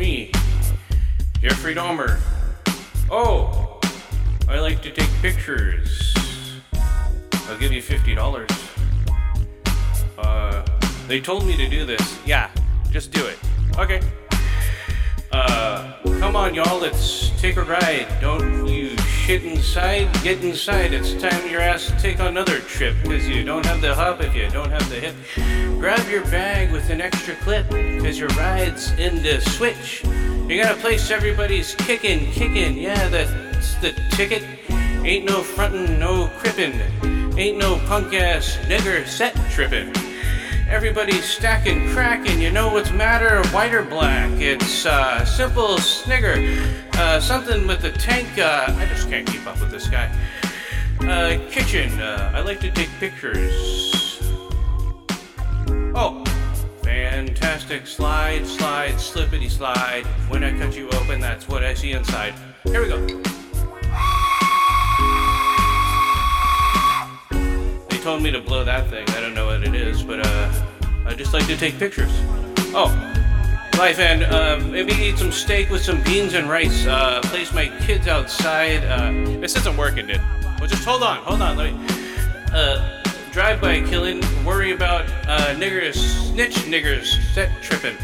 me, Jeffrey Dahmer. Oh, I like to take pictures. I'll give you fifty dollars. Uh, they told me to do this. Yeah, just do it. Okay. Uh, come on, y'all. Let's take a ride. Don't you shit inside? Get inside. It's time your ass to take another trip because you don't have the hop if you don't have the hip. Grab your bag with an extra clip because your ride's in the switch. You got a place everybody's kicking, kicking. Yeah, that's the ticket. Ain't no frontin', no crippin'. Ain't no punk ass nigger set trippin'. Everybody's stacking, cracking. You know what's matter, white or black? It's uh, simple snigger. Uh, something with the tank. Uh, I just can't keep up with this guy. Uh, kitchen. Uh, I like to take pictures. Oh, fantastic. Slide, slide, slippity slide. When I cut you open, that's what I see inside. Here we go. They told me to blow that thing. I don't know what it is, but uh, I just like to take pictures. Oh, life and um, maybe eat some steak with some beans and rice. Uh, place my kids outside. Uh, this isn't working, dude. Well, just hold on, hold on. Let me. Uh, drive by killing. Worry about uh, niggers, snitch niggers, set tripping.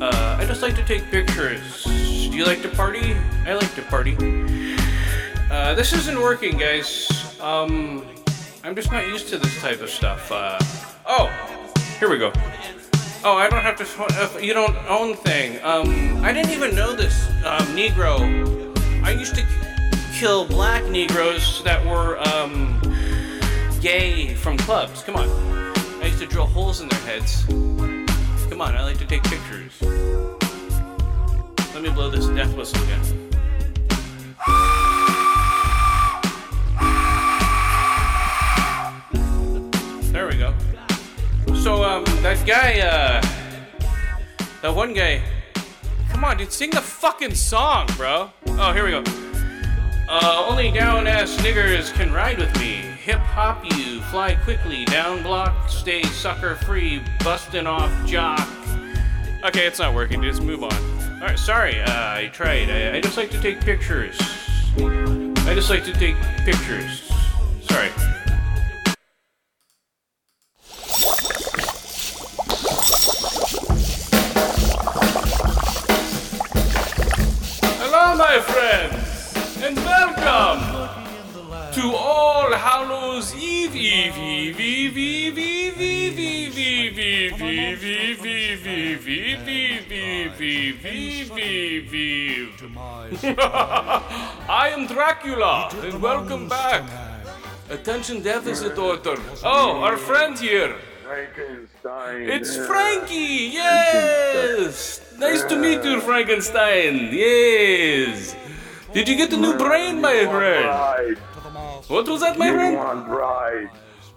Uh, I just like to take pictures. Do you like to party? I like to party. Uh, this isn't working, guys. Um, I'm just not used to this type of stuff. Uh, oh, here we go. Oh, I don't have to. Uh, you don't own thing. Um, I didn't even know this. Um, Negro. I used to kill black Negroes that were um, gay from clubs. Come on. I used to drill holes in their heads. Come on, I like to take pictures. Let me blow this death whistle again. So, um, that guy, uh, that one guy, come on, dude, sing the fucking song, bro. Oh, here we go. Uh, only down ass niggers can ride with me. Hip hop you, fly quickly, down block, stay sucker free, busting off jock. Okay, it's not working, just move on. Alright, sorry, uh, I tried. I, I just like to take pictures. I just like to take pictures. Sorry. Hello, my friends, and welcome to All Hallows Eve, Eve, Eve, Eve, Eve, Eve, Eve, Eve, Eve, Eve, Eve, Eve, Eve, Eve, Eve, Eve, Eve, Eve, Eve. I am Dracula, and welcome back. Attention deficit order. Oh, our friend here. Frankenstein. It's Frankie! Yes! Nice to meet you, Frankenstein! Yes! Did you get a new brain, my friend? What was that, my friend?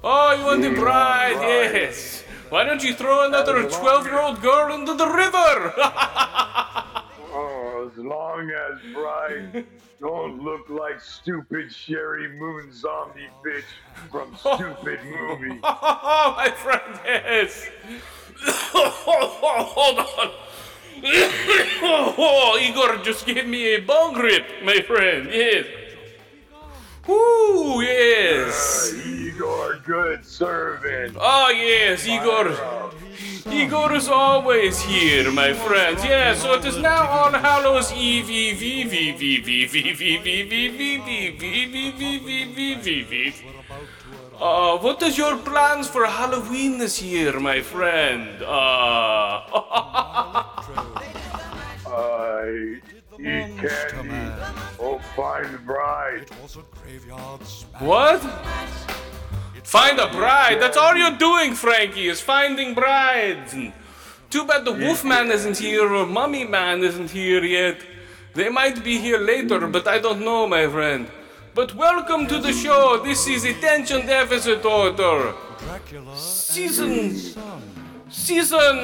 Oh, you want the bride? Yes! Why don't you throw another 12 year old girl into the river? Oh, as long as bride don't look like stupid Sheri Moon zombie bitch from stupid movie. oh, my friend, yes! Hold on! Oh, Igor just gave me a bone grip, my friend, yes! Woo, yes! Igor, good servant. Oh yes, Igor. Igor is always here, my friends. Yes, so it is now All Hallows Eve, Eve, Eve, Eve, Eve, Eve, Eve, Eve, Eve, Eve, Eve, Eve, Eve, Eve, Eve, Eve, Eve, Eve, Eve. Uh, what is your plans for Halloween this year, my friend? Uh, I eat candy. Oh, find a bride. what? Find a bride. That's all you're doing, Frankie, is finding brides. Too bad the Wolfman isn't here or Mummy Man isn't here yet. They might be here later, but I don't know, my friend. But welcome to the show. This is Attention Deficit Order. Season. Season.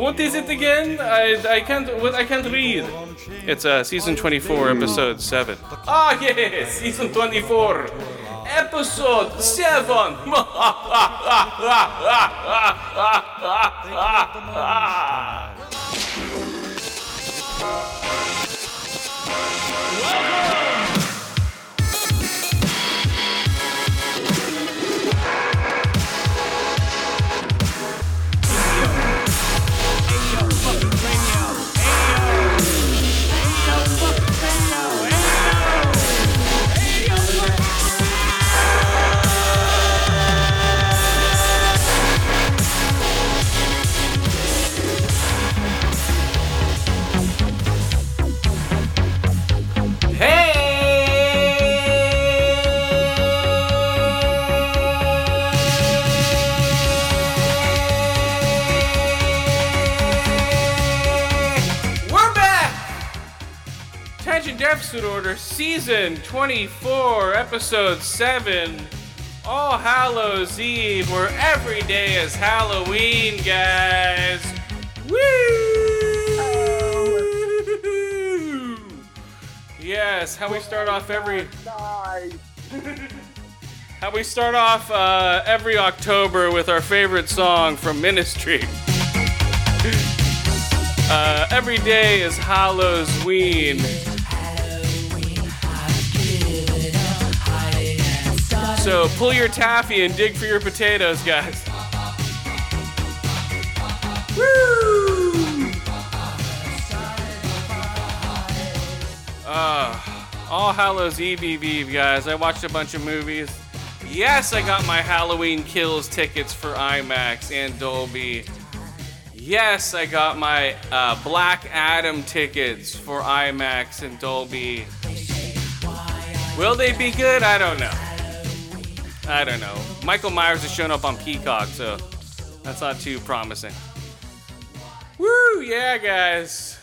What is it again? I, I can't. What I can't read. It's uh, season 24, episode seven. Ah yes, season 24, episode seven. Welcome. In Order, Season 24, Episode 7, All Hallows Eve, where every day is Halloween, guys. Woo! Yes, how we start off every how we start off uh, every October with our favorite song from Ministry. Uh, every day is Halloween. So pull your taffy and dig for your potatoes, guys. Woo! Uh, All Hallows Eve, Eve, Eve, guys. I watched a bunch of movies. Yes, I got my Halloween Kills tickets for IMAX and Dolby. Yes, I got my uh, Black Adam tickets for IMAX and Dolby. Will they be good? I don't know. I don't know. Michael Myers has shown up on Peacock, so that's not too promising. Woo, yeah, guys.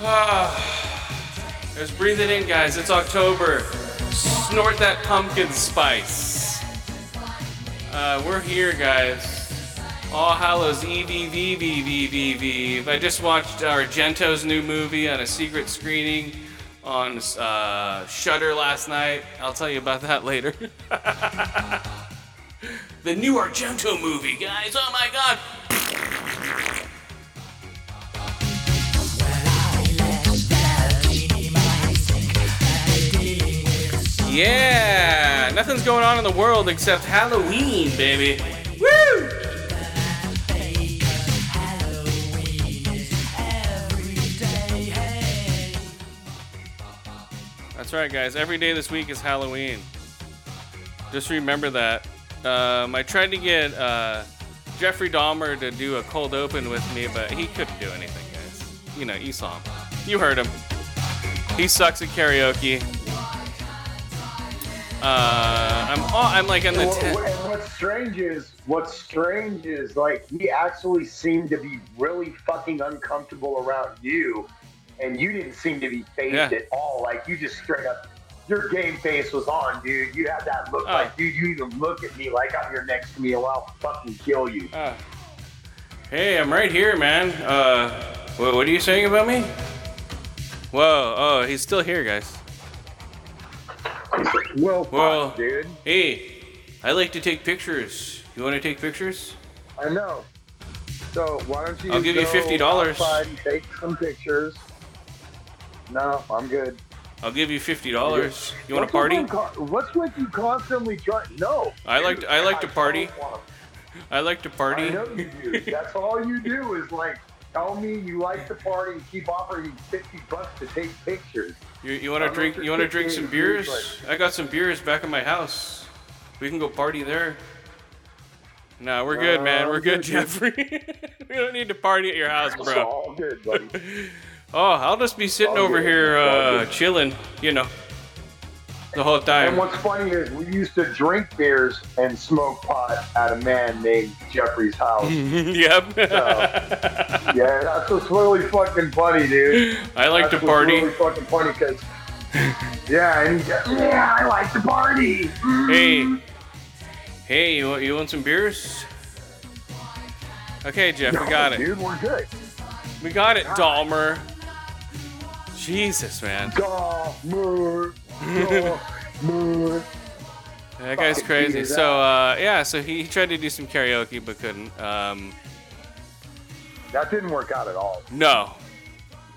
Ah, let's breathe it in, guys. It's October. Snort that pumpkin spice. Uh, we're here, guys. All Hallows Eve, Eve, Eve, Eve, Eve, Eve. I just watched Argento's new movie on a secret screening on uh, Shudder last night. I'll tell you about that later. the new Argento movie, guys. Oh my god. Yeah, nothing's going on in the world except Halloween, baby. Woo! That's right, guys. Every day this week is Halloween. Just remember that. Um, I tried to get uh, Jeffrey Dahmer to do a cold open with me, but he couldn't do anything, guys. You know, you saw him. You heard him. He sucks at karaoke. Uh, I'm all, I'm like on the What- ten- what's strange is what's strange is like he actually seemed to be really fucking uncomfortable around you, and you didn't seem to be phased Yeah. at all. Like you just straight up, your game face was on, dude. You had that look Oh. like, dude, you even look at me like I'm here next to me, and I'll fucking kill you. Uh, hey, I'm right here, man. Uh, what, what are you saying about me? Whoa, oh, he's still here, guys. Well, Well- dude. Hey, I like to take pictures. You want to take pictures? I know. So why don't you? I'll give you $50. outside and take some pictures. No, I'm good. I'll give you fifty dollars. You want to party? What's with you constantly trying? No. I like to- I like to party. I like to party. I know you do. That's all you do is like tell me you like to party and keep offering me fifty bucks to take pictures. You, you want to drink? You want to drink some beers? I got some beers back in my house. We can go party there. No, we're good, man. We're good. Jeffrey. we don't need to party at your house, It's bro. all good, buddy. Oh, I'll just be sitting All over good. here, uh, chilling. You know, the whole time. and what's funny is we used to drink beers and smoke pot at a man named Jeffrey's house. yep. yeah, that's what's really fucking funny, dude. I like That's to party. Really fucking funny because. Yeah, and he, yeah, I like to party. Hey, hey, you want, you want some beers? Okay, Jeff, we got it. Dude, we're good. We got it, Dahmer. Jesus, man. Dahmer, Dahmer. That guy's crazy. So, uh, yeah, so he, he tried to do some karaoke but couldn't. Um, That didn't work out at all. no.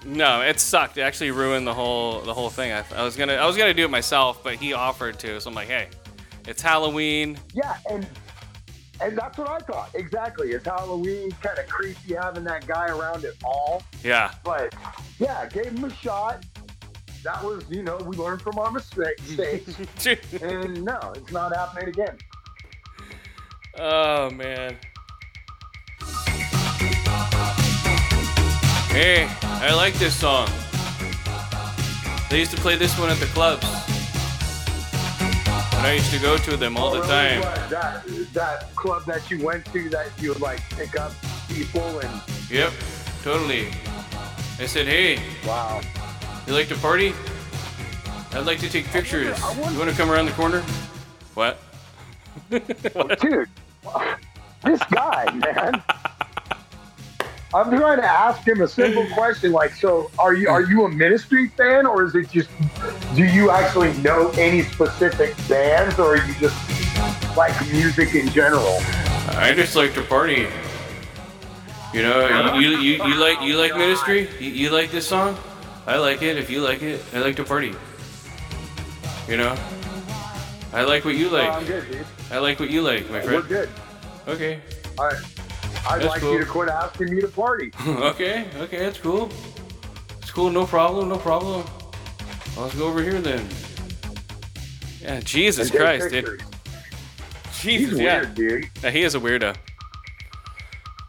No, it sucked. It actually ruined the whole the whole thing. I, I was gonna I was gonna do it myself, but he offered to, so I'm like, hey, it's Halloween. Yeah, and and that's what I thought. Exactly. It's Halloween, kind of creepy having that guy around at all. Yeah. But yeah, gave him a shot. That was, you know, we learned from our mistakes. and no, it's not happening again. oh man. Hey, I like this song. They used to play this one at the clubs. And I used to go to them all the Oh, really? time. What, that that club that you went to that you would like pick up people and Yep, totally. I said, hey, wow. You like to party? I'd like to take pictures. I wonder- You want to come around the corner? What? dude, this guy, man. I'm trying to ask him a simple question, like, so are you are you a ministry fan, or is it just do you actually know any specific bands, or are you just like music in general? I just like to party. You know, you you, you, you like you like ministry? You, you like this song? I like it. If you like it, I like to party. You know, I like what you Oh, I'm like. good, dude. I like what you like, my friend. We're good. Okay, I, I'd That's like cool. you to quit asking me to party. okay, okay. That's cool. It's cool. No problem. No problem. Let's go over here then. Yeah, Jesus Christ, dude. Jesus, He's yeah. weird, dude. Yeah, he is a weirdo.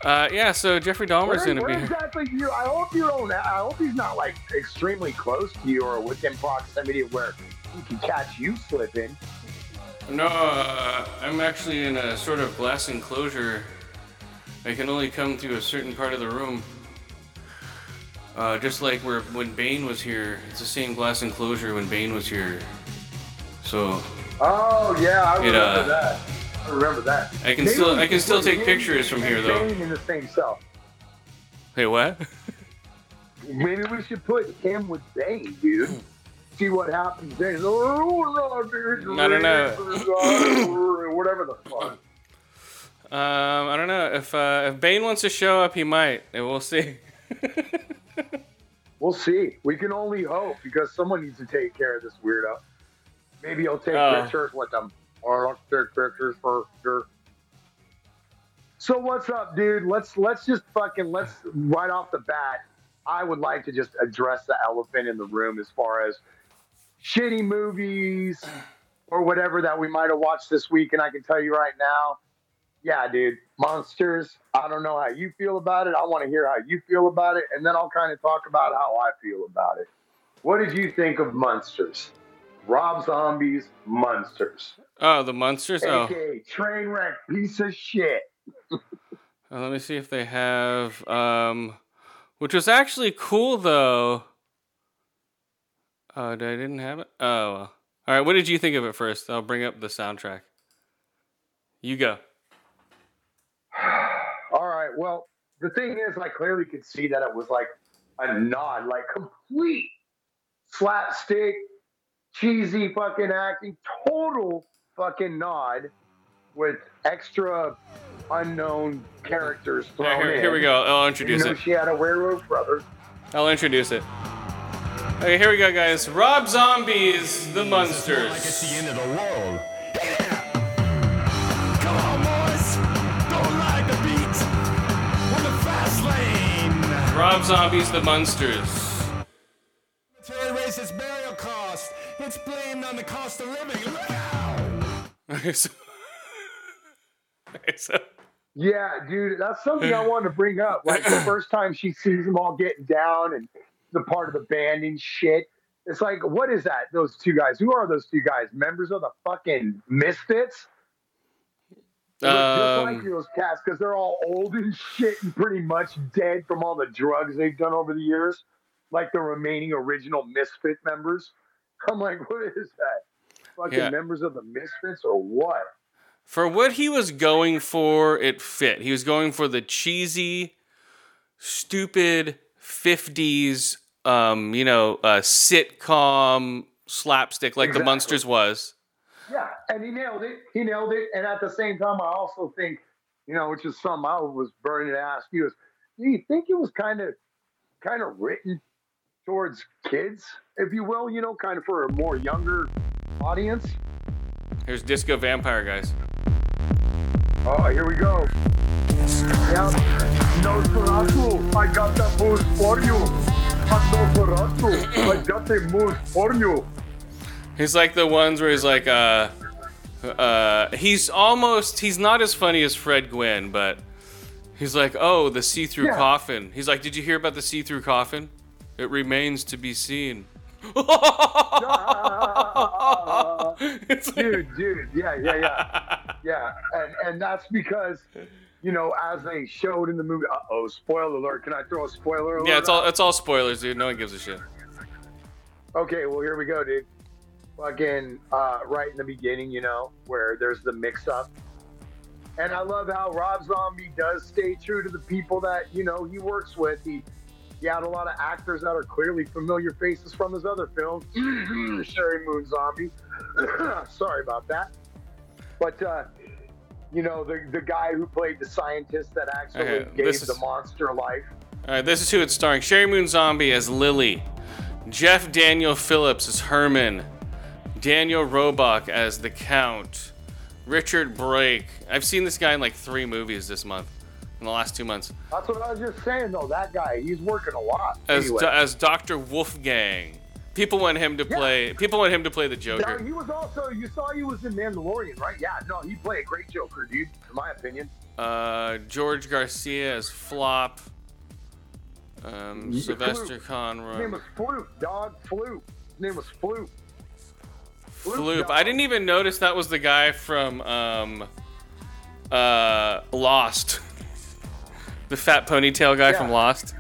Uh, yeah. So Jeffrey Dahmer's Where, gonna where be. exactly you? I hope you don't. I hope he's not like extremely close to you or within proximity where he can catch you slipping. No, uh, I'm actually in a sort of glass enclosure. I can only come through a certain part of the room. Uh, just like where when Bane was here, it's the same glass enclosure when Bane was here. So Oh yeah, I It, remember uh, that. I remember that. I can still I can still take pictures from here though. Bane in the same cell. Hey, what? Maybe we should put him with Bane, dude. See what happens then. Oh, I don't know. Whatever the fuck. Um, I don't know if uh, if Bane wants to show up, he might, and we'll see. We'll see. We can only hope because someone needs to take care of this weirdo. Maybe he'll take Oh. pictures with them. Or I'll take pictures for sure. So what's up, dude? Let's let's just fucking let's right off the bat. I would like to just address the elephant in the room as far as shitty movies or whatever that we might have watched this week. And I can tell you right now, yeah, dude, munsters. I don't know how you feel about it. I want to hear how you feel about it, and then I'll kind of talk about how I feel about it. What did you think of Munsters? Rob Zombie's Munsters, Oh, the munsters. Oh, train wreck, piece of shit. Uh, let me see if they have. Um, which was actually cool though. Oh, I didn't have it. Oh, well. all right. What did you think of it first? I'll bring up the soundtrack. You go. All right. Well, the thing is, I clearly could see that it was like a nod, like complete slapstick, cheesy fucking acting, total fucking nod with extra unknown characters Yeah, thrown here, in. here we go. I'll You introduce know, it. she had a werewolf brother. I'll introduce it. Okay, here we go, guys. Rob Zombies, The Like it's Munsters. the end of the world. Rob Zombies, The Munsters. Military racist burial cost. It's blamed on the cost of living. Look out. Okay, so. Okay, so. Yeah, dude, that's something I wanted to bring up. Like the first time she sees them all getting down and the part of the band and shit. It's like, what is that? Those two guys. Who are those two guys? Members of the fucking Misfits? Look just like Um, those cats because they're all old and shit and pretty much dead from all the drugs they've done over the years. Like the remaining original Misfit members. I'm like, what is that? Fucking Yeah. members of the Misfits or what? for what he was going for, it fit. He was going for the cheesy, stupid 50s, um, you know, uh, sitcom slapstick like the Exactly. Munsters was. Yeah, and he nailed it. He nailed it. And at the same time, I also think, you know, which is something I was burning to ask you is, do you think it was kind of, kind of written towards kids, if you will, you know, kind of for a more younger audience? Here's Disco Vampire, guys. Oh, here we go. Yeah, Nosferatu, I got the moose for you. Nosferatu, I got the moose for you. He's like the ones where he's like, uh, uh, he's almost, he's not as funny as Fred Gwynne, but he's like, oh, the see through Yeah. coffin. He's like, did you hear about the see through coffin? It remains to be seen. Like- dude, dude, yeah, yeah, yeah, yeah, and and that's because, you know, as they showed in the movie. Uh oh, spoiler alert! Can I throw a spoiler alert? yeah, it's all it's all spoilers, dude. No one gives a shit. Okay, well here we go, dude. Fucking uh, right in the beginning, you know, where there's the mix-up, and I love how Rob Zombie does stay true to the people that you know he works with. He he had a lot of actors that are clearly familiar faces from his other films. Sheri Moon Zombie. Sorry about that. But uh, you know, the the guy who played the scientist that actually Okay, gave this the monster life. All right, this is who it's starring: Sheri Moon Zombie as Lily, Jeff Daniel Phillips as Herman, Daniel Roebuck as the Count, Richard Brake. I've seen this guy in like three movies this month, in the last two months. That's what I was just saying, though. That guy, he's working a lot. As anyway. as Doctor Wolfgang. People want him to Yeah. play. People want him to play the Now, Joker. he was also, you saw he was in Mandalorian, right? Yeah, no, he played a great Joker, dude, in my opinion. Uh, George Garcia as Flop. Um, Sylvester Flute. His name was Floop, dog. Floop. His name was Floop. Floop. I didn't even notice that was the guy from um, uh, Lost. the fat ponytail guy from Lost.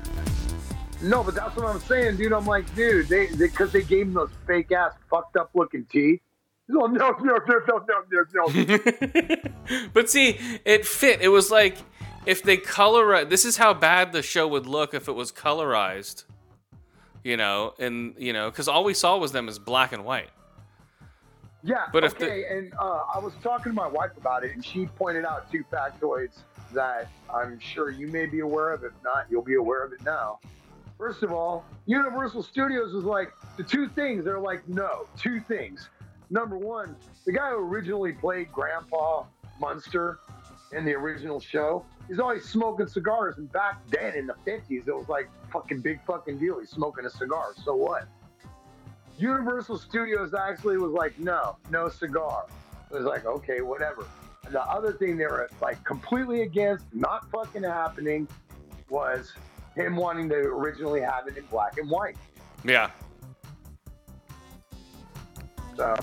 No, but that's what I'm saying, dude. I'm like, dude, they because they, gave him those fake ass, fucked up looking teeth. No, no, no, no, no, no, no, no. but see, it fit. It was like if they color. This is how bad the show would look if it was colorized. You know, and you know, because all we saw was them as black and white. Yeah, But if the- okay. and uh, I was talking to my wife about it, and she pointed out two factoids that I'm sure you may be aware of. If not, you'll be aware of it now. First of all, Universal Studios was like the two things. They're like, no, two things. Number one, the guy who originally played Grandpa Munster in the original show, he's always smoking cigars. And back then in the 50s, it was like fucking big fucking deal. He's smoking a cigar. So what? Universal Studios actually was like, no, no cigar. It was like, okay, whatever. And the other thing they were like completely against, not fucking happening, was him wanting to originally have it in black and white. Yeah. So, Um,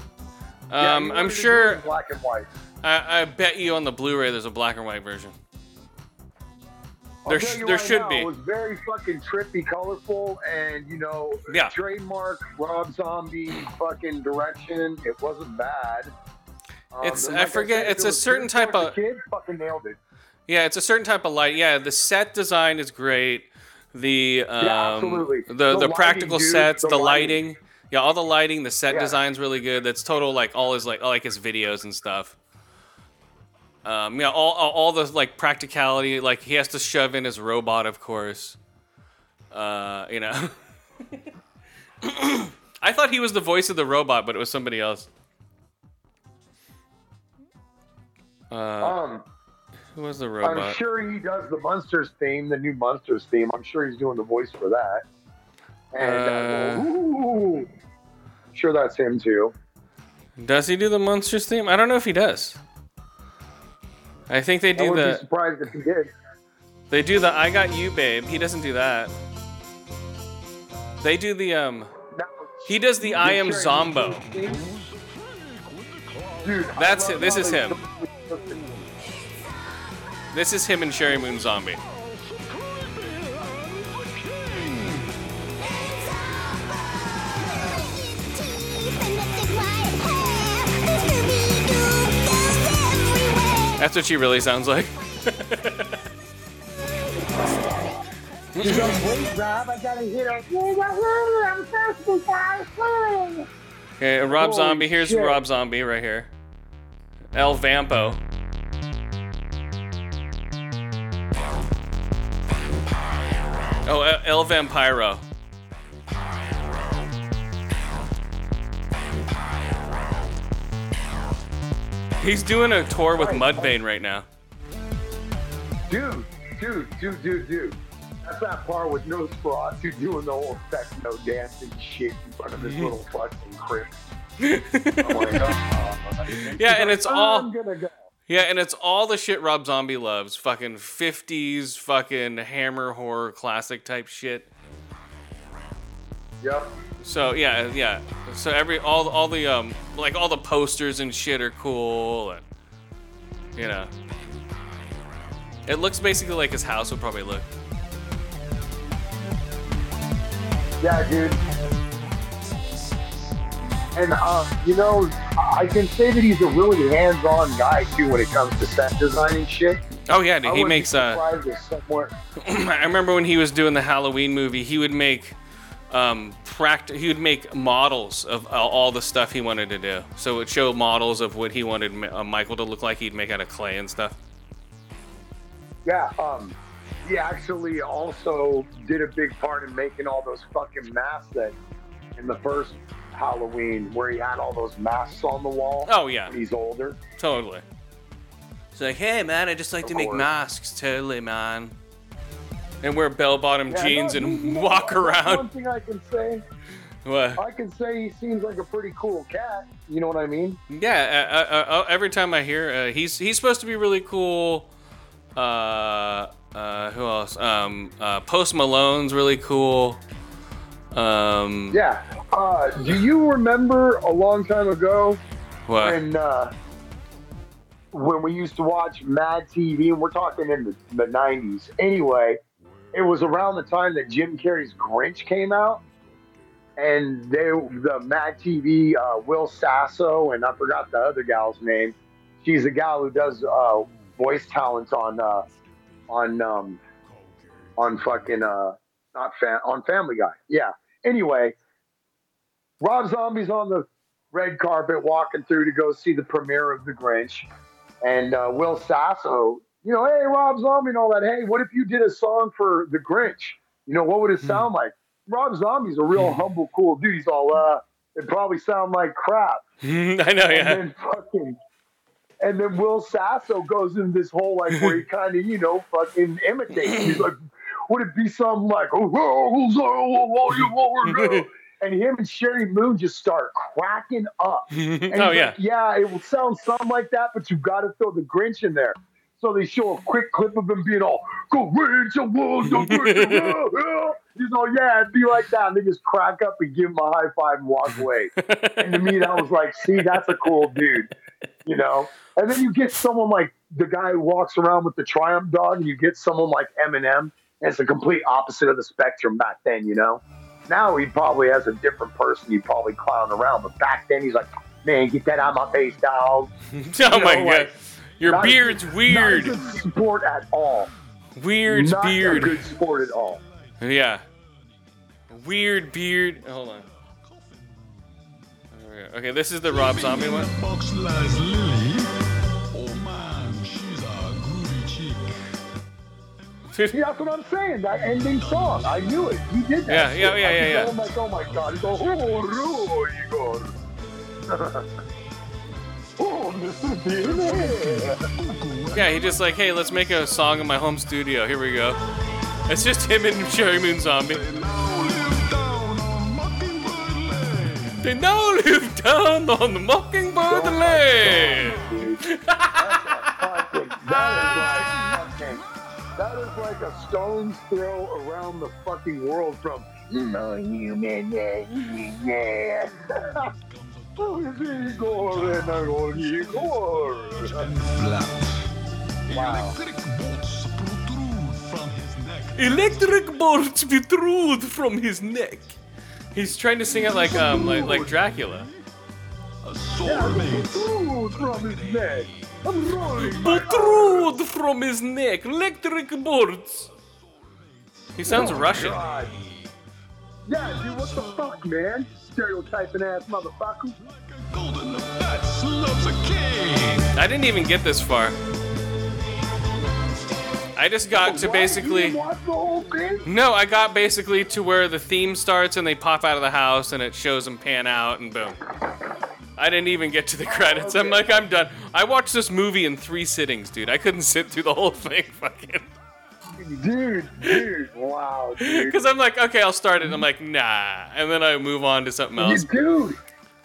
he I'm wanted to do it sure. black and white. I, I bet you on the Blu-ray there's a black and white version. There sh- there right should now, be. It was very fucking trippy, colorful, and you know, Yeah. trademark Rob Zombie fucking direction. It wasn't bad. Um, It's- and I forget- said, it's a certain type of- kid. Fucking nailed it. Yeah, it's a certain type of light. Yeah, the set design is great. The um, absolutely. the The the, practical dude, sets, the the, lighting. lighting. Yeah, all the lighting, the set Yeah. design's really good. That's total like all his like like his videos and stuff. Um, yeah, all, all all the like practicality. Like he has to shove in his robot, of course. Uh, you know. I thought he was the voice of the robot, but it was somebody else. Uh, Um, who was the robot? I'm sure he does the munsters theme, the new munsters theme. I'm sure he's doing the voice for that. And uh, Uh, ooh, sure that's him too. Does he do the munsters theme? I don't know if he does. I think they I do be the surprised if he did. they do the I got you babe. He doesn't do that. They do the um he does the I am Zombo. Dude, That's it. This is him. This is him and Sheri Moon Zombie. That's what she really sounds like. He's like, wait, Rob, I gotta hit a. I'm thirsty, guys. Okay, Rob Holy Zombie. Here's shit. Rob Zombie right here. El Vampo. Oh, El- El Vampiro. He's doing a tour with. Mudvayne right now. Dude, dude, dude, dude, dude. That's that part with Nosferatu doing the whole techno dancing shit in front of this little fucking crib. I'm like, oh. Yeah, and it's all- I'm gonna go. Yeah, and it's all the shit Rob Zombie loves. Fucking 50s, fucking hammer horror classic type shit. Yep. So yeah, yeah. So every all all the um like all the posters and shit are cool and you know. It looks basically like his house would probably look. Yeah, dude. And uh, you know, I can say that he's a really hands-on guy too when it comes to set design and shit. Oh yeah, dude, he makes uh surprised if somewhere. I remember when he was doing the Halloween movie, he would make um he would make models of all, all the stuff he wanted to do. So it would show models of what he wanted uh, Michael to look like. He'd make out of clay and stuff. Yeah, um, he actually also did a big part in making all those fucking masks that in the first Halloween where he had all those masks on the wall. Oh yeah, he's older. totally. It's like, hey man, I just like Of to make masks, totally man. And wear bell-bottom Yeah, jeans no, and you walk One around. thing I can say, What? I can say he seems like a pretty cool cat. You know what I mean? Yeah, uh, uh, uh, every time I hear uh, he's he's supposed to be really cool. Uh, uh, who else? Um, uh, Post Malone's really cool. Um, Yeah. Uh, do you remember a long time ago what? when uh, when we used to watch Mad TV, and we're talking in the, the 90s. Anyway, it was around the time that Jim Carrey's Grinch came out, and they the Mad TV uh, Will Sasso and I forgot the other gal's name. She's a gal who does uh, voice talents on uh, on um, on fucking uh, not fam- on Family Guy. Yeah. Anyway, Rob Zombie's on the red carpet walking through to go see the premiere of The Grinch. And uh, Will Sasso, you know, hey, Rob Zombie and all that. Hey, what if you did a song for The Grinch? You know, what would it sound like? Rob Zombie's a real humble, cool dude. He's all, uh, it'd probably sound like crap. I know, yeah. And yeah. then fucking, and then Will Sasso goes into this whole like where he kind of, you know, fucking imitates. He's like, would it be something like, oh, oh, oh, oh, and him and Sheri Moon just start cracking up. And oh yeah. like, yeah, it will sound something like that, but you've got to throw the Grinch in there. So they show a quick clip of him being all, Grinch, I want the Grinch. He's all, yeah, it'd be like that. And they just crack up and give him a high five and walk away. and to me, that was like, see, that's a cool dude, you know? And then you get someone like the guy who walks around with the Triumph dog, and you get someone like Eminem, and it's the complete opposite of the spectrum back then, you know? Now he probably has a different person he'd probably clown around, but back then he's like, man, get that out of my face, dog. oh my know, god. like, Your Not beard's good- weird. Not a good sport at all. Weird's not beard. a good sport at all. Yeah. Weird beard. Hold on. There we go. Okay, this is the Rob Zombie one. Box lies Lily. Oh man, she's a groovy chick. See, that's what I'm saying. That ending song, I knew it. He did that. Yeah, yeah, yeah, yeah, yeah. going Like, oh my god. He goes, oh, oh, Igor. Oh, Mr. Yeah, he just like, hey, let's make a song in my home studio. Here we go. It's just him and Sheri Moon Zombie. They now live down on Mockingbird Lane. They now live down on the Mockingbird Lane. That is like fucking, that is like a stone's throw around the fucking world from mm, oh, no human yeah. Oh, it's Igor and I go Igor. Wow. Electric bolts protrude from his neck. He's trying to sing it like um like, like Dracula. Protrude from his neck. Protrude from his neck. Electric bolts. He sounds Oh, Russian. God. Yeah, dude, what the fuck, man? Stereotyping ass motherfucker. Golden Bats loves a king. I didn't even get this far. I just got to Why? Basically. didn't watch the whole thing? No, I got basically to where the theme starts and they pop out of the house and it shows them pan out and boom. I didn't even get to the credits. I'm like, I'm done. I watched this movie in three sittings, dude. I couldn't sit through the whole thing, fucking. Dude, dude, wow, dude. Because I'm like, okay, I'll start it. And I'm like, nah. And then I move on to something else. Dude,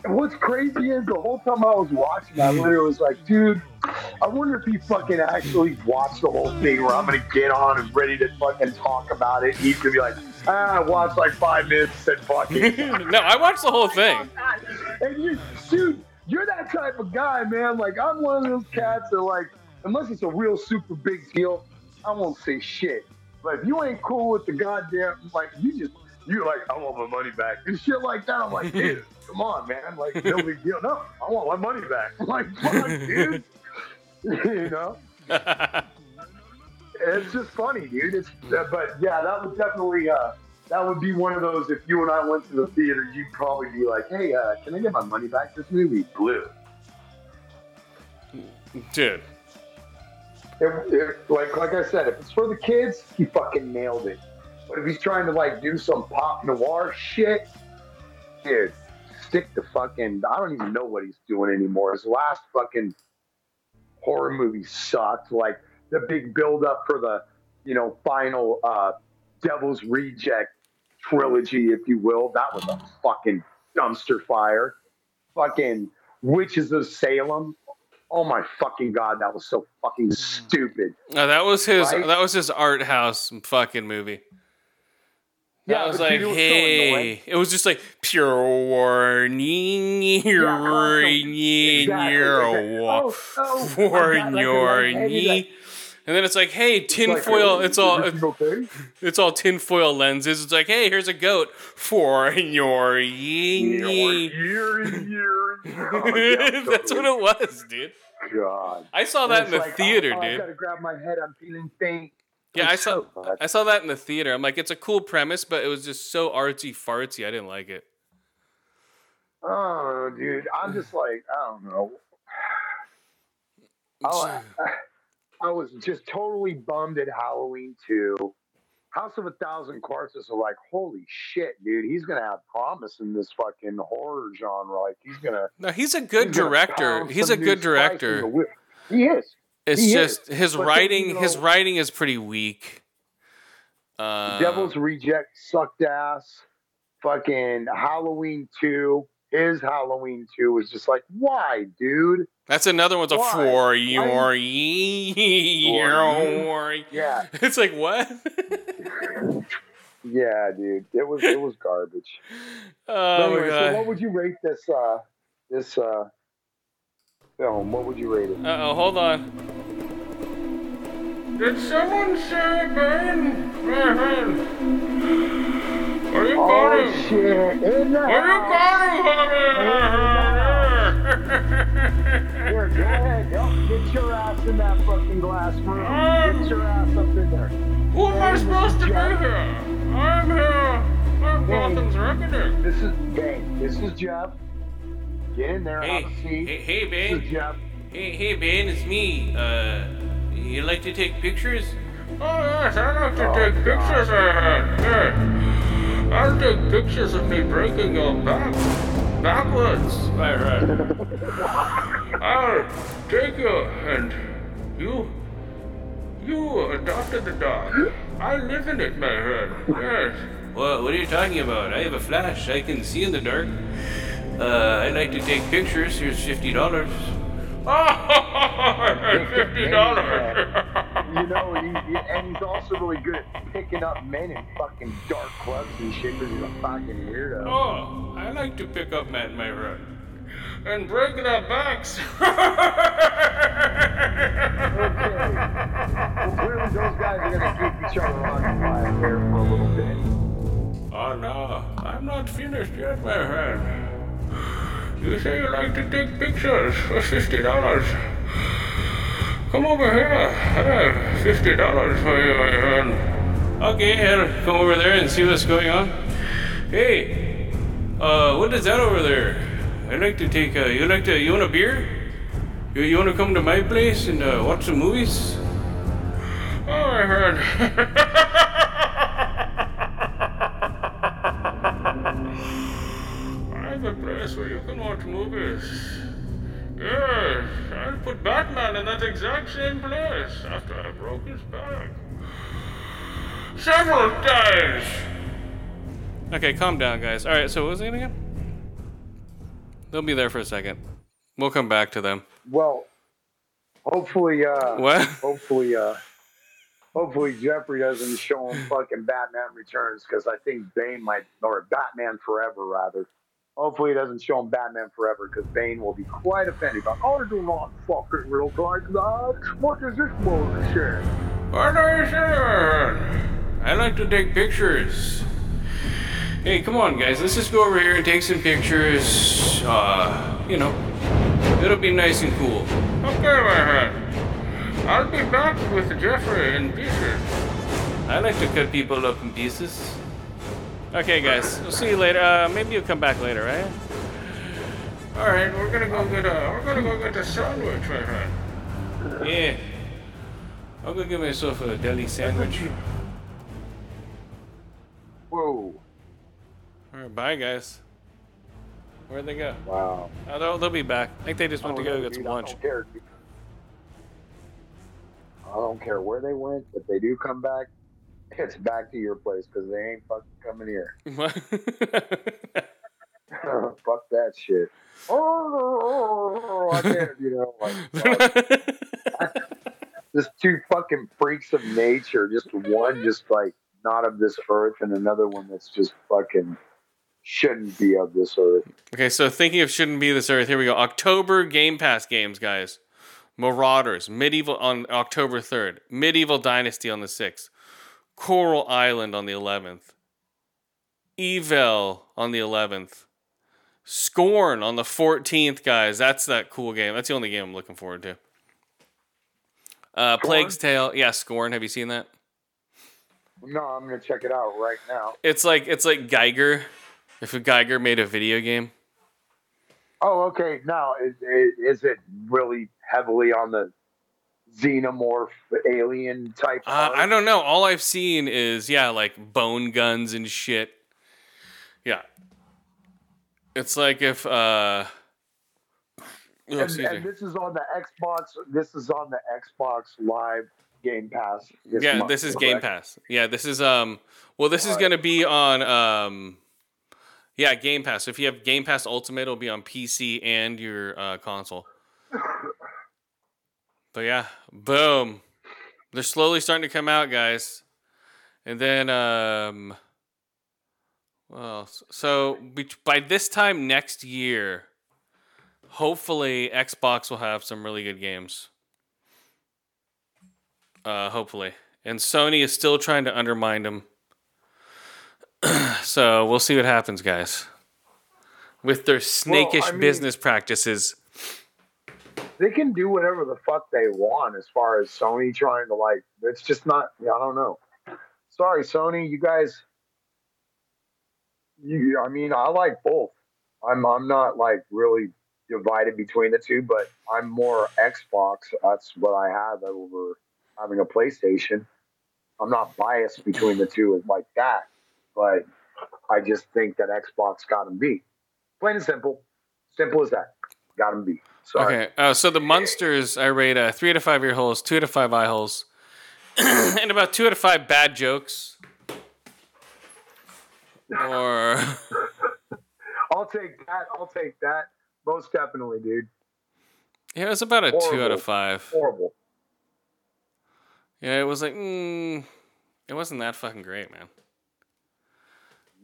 what's crazy is the whole time I was watching, I literally was like, dude, I wonder if he fucking actually watched the whole thing where I'm gonna get on and ready to fucking talk about it. He's gonna be like, ah, I watched like five minutes and fucking. no, I watched the whole thing. and you, dude, you're that type of guy, man. Like, I'm one of those cats that, like, unless it's a real super big deal, I won't say shit. But if you ain't cool with the goddamn, like, you just, you're like, I want my money back and shit like that. I'm like, dude, come on, man. Like, no big deal. No, I want my money back. I'm like, fuck, dude. you know, it's just funny, dude. It's, uh, but yeah, that would definitely, uh, that would be one of those. If you and I went to the theater, you'd probably be like, hey, uh, can I get my money back? This movie blew. Dude. It, it, like like I said, if it's for the kids, he fucking nailed it. But if he's trying to like do some pop noir shit, dude, stick to fucking. I don't even know what he's doing anymore. His last fucking horror movie sucked. Like the big build up for the, you know, final uh, Devil's Reject trilogy, if you will. That was a fucking dumpster fire. Fucking Witches of Salem. Oh my fucking god, that was so fucking mm. stupid. No, that was his. Right? That was his art house fucking movie. That Yeah, was like, dude, it was so hey, annoying. it was just like pure warning, warning, Exactly. your Oh, oh, warning, I've got, like, a right hand, he's like- and then it's like, hey, tinfoil. "Hey, It's all okay? it's all tinfoil lenses. It's like, hey, here's a goat for your ying. Year, year, year. Oh, That's what it was, dude. God. I saw that in the like, theater, oh, oh, I dude. gotta grab my head. I'm feeling faint. Yeah, I saw oh, so. I saw that in the theater. I'm like, it's a cool premise, but it was just so artsy fartsy. I didn't like it. Oh, dude, I'm just like, I don't know. Oh, I, I was just totally bummed at Halloween 2. House of a Thousand Corpses are like, holy shit, dude, he's gonna have promise in this fucking horror genre. Like, he's gonna. No, he's a good he's director. He's a good spice in the director. He is. It's he just is. his But then, writing. you his writing is pretty weak. Uh, Devil's Reject sucked ass. Fucking Halloween 2. His Halloween 2 was just like, why, dude? That's another one's a Why? for Why- your your. Yeah, It's like what? yeah, dude. It was it was garbage. Oh anyway, my so what would you rate this uh this uh film? What would you rate it? Uh oh, hold on. Did someone say Ben? Are you Oh shit! In the Here, go ahead. Yep, Get your ass in that fucking glass room. Um, Get your ass up in there. Who am I supposed to be here? I'm here. I'm Gotham's Reckoning. This is Bane. This is Jeff. Get in there. Hey, have a seat. hey, hey, This is Jeff. Hey, hey, Ben, it's me. Uh, you like to take pictures? Oh yes, I like to Oh, take God. pictures of her. Yeah. I'll take pictures of me breaking your back backwards. Right, right. I'll take you and you you adopted the dog. I live in it, my friend. Yes. What, what are you talking about? I have a flash. I can see in the dark. Uh, I like to take pictures. Here's fifty dollars. Oh, fifty dollars. You know, he, he, and he's also really good at picking up men in fucking dark clubs and shit because he's a fucking weirdo. Oh, I like to pick up men, my friend. and break their backs. Okay. Well, clearly those guys are gonna keep each other occupied here for a little bit. Oh no, I'm not finished yet, my friend. You say you like to take pictures for fifty dollars. Come over here. I have fifty dollars for you, my friend. Okay, come over there and see what's going on. Hey, uh, what is that over there? I'd like to take. Uh, you like to? You want a beer? You, you want to come to my place and uh, watch some movies? Oh, my friend. have a place where you can watch movies. Yes, I'll put Batman in that exact same place after I broke his back. Several times. Okay, calm down, guys. All right, so what was it again? They'll be there for a second. We'll come back to them. Well, hopefully, uh, What? hopefully, uh, hopefully Jeffrey doesn't show him fucking Batman Returns because I think Bane might, or Batman Forever rather. Hopefully, he doesn't show him Batman Forever because Bane will be quite offended. Like, I do not fucking real like that. What is this bullshit? What are you saying? I like to take pictures. Hey, come on, guys. Let's just go over here and take some pictures. Uh, you know, it'll be nice and cool. Okay, my friend. I'll be back with Jeffrey in pieces. I like to cut people up in pieces. Okay, guys. We'll see you later. Uh, maybe you'll come back later, right? All right, we're gonna go get a we're gonna go get a sandwich, my friend. Yeah. I'll go get myself a deli sandwich. Whoa! All right, bye, guys. Where'd they go? Wow. Oh, they'll, they'll be back. I think they just went to go get some dude, I lunch. don't care. I don't care where they went. If they do come back, it's back to your place because they ain't fucking coming here. Fuck that shit. Oh, I can't, you know, like just two fucking freaks of nature. Just one, just like not of this earth, and another one that's just fucking shouldn't be of this earth. okay, so thinking of shouldn't be this earth. Here we go. October Game Pass games, guys. Marauders, Medieval on October third. Medieval Dynasty on the sixth. Coral Island on the eleventh. Evel on the eleventh. Scorn on the fourteenth, guys. That's that cool game. That's the only game I'm looking forward to. Uh, Plague's Tale, yeah, Scorn. Have you seen that? No, I'm gonna check it out right now. It's like it's like Giger. If a Giger made a video game. Oh, okay. Now, is, is it really heavily on the xenomorph alien type? Uh. I don't know. All I've seen is yeah, like bone guns and shit. Yeah, it's like if uh, oh, And, and this is on the Xbox. This is on the Xbox Live Game Pass. this yeah, month, this is Game? Pass. Yeah, this is um. Well, this is Alright. gonna be on um. Yeah, Game Pass. So if you have Game Pass Ultimate, it'll be on PC and your uh, console. But yeah, boom. They're slowly starting to come out, guys. And then, um, well, so by this time next year, hopefully Xbox will have some really good games. Uh, hopefully. And Sony is still trying to undermine them. so we'll see what happens, guys. With their snakish mean- business practices. They can do whatever the fuck they want as far as Sony trying to like. It's just not. I don't know. Sorry, Sony. You guys. You. I mean, I like both. I'm. I'm not like really divided between the two, but I'm more Xbox. That's what I have over having a PlayStation. I'm not biased between the two like that, but I just think that Xbox got them beat. Plain and simple. Simple as that. Got them beat. Sorry. Okay, uh, so the Munsters I rate uh, three out of five ear holes, two out of five eye holes, and about two out of five bad jokes. Or I'll take that. I'll take that. Most definitely, dude. yeah, it was about a two out of five. Horrible. Yeah, it was like mm, it wasn't that fucking great, man.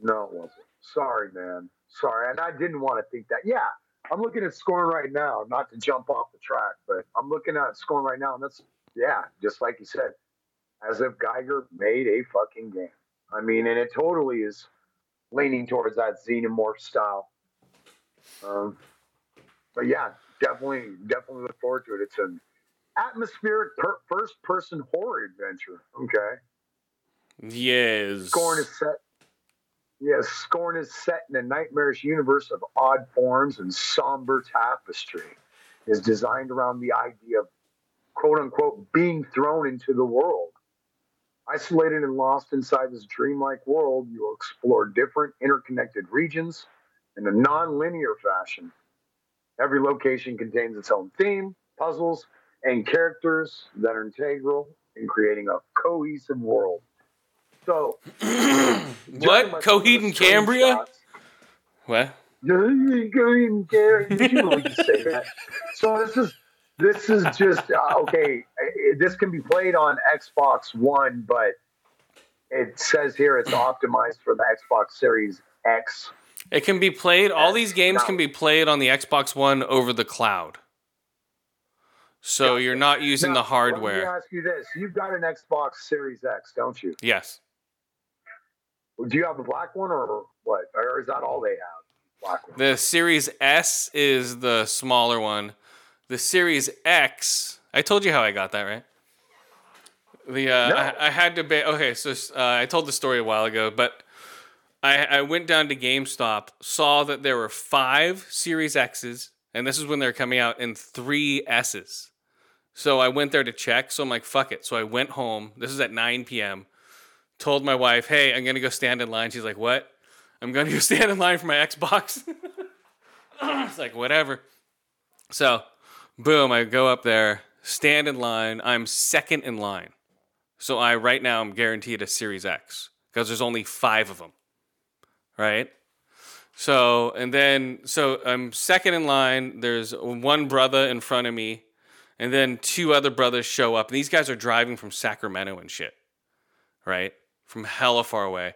No, it wasn't. Sorry, man. Sorry. And I didn't want to think that. Yeah, I'm looking at scoring right now, not to jump off the track, but I'm looking at scoring right now, and that's, yeah, just like you said, as if Giger made a fucking game. I mean, and it totally is leaning towards that xenomorph style. Um, but yeah, definitely, definitely look forward to it. It's an atmospheric per- first-person horror adventure. Okay. Yes. Scorn is set. Yes, Scorn is set in a nightmarish universe of odd forms and somber tapestry. It is designed around the idea of quote unquote being thrown into the world. Isolated and lost inside this dreamlike world, you will explore different interconnected regions in a non-linear fashion. Every location contains its own theme, puzzles, and characters that are integral in creating a cohesive world. So, what? Coheed and Cambria? What? You ain't. You say that. So this is this is just uh, okay. uh, This can be played on Xbox One, but it says here it's optimized for the Xbox Series X. It can be played. All these games can be played on the Xbox One over the cloud. So you're not using Now, the hardware. Let me ask you this: You've got an Xbox Series X, don't you? Yes. Do you have the black one or what? Or is that all they have? Black one. The Series S is the smaller one. The Series X, I told you how I got that, right? The uh, No. I, I had to be okay. So uh, I told the story a while ago, but I, I went down to GameStop, saw that there were five Series X's, and this is when they're coming out, and three S's. So I went there to check. So I'm like, fuck it. So I went home. This is at 9 p.m. Told my wife, hey, I'm gonna go stand in line. She's like, what? I'm gonna go stand in line for my Xbox. it's like whatever. So, boom, I go up there, stand in line. I'm second in line. So I right now I'm guaranteed a Series X because there's only five of them. Right? So and then so I'm second in line. There's one brother in front of me, and then two other brothers show up. And these guys are driving from Sacramento and shit. Right? From hella far away.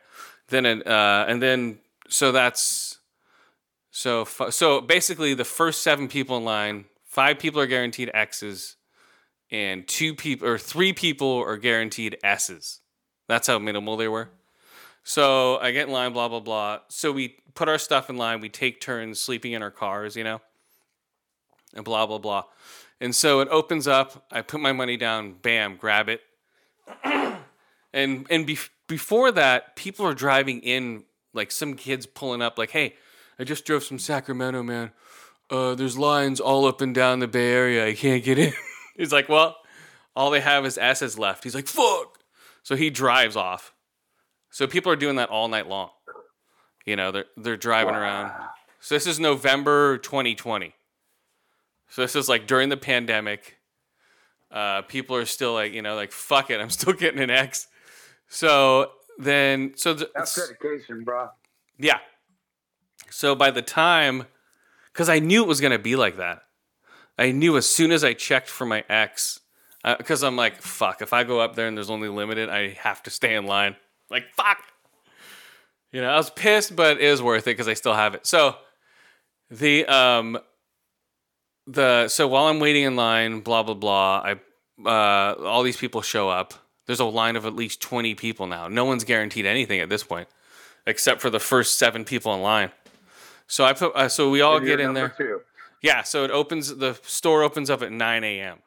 Then uh, and then so that's so f- so basically, the first seven people in line, five people are guaranteed X's, and two people or three people are guaranteed S's. That's how minimal they were. So I get in line, blah blah blah. So we put our stuff in line. We take turns sleeping in our cars, you know, and blah blah blah. And so it opens up. I put my money down. Bam, grab it. and and bef before that, people are driving in like some kids pulling up like, "Hey, I just drove from Sacramento, man. Uh, there's lines all up and down the Bay Area. I can't get in." He's like, "Well, all they have is S's left." He's like, "Fuck." So he drives off. So people are doing that all night long. You know, they're they're driving around. So this is November 2020. So this is like during the pandemic. Uh, people are still like, you know, like fuck it, I'm still getting an X. So then, so th- That's dedication, bro. yeah. So by the time, because I knew it was gonna be like that, I knew as soon as I checked for my ex, because I'm like, fuck, if I go up there and there's only limited, I have to stay in line. Like fuck. You know, I was pissed, but it was worth it because I still have it. So the um the so while I'm waiting in line, blah blah blah, I uh all these people show up. There's a line of at least 20 people now. No one's guaranteed anything at this point, except for the first seven people in line. So I put uh, so we all And get in there. Two. Yeah, so it opens. The store opens up at 9 a.m.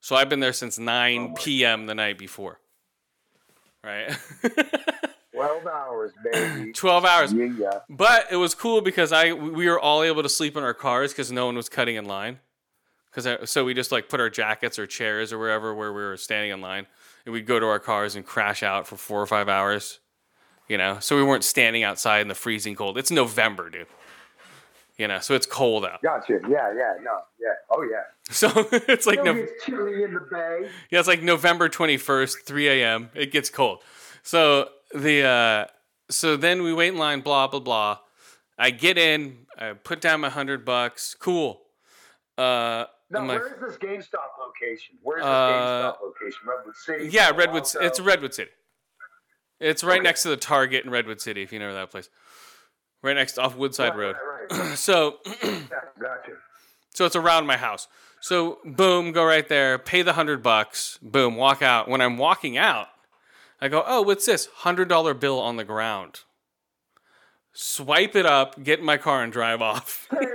So I've been there since 9 p.m. the night before. Right, Twelve hours, baby. 12 hours. yeah. But it was cool because I we were all able to sleep in our cars because no one was cutting in line. Because so we just like put our jackets or chairs or wherever where we were standing in line, and we'd go to our cars and crash out for four or five hours. You know, so we weren't standing outside in the freezing cold. It's November, dude. You know, so it's cold out. Gotcha. Yeah, yeah, no, yeah. Oh, yeah. So it's like no, gets chilly in the bay. Yeah, it's like November 21st, 3 a.m. It gets cold. So the uh so then we wait in line, blah blah blah. I get in, I put down my hundred bucks. Cool. Uh Now, I'm where is this GameStop location? Where's this Uh, GameStop location? Redwood City? yeah, Redwood Alto? it's Redwood City. It's right Okay. next to the Target in Redwood City, if you know that place. Right next off Woodside Right, Road. Right, right. So yeah, gotcha. So it's around my house. So boom, go right there, pay the hundred bucks, boom, walk out. When I'm walking out, I go, oh, what's this? Hundred dollar bill on the ground. Swipe it up, get in my car, and drive off.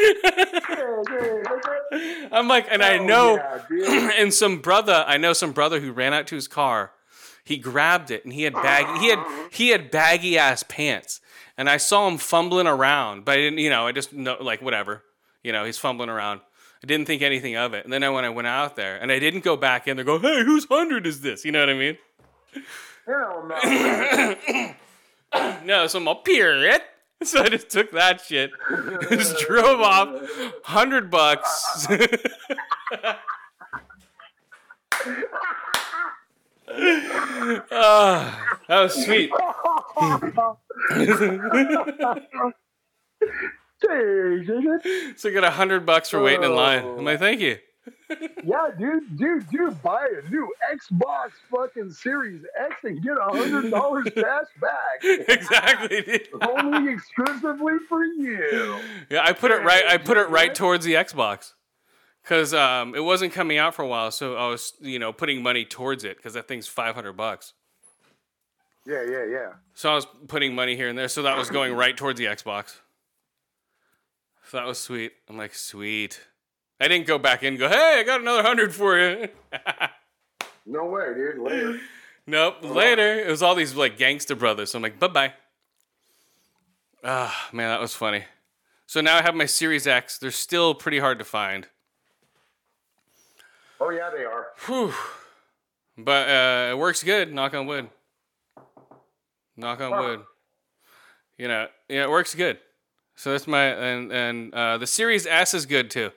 I'm like, and I know, yeah, and some brother, I know some brother who ran out to his car. He grabbed it, and he had baggy, he had he had baggy ass pants, and I saw him fumbling around, but I didn't, you know, I just know, like whatever, you know, he's fumbling around. I didn't think anything of it, and then I, when I went out there, and I didn't go back in there, go, hey, whose hundred is this? You know what I mean? Hell no. No, so I'm all period. So I just took that shit, just drove off, hundred bucks. Ah, that was sweet. So I got a hundred bucks for waiting in line. I'm like, thank you. Yeah, dude, dude, dude, buy a new Xbox fucking Series X and get a hundred dollars cash back. exactly. dude. Only exclusively for you. Yeah, I put it right. I put it right towards the Xbox because um, it wasn't coming out for a while. So I was, you know, putting money towards it because that thing's five hundred bucks. Yeah, yeah, yeah. So I was putting money here and there, so that was going right towards the Xbox. So that was sweet. I'm like, sweet. I didn't go back in and go, hey, I got another hundred for you. No way, dude. Later. nope. Later, it was all these like gangster brothers. So I'm like, bye bye. Ah, man, that was funny. So now I have my Series X. They're still pretty hard to find. Oh yeah, they are. Whew. But uh, it works good. Knock on wood. Knock on wood. You know, yeah, it works good. So that's my and and uh, the Series S is good too.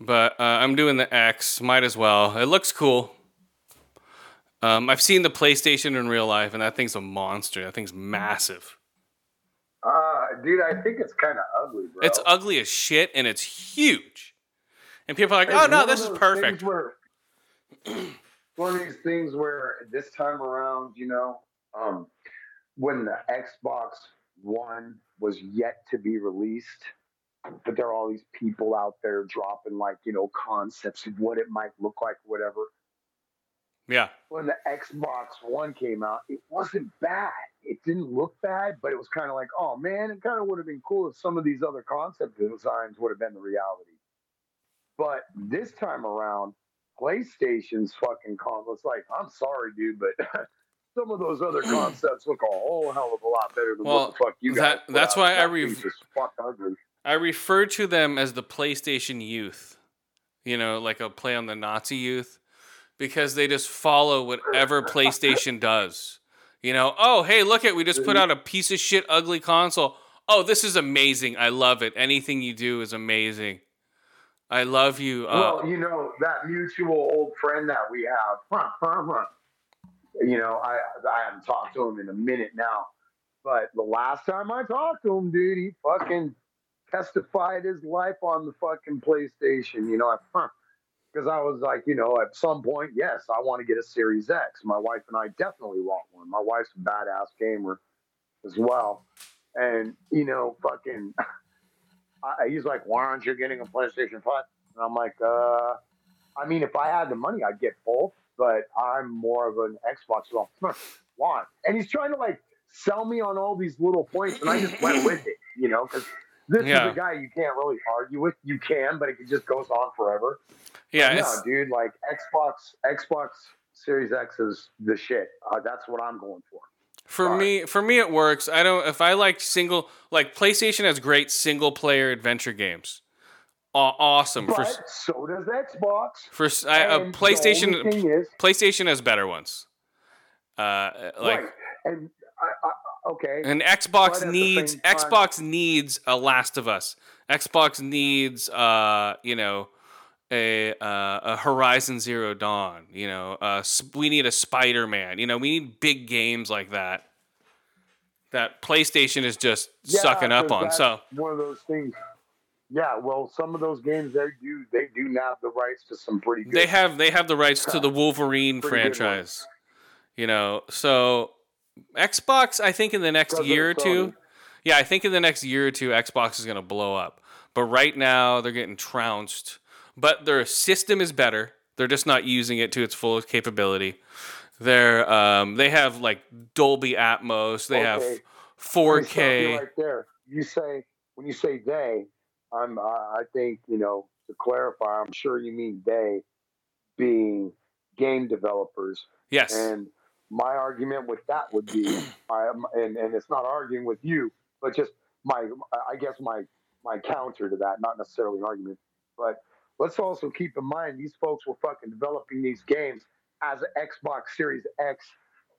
But uh, I'm doing the X. Might as well. It looks cool. Um, I've seen the PlayStation in real life, and that thing's a monster. That thing's massive. Uh, dude, I think it's kind of ugly, bro. It's ugly as shit, and it's huge. And people are like, It's "Oh no, this is perfect." Where, one of these things where this time around, you know, um, when the Xbox One was yet to be released, but there are all these people out there dropping like you know concepts of what it might look like, whatever. Yeah, When the Xbox One came out, it wasn't bad. It didn't look bad, but it was kind of like, oh man, it kind of would have been cool if some of these other concept designs would have been the reality. But this time around, PlayStation's fucking console. It's like, I'm sorry, dude, but some of those other concepts look a whole hell of a lot better than Well, what the fuck you that- put that's why I That rev- piece is fuck ugly. I refer to them as the PlayStation youth. You know, like a play on the Nazi youth, because they just follow whatever PlayStation does. You know, oh hey, look at we just put out a piece of shit ugly console. Oh, this is amazing. I love it. Anything you do is amazing. I love you. Uh, well, you know that mutual old friend that we have. Huh, huh, huh. You know, I I haven't talked to him in a minute now, but the last time I talked to him, dude, he fucking testified his life on the fucking PlayStation. You know, I because I was like, you know, at some point, yes, I want to get a Series X. My wife and I definitely want one. My wife's a badass gamer as well, and you know, fucking. I, he's like, why aren't you getting a PlayStation 5? And I'm like, uh, I mean, if I had the money, I'd get both, but I'm more of an Xbox. Why? And he's trying to like sell me on all these little points, and I just went with it, you know, because this Yeah. is a guy you can't really argue with. You can, but it just goes on forever. yeah, no, dude, like Xbox, Xbox Series X is the shit. Uh, that's what I'm going for. For Sorry. me, for me, it works. I don't. If I like single, like PlayStation has great single player adventure games. Aw awesome. But For so does Xbox. for I, uh, PlayStation, is, PlayStation has better ones. Uh, like right. And I, okay, and Xbox the needs same time- Xbox needs a Last of Us. Xbox needs uh, you know, a uh, a Horizon Zero Dawn. You know, uh, we need a Spider Man. You know, we need big games like that. That PlayStation is just Yeah, sucking up on. So one of those things. Yeah, well, some of those games they do they do have the rights to some pretty good. they have they have the rights to the Wolverine franchise. You know, so Xbox, I think in the next year or two, yeah, I think in the next year or two, Xbox is going to blow up. But right now, they're getting trounced. But their system is better. They're just not using it to its fullest capability. They're um, they have like Dolby Atmos. They have Okay. Let me stop you 4K. right there. You say when you say they, I'm I I think you know to clarify. I'm sure you mean they being game developers. Yes. And my argument with that would be, I, um, and, and it's not arguing with you, but just my, I guess my, my counter to that, not necessarily an argument, but let's also keep in mind these folks were fucking developing these games as Xbox Series X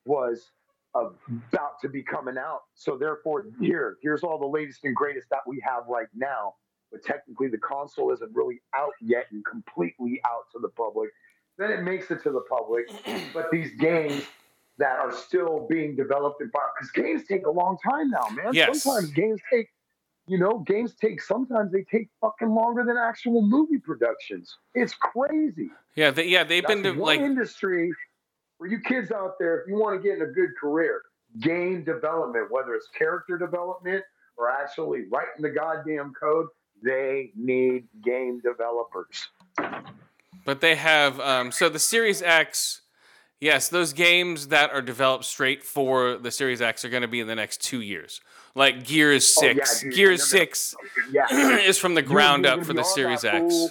was about to be coming out. So therefore, here, here's all the latest and greatest that we have right now. But technically, the console isn't really out yet and completely out to the public. Then it makes it to the public. But these games that are still being developed and because games take a long time now, man. Yes. Sometimes games take, you know, games take. Sometimes they take fucking longer than actual movie productions. It's crazy. yeah, they, yeah, they've been That's de- one like industry for you kids out there. If you want to get in a good career, game development, whether it's character development or actually writing the goddamn code, they need game developers. But they have um, so the Series X, Yes, those games that are developed straight for the Series X are going to be in the next two years. Like Gears Oh, yeah, Six. Gears Six Yeah. is from the ground up for the Series X.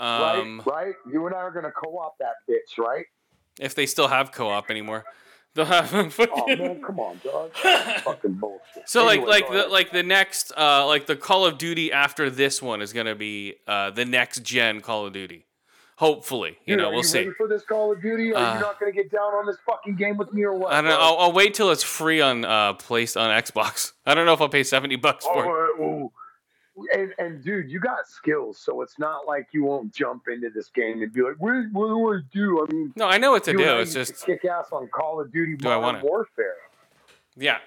Um, right? Right? You and I are gonna co-op that bitch, right? If they still have co-op anymore, they'll have Oh man, come on, dog. Fucking bullshit. So like Anyway, like the ahead. like the next uh like the Call of Duty after this one is gonna be uh the next gen Call of Duty. Hopefully, you Dude, know we'll you see. Ready for this Call of Duty? Are Uh, you not gonna get down on this fucking game with me or what? I don't know. I'll, I'll wait till it's free on uh place on Xbox. I don't know if I'll pay seventy bucks for it. Oh, oh. And, and dude, you got skills, so it's not like you won't jump into this game and be like, "What, what do I do?" I mean, No, I know what to do. It's to just kick ass on Call of Duty Do I Modern wanna? Warfare. yeah.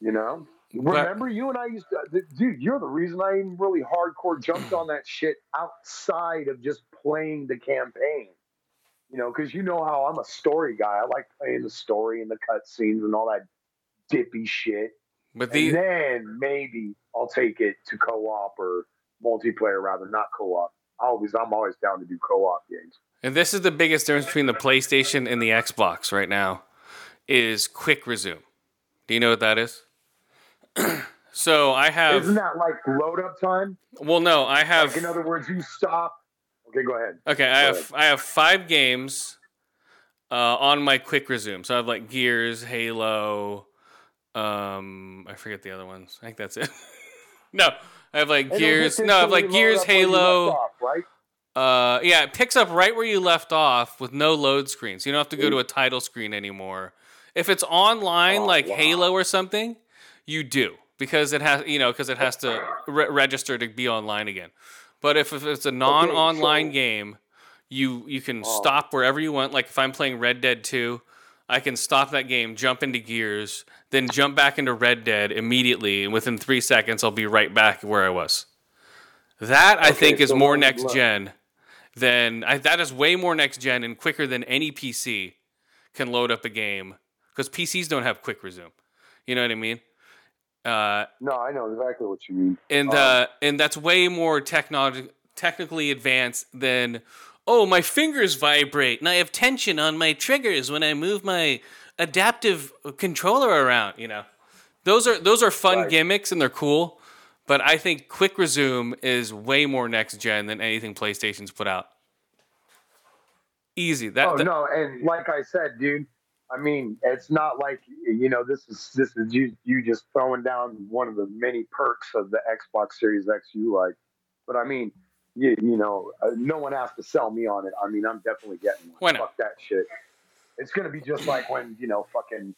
You know, But- remember you and I used to, dude. You're the reason I even really hardcore jumped on that shit outside of just playing the campaign. You know, because you know how I'm a story guy. I like playing the story and the cutscenes and all that dippy shit. But and then maybe I'll take it to co-op or multiplayer rather, not co-op. I Always, I'm always down to do co-op games. and this is the biggest difference between the PlayStation and the Xbox right now is quick resume. Do you know what that is? so I have Isn't that like load up time? well no, I have Like in other words, you stop. Okay, go ahead. Okay, I Go have I have five games uh, on my quick resume. So I have like Gears, Halo. Um, I forget the other ones. I think that's it. no, I have like And Gears. No, I have like Gears, up where you left Halo. off, right? Uh, yeah, it picks up right where you left off with no load screen, so you don't have to go to a title screen anymore. If it's online, Oh, like wow. Halo or something, you do because it has you know because it has to re- register to be online again. But if, if it's a non-online so- game, you you can Oh. stop wherever you want. Like if I'm playing Red Dead 2, I can stop that game, jump into Gears, then jump back into Red Dead immediately, and within three seconds, I'll be right back where I was. That I Okay, think is so more next gen than I, that is way more next gen and quicker than any PC can load up a game because PCs don't have quick resume. You know what I mean? Uh, No, I know exactly what you mean. and Um, uh, and that's way more technolog- technically advanced than oh my fingers vibrate and I have tension on my triggers when I move my adaptive controller around. You know, those are those are fun Right. gimmicks and they're cool, but I think quick resume is way more next gen than anything PlayStation's put out. Easy. That, oh that- no, and like I said, dude. I mean, it's not like you know this is this is you you just throwing down one of the many perks of the Xbox Series X you like. But I mean, you, you know, uh, no one has to sell me on it. I mean, I'm definitely getting one. Fuck that shit. It's gonna be just like when you know, fucking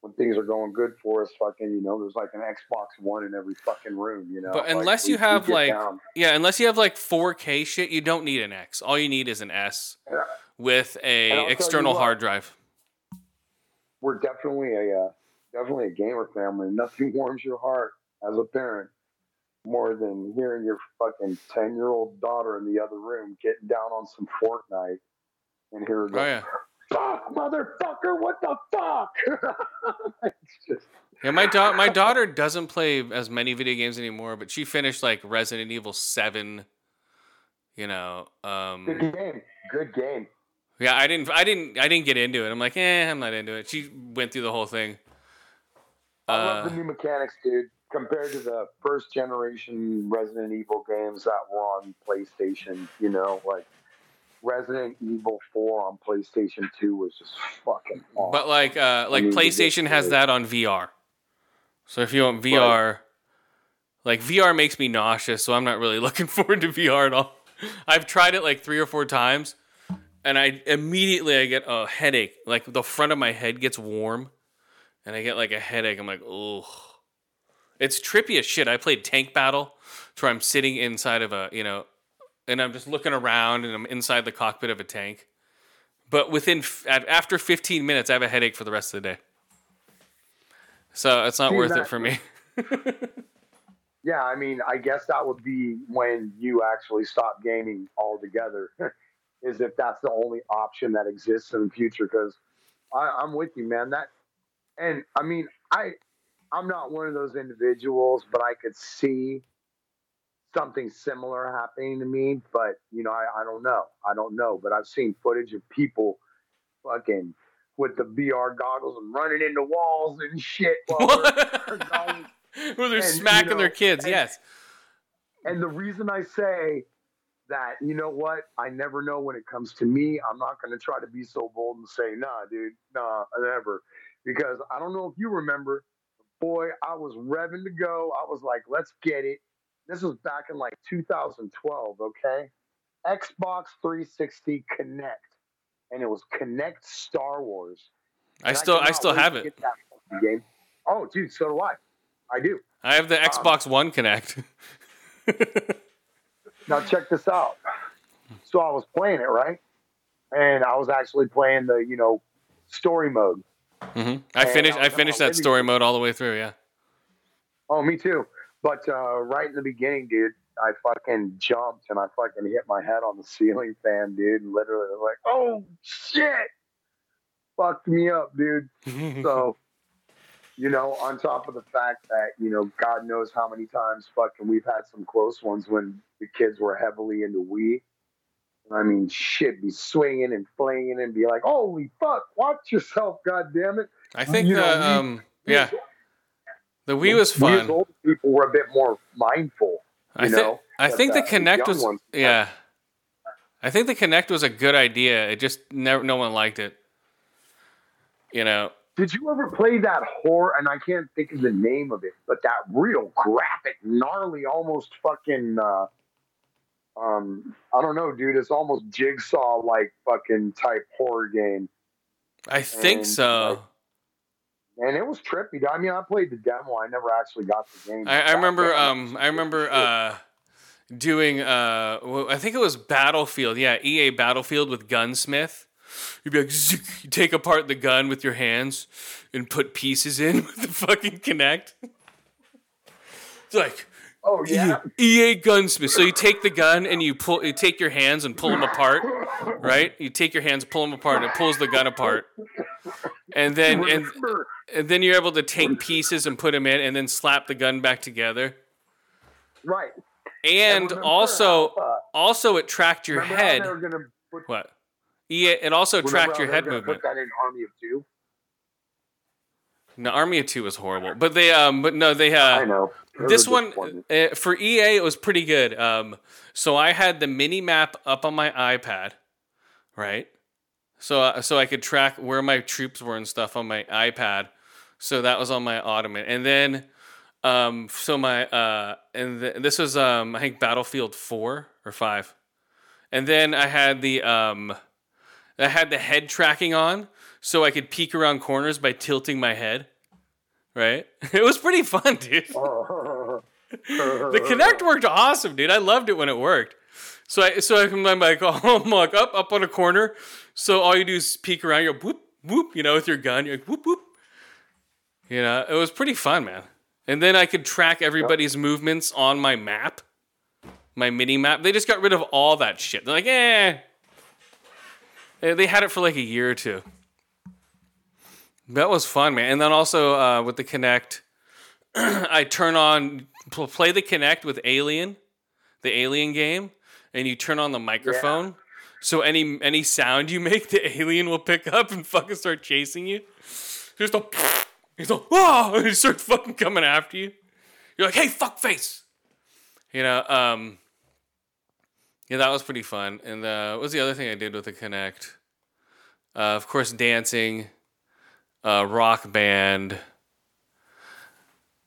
when things are going good for us. Fucking, you know, there's like an Xbox One in every fucking room. You know, But unless we- you we have get like down. yeah, unless you have like 4K shit, you don't need an X. All you need is an S with a external hard drive. We're definitely a uh, definitely a gamer family. Nothing warms your heart as a parent more than hearing your fucking ten year old daughter in the other room getting down on some Fortnite and hear her go, Oh yeah. "Fuck, motherfucker! What the fuck?" it's just Yeah, my da- my daughter doesn't play as many video games anymore, but she finished like Resident Evil 7. You know, good um game. Good game. Yeah, I didn't I didn't I didn't get into it. I'm like, "Eh, I'm not into it." She went through the whole thing. I love Uh, the new mechanics, dude. Compared to the first generation Resident Evil games that were on PlayStation, you know, like Resident Evil 4 on PlayStation 2 was just fucking awesome. But like uh like mean, PlayStation has that on VR. So if you want VR, like VR makes me nauseous, so I'm not really looking forward to VR at all. I've tried it like 3 or 4 times and I immediately I get a headache. Like the front of my head gets warm and I get like a headache. I'm like, oh, It's trippy as shit. I played Tank Battle where I'm sitting inside of a, you know, and I'm just looking around and I'm inside the cockpit of a tank. But within f- after 15 minutes, I have a headache for the rest of the day. So it's not See, worth it for me. Yeah, I mean, I guess that would be when you actually stop gaming altogether, is if that's the only option that exists in the future. Because I'm with you, man. That, and I mean, I, I'm not one of those individuals, but I could see something similar happening to me. But you know, I, I don't know. I don't know. But I've seen footage of people fucking with the VR goggles and running into walls and shit. while What? Where they're And, you smacking know, their kids, and- yes. And the reason I say that, you know what? I never know when it comes to me. I'm not going to try to be so bold and say, nah, dude, nah, never. Because I don't know if you remember, boy, I was revving to go. I was like, let's get it. This was back in like 2012, okay? Xbox 360 Kinect. And it was Kinect Star Wars. I And still I cannot still have it. get that fucking Game. Oh, dude, so do I. I do. I have the um, Xbox One Kinect. Now check this out. So I was playing it right, and I was actually playing the you know story mode. hmm I And finished I I finished that story mode all the way through, yeah. Oh, me too. But uh, right in the beginning, dude, I fucking jumped and I fucking hit my head on the ceiling fan, dude. And literally, like, oh shit, fucked me up, dude. So, you know, on top of the fact that, you know, God knows how many times fucking we've had some close ones when the kids were heavily into Wii. I mean, shit, be swinging and flinging and be like, holy fuck, watch yourself, God damn it. I think You know, the we- um yeah, the Wii was We as fun. older people were a bit more mindful. I think know, I think the Kinect was ones- yeah. I think the Kinect was a good idea. It just never no one liked it. You know, Did you ever play that horror? And I can't think of the name of it, but that real graphic, gnarly, almost fucking. Uh, um, I don't know, dude. It's almost jigsaw like fucking type horror game, I think And, so. and it was trippy. I mean, I played the demo. I never actually got the game. I, I remember um I remember uh doing uh I think it was Battlefield. Yeah, EA Battlefield with Gunsmith. You'd be like, "Zook," you take apart the gun with your hands and put pieces in with the fucking Kinect. It's like Oh yeah, EA Gunsmith. So you take the gun and you pull, you take your hands and pull them apart, right? You take your hands, pull them apart, and it pulls the gun apart. And then and and then you're able to take pieces and put them in, and then slap the gun back together. right. And also, uh, also it tracked your head. They were gonna put, What? EA. It also remember tracked your head movement. Put that in Army of Two. No, Army of Two was horrible, but they um, but no, they uh, I know. It this one uh, for EA it was pretty good. Um, so I had the mini map up on my iPad, right? So uh, so I could track where my troops were and stuff on my iPad. So that was on my ottoman, and then um, so my uh, and th- this was um, I think Battlefield Four or Five, and then I had the um, I had the head tracking on, so I could peek around corners by tilting my head. Right, it was pretty fun, dude. the Kinect worked awesome, dude. I loved it when it worked. So I so I can I'm like, oh, I'm like up up on a corner. So all you do is peek around, you go whoop whoop, you know, with your gun, you're like whoop whoop. You know, it was pretty fun, man. And then I could track everybody's movements on my map, my mini map. They just got rid of all that shit. They're like, eh. They had it for like a year or two. That was fun, man. And then also uh, with the Kinect, I turn on pl- play the Kinect with Alien, the Alien game, and you turn on the microphone. So any any sound you make, the alien will pick up and fucking start chasing you. Just a he's like, oh, and he starts fucking coming after you. You're like, hey, fuck face. You know, um, yeah, that was pretty fun. And uh, what was the other thing I did with the Kinect? Uh, of course, dancing, uh, rock band.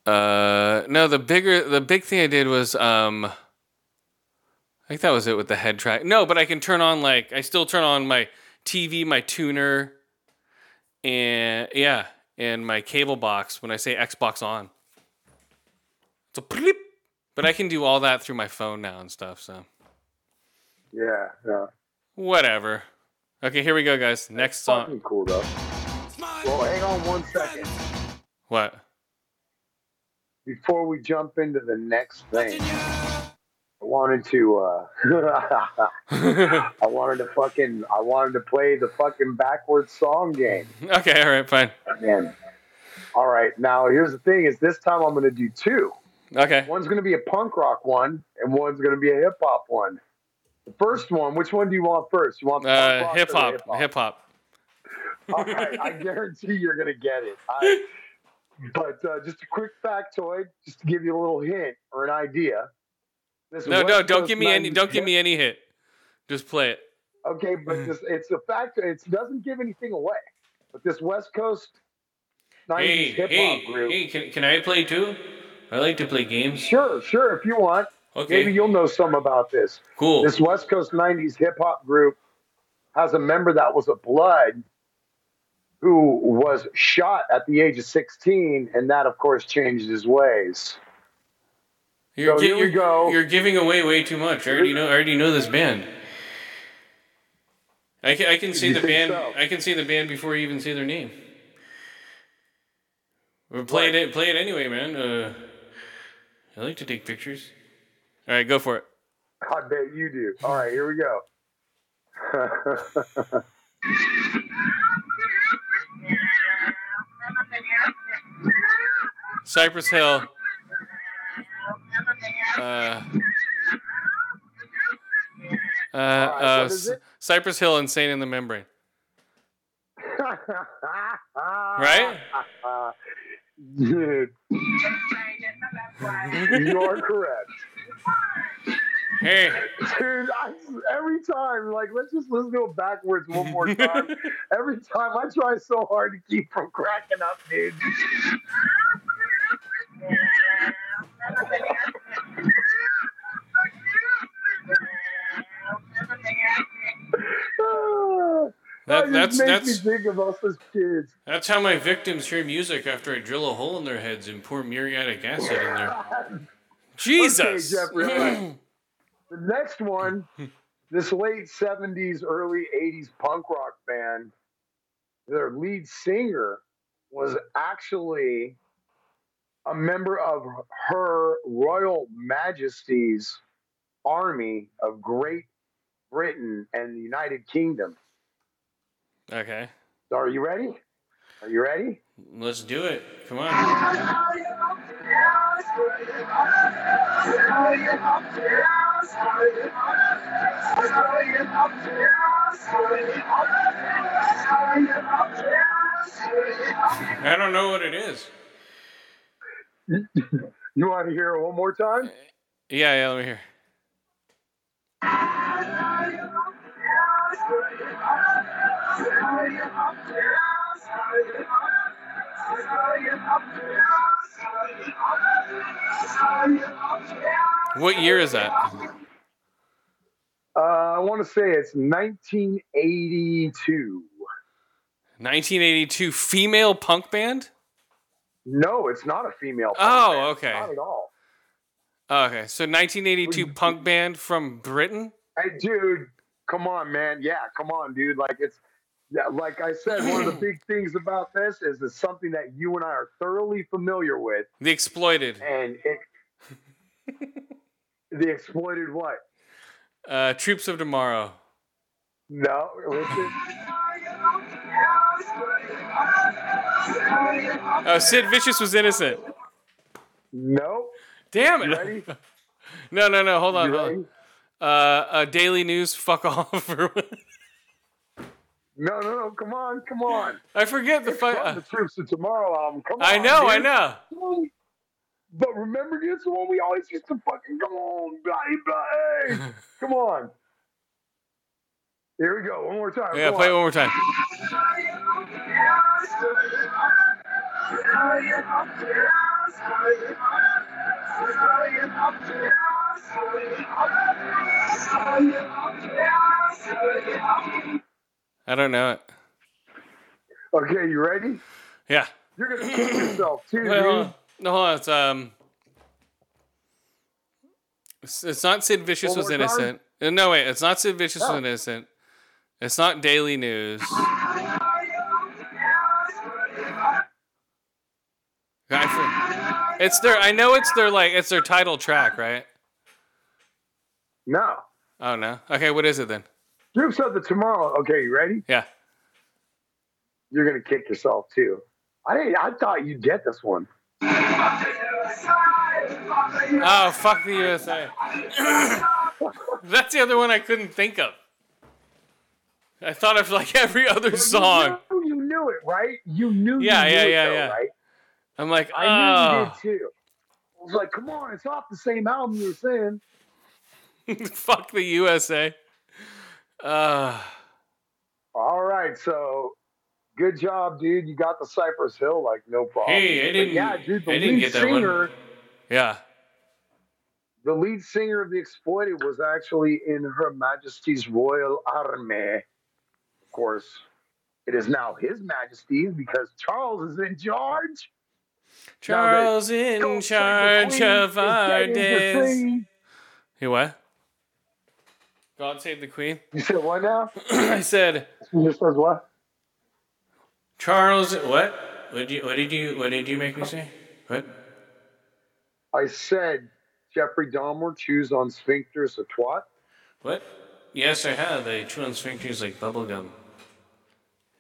Uh, no, the bigger, the big thing I did was, um, I think that was it with the head track. No, but I can turn on like I still turn on my TV, my tuner, and yeah, and my cable box when I say Xbox on. It's a bleep. But I can do all that through my phone now and stuff. So yeah, yeah. whatever. Okay, here we go, guys. Next song. Fucking cool though. Well, hang on one second What? before we jump into the next thing. I wanted to. uh I wanted to fucking. I wanted to play the fucking backwards song game. okay, all right, fine. Man. All right. Now here's the thing: is this time I'm going to do two. Okay. One's going to be a punk rock one, and one's going to be a hip hop one. The first one, which one do you want first? You want the punk Uh, hip hop? hip hop. All right, I guarantee you're gonna get it. I, but uh, just a quick factoid, just to give you a little hint or an idea. This No, no, don't Coast give me any. Don't give me any hit. Just play it. Okay, but this, it's a fact. It doesn't give anything away. But this West Coast '90s Hey, hip hop hey, group. hey! Can, can I play too? I like to play games. Sure, sure. If you want, Okay. maybe you'll know some about this. Cool. This West Coast '90s hip hop group has a member that was a blood who was shot at the age of 16, and that, of course, changed his ways. You're, So gi- here you're- go. You're giving away way too much. I already know. I already know this band. I can, I can see You the band. so? I can see the band before you even see their name. Play it. Play it anyway, man. Uh, I like to take pictures. All right, go for it. I bet you do. All right, here we go. Cypress Hill. Uh, uh, uh, it? Cypress Hill, Insane in the Membrane. Right? Dude, you are correct. Hey, Dude, I, every time, like, let's just listen to it backwards one more time. every time, I try so hard to keep from cracking up, dude. That- that that's- that's- me think of us as kids. that's how my victims hear music after I drill a hole in their heads and pour muriatic acid in there. Jesus. Okay, Jeffrey, all right. The next one, this late 70s, early 80s punk rock band, their lead singer was actually a member of her Royal Majesty's Army of Great Britain and the United Kingdom. okay, So are you ready? Are you ready? let's do it. Come on. I don't know what it is. You want to hear it one more time? Yeah, yeah, let me hear. What year is that? Uh, I want to say it's 1982. 1982 female punk band? No, it's not a female. punk Oh, band. okay. Not at all. Oh, okay, so 1982 punk band from Britain? Hey, dude, come on, man. Yeah, come on, dude. Like it's, yeah, like I said, one of the big things about this is it's something that you and I are thoroughly familiar with, The Exploited. and it, the exploited what? Uh, Troops of Tomorrow. No, listen. Oh, Sid Vicious was innocent. No. Damn it. ready? No, no, no. Hold on. You hold on. Uh, uh, Daily News. Fuck off. No, no, no. Come on, come on. I forget the From fuck. the Troops of Tomorrow album. Come on. I know, I know. But remember, dude, it's the one we always used to fucking come on, bloody, bloody. Come on. Here we go. One more time. Yeah, Come play it one more time. I don't know it. Okay, you ready? Yeah. You're gonna kick yourself too, Wait, hold dude. on. No, hold on. It's um. It's, it's not Sid Vicious One was more time? innocent. Uh, No, wait. It's not Sid Vicious was innocent. It's not Daily News. I It's their. I know it's their like. It's their title track, right? No. Oh no. Okay, what is it then? Troops of the Tomorrow. Okay, you ready? Yeah. You're gonna kick yourself too. I didn't, I thought you'd get this one. Oh fuck the USA. That's the other one I couldn't think of. I thought of like every other song. You know, you knew it, right? You knew. Yeah, you yeah, knew yeah, it, though, yeah. Right? I'm like, I knew you oh, did too. I was like, come on, it's off the same album you were saying. fuck the USA. Uh, All right, so good job, dude. You got the Cypress Hill, like no problem. Hey, I didn't- yeah, dude. The I lead that one. singer, yeah. the lead singer of the Exploited, was actually in Her Majesty's Royal Army. Of course, it is now His Majesty's because Charles is in charge. Charles in Don't save the charge of our dead in the days. Hey, what? God save the Queen. You said what now? I said He just says what? Charles. What? What did you? What did you? What did you make me say? What? I said Jeffrey Dahmer chews on sphincters a twat. What? Yes, I have. They chew on sphincters like bubblegum.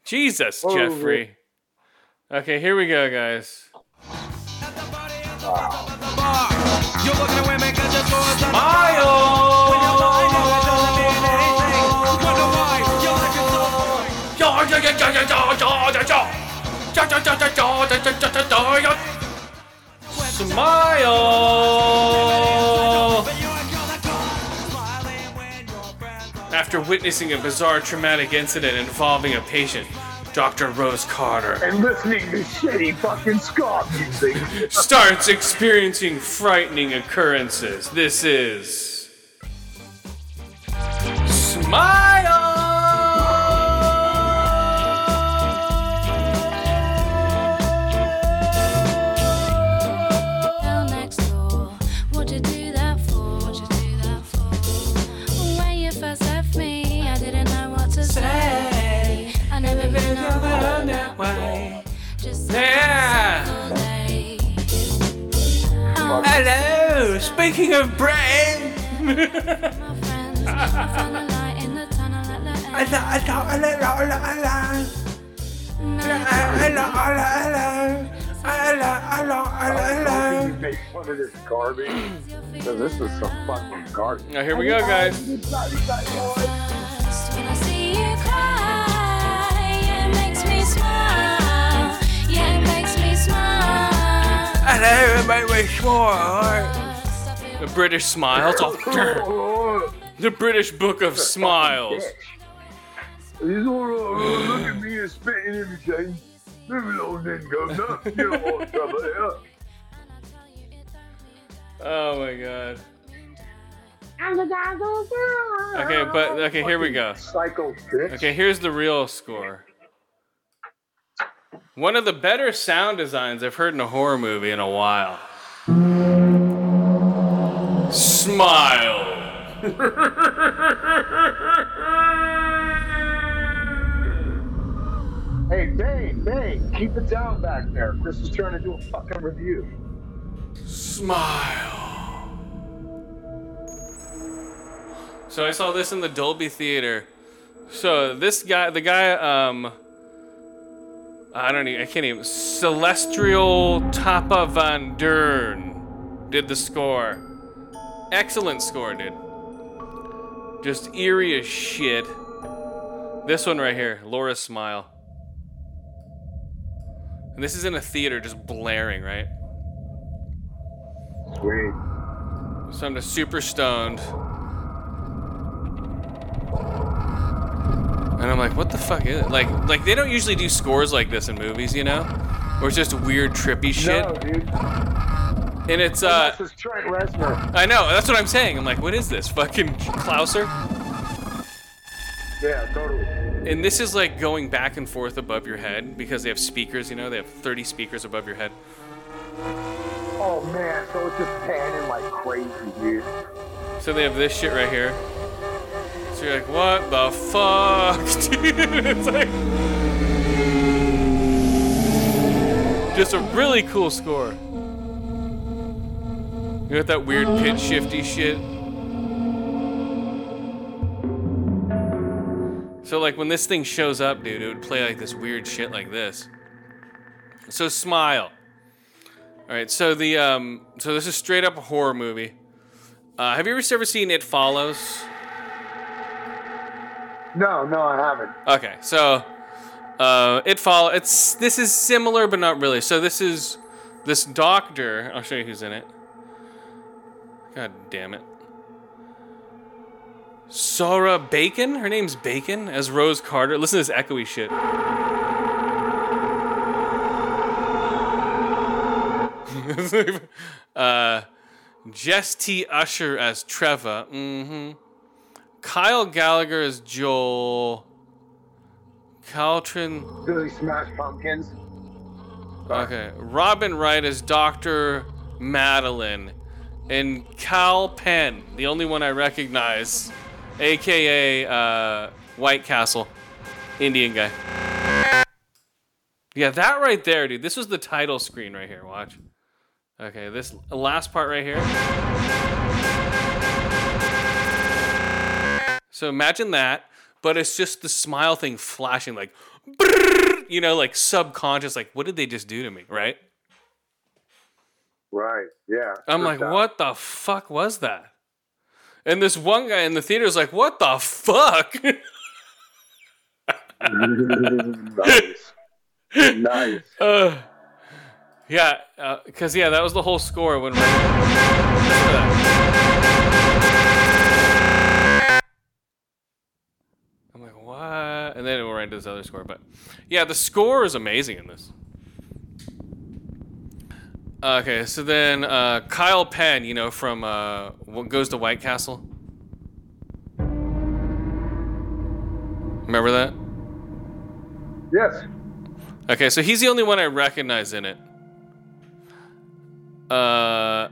Jesus, Oh. Jeffrey. Okay, here we go, guys. You're looking are After witnessing a bizarre traumatic incident involving a patient, Dr. Rose Carter And listening to shitty fucking ska music. starts experiencing frightening occurrences. This is. Smile! Yeah. all day. Hello! Speaking of brain! My friends, I found a light in the tunnel at the end. I hope you make fun of this garbage. Because this is some fucking garbage. Now, here we go, guys. First, when I see you cry, it makes me smile. Smile. Hello, my way The British smiles. Oh, Oh, the British Book of Smiles. He's all right. Look at me and spitting everything. Leave it alone, then go nuts. You don't want trouble here. Oh my god. Okay, but okay, here we go. Psycho bitch. Okay, here's the real score. One of the better sound designs I've heard in a horror movie in a while. Smile. Hey, Bane, Bane, keep it down back there. Chris is trying to do a fucking review. Smile. So I saw this in the Dolby Theater. So this guy, the guy, um, I don't even, I can't even, Celestial Tapa Van Dern did the score. Excellent score, dude. Just eerie as shit. This one right here, Laura's Smile. And this is in a theater just blaring, right? Sweet. So I'm just super stoned. And I'm like, what the fuck is it? Like, like they don't usually do scores like this in movies, you know? Or it's just weird, trippy shit. No, dude. And it's, uh, This is Trent Reznor. I know, that's what I'm saying. I'm like, what is this? Fucking Klauser? Yeah, totally. And this is like going back and forth above your head because they have speakers, you know? They have 30 speakers above your head. Oh man, so it's just panning like crazy, dude. So they have this shit right here. So you're like, what the fuck, dude? It's like just a really cool score. You got that weird pitch shifty shit. So like when this thing shows up, dude, it would play like this weird shit like this. So smile. All right, so the um, so this is straight up a horror movie. Uh, have you ever ever seen It Follows? No, no, I haven't. Okay, so Uh, it follow. It's this is similar, but not really. So this is this doctor. I'll show you who's in it. God damn it. Sosie Bacon. Her name's Bacon as Rose Carter. Listen to this echoey shit. uh, Jessie T. Usher as Trevor. Mm-hmm. Kyle Gallner is Joel. Caltrin. Billy Smash Pumpkins. Okay. Robin Weigert is Dr. Madeline. And Kal Penn, the only one I recognize, aka uh, White Castle, Indian guy. Yeah, that right there, dude. This was the title screen right here. Watch. Okay, this last part right here. So imagine that, but it's just the smile thing flashing like, you know, like subconscious. Like, what did they just do to me, right? Right. Yeah. I'm like, what the fuck was that? And this one guy in the theater is like, what the fuck? nice. nice. Uh, yeah, because yeah, that was the whole score when. What? And then we're into this other score, but yeah, the score is amazing in this. Okay, so then uh, Kyle Penn, you know, from uh, what goes to White Castle. Remember that? Yes. Okay, so he's the only one I recognize in it. Uh,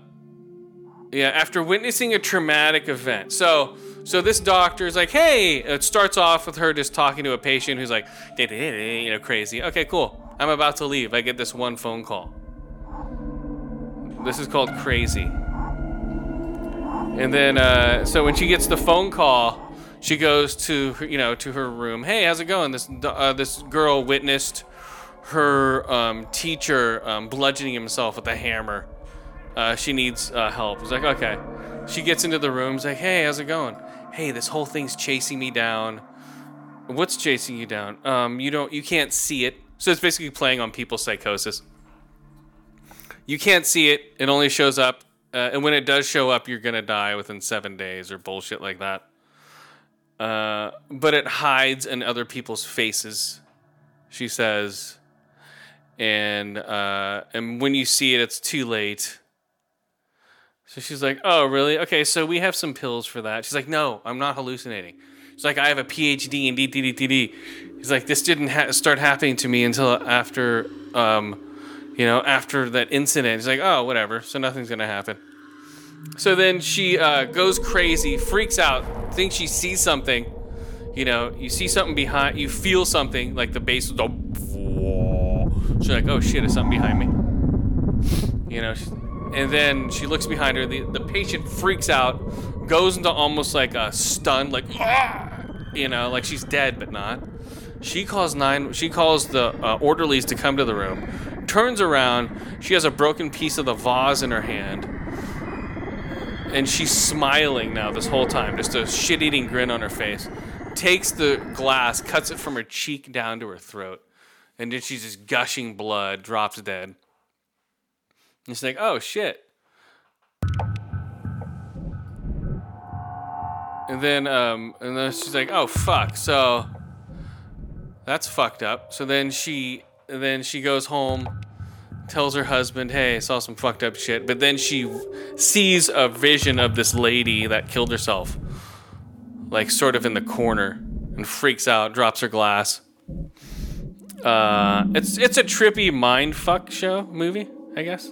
yeah, after witnessing a traumatic event. So, so this doctor is like, "Hey," it starts off with her just talking to a patient who's like, you know, crazy. Okay, cool. I'm about to leave. I get this one phone call. This is called crazy. And then, uh, so when she gets the phone call, she goes to her, you know to her room. Hey, how's it going? This uh, this girl witnessed her um, teacher um, bludgeoning himself with a hammer. Uh, she needs uh, help. It's like okay. She gets into the room. It's like, hey, how's it going? Hey, this whole thing's chasing me down. What's chasing you down? Um, you don't, you can't see it. So it's basically playing on people's psychosis. You can't see it. It only shows up, uh, and when it does show up, you're gonna die within seven days or bullshit like that. Uh, but it hides in other people's faces. She says, and uh, and when you see it, it's too late. So she's like, "Oh, really? Okay, so we have some pills for that." She's like, "No, I'm not hallucinating." She's like, "I have a PhD in DDDD." He's like, "This didn't ha- start happening to me until after, um, you know, after that incident." He's like, "Oh, whatever. So nothing's gonna happen." So then she uh, goes crazy, freaks out, thinks she sees something. You know, you see something behind, you feel something like the bass. She's like, "Oh shit, is something behind me?" You know. She's, and then she looks behind her. The, the patient freaks out, goes into almost like a stun, like, "Ah!" you know, like she's dead but not. She calls nine. She calls the uh, orderlies to come to the room. Turns around. She has a broken piece of the vase in her hand, and she's smiling now this whole time, just a shit-eating grin on her face. Takes the glass, cuts it from her cheek down to her throat, and then she's just gushing blood, drops dead. It's like, oh shit. And then, um, and then she's like, oh fuck. So that's fucked up. So then she, then she goes home, tells her husband, hey, I saw some fucked up shit. But then she sees a vision of this lady that killed herself, like sort of in the corner, and freaks out, drops her glass. Uh, it's it's a trippy mind fuck show movie, I guess.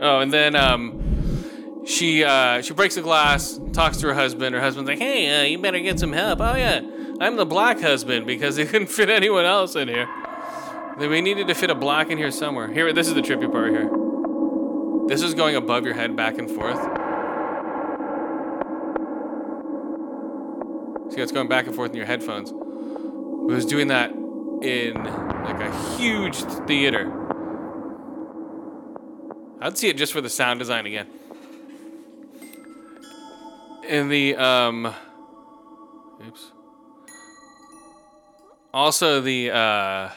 Oh, and then um, she uh, she breaks the glass, talks to her husband. Her husband's like, "Hey, uh, you better get some help." Oh yeah, I'm the black husband because they couldn't fit anyone else in here. We needed to fit a black in here somewhere. Here, this is the trippy part here. This is going above your head, back and forth. See, it's going back and forth in your headphones. It was doing that in like a huge theater. I'd see it just for the sound design again. In the um oops. also the uh,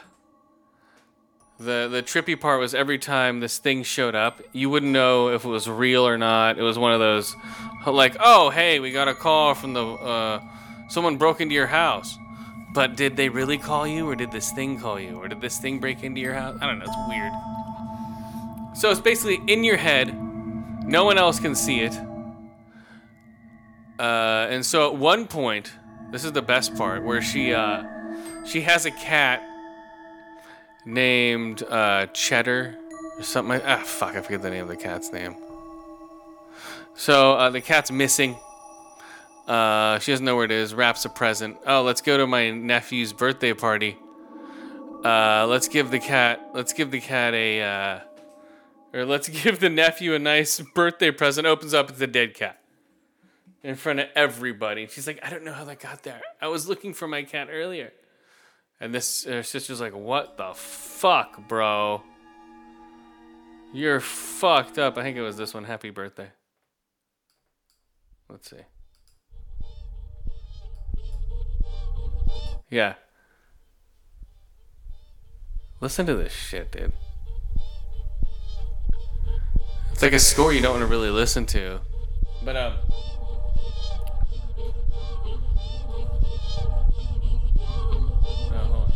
the the trippy part was every time this thing showed up, you wouldn't know if it was real or not. It was one of those like, oh hey, we got a call from the uh, someone broke into your house. But did they really call you, or did this thing call you, or did this thing break into your house? I don't know. It's weird. So it's basically in your head. No one else can see it. Uh, and so at one point, this is the best part, where she uh, she has a cat named uh, Cheddar or something. Ah, fuck, I forget the name of the cat's name. So uh, the cat's missing. Uh, she doesn't know where it is. Wraps a present. Oh, let's go to my nephew's birthday party. Uh, let's give the cat. Let's give the cat a. Or let's give the nephew a nice birthday present. Opens up, a dead cat in front of everybody. She's like, I don't know how that got there. I was looking for my cat earlier. And this her sister's like, What the fuck, bro? You're fucked up. I think it was this one. Happy birthday. Let's see. Yeah. Listen to this shit, dude. It's like a score you don't want to really listen to. But um Oh.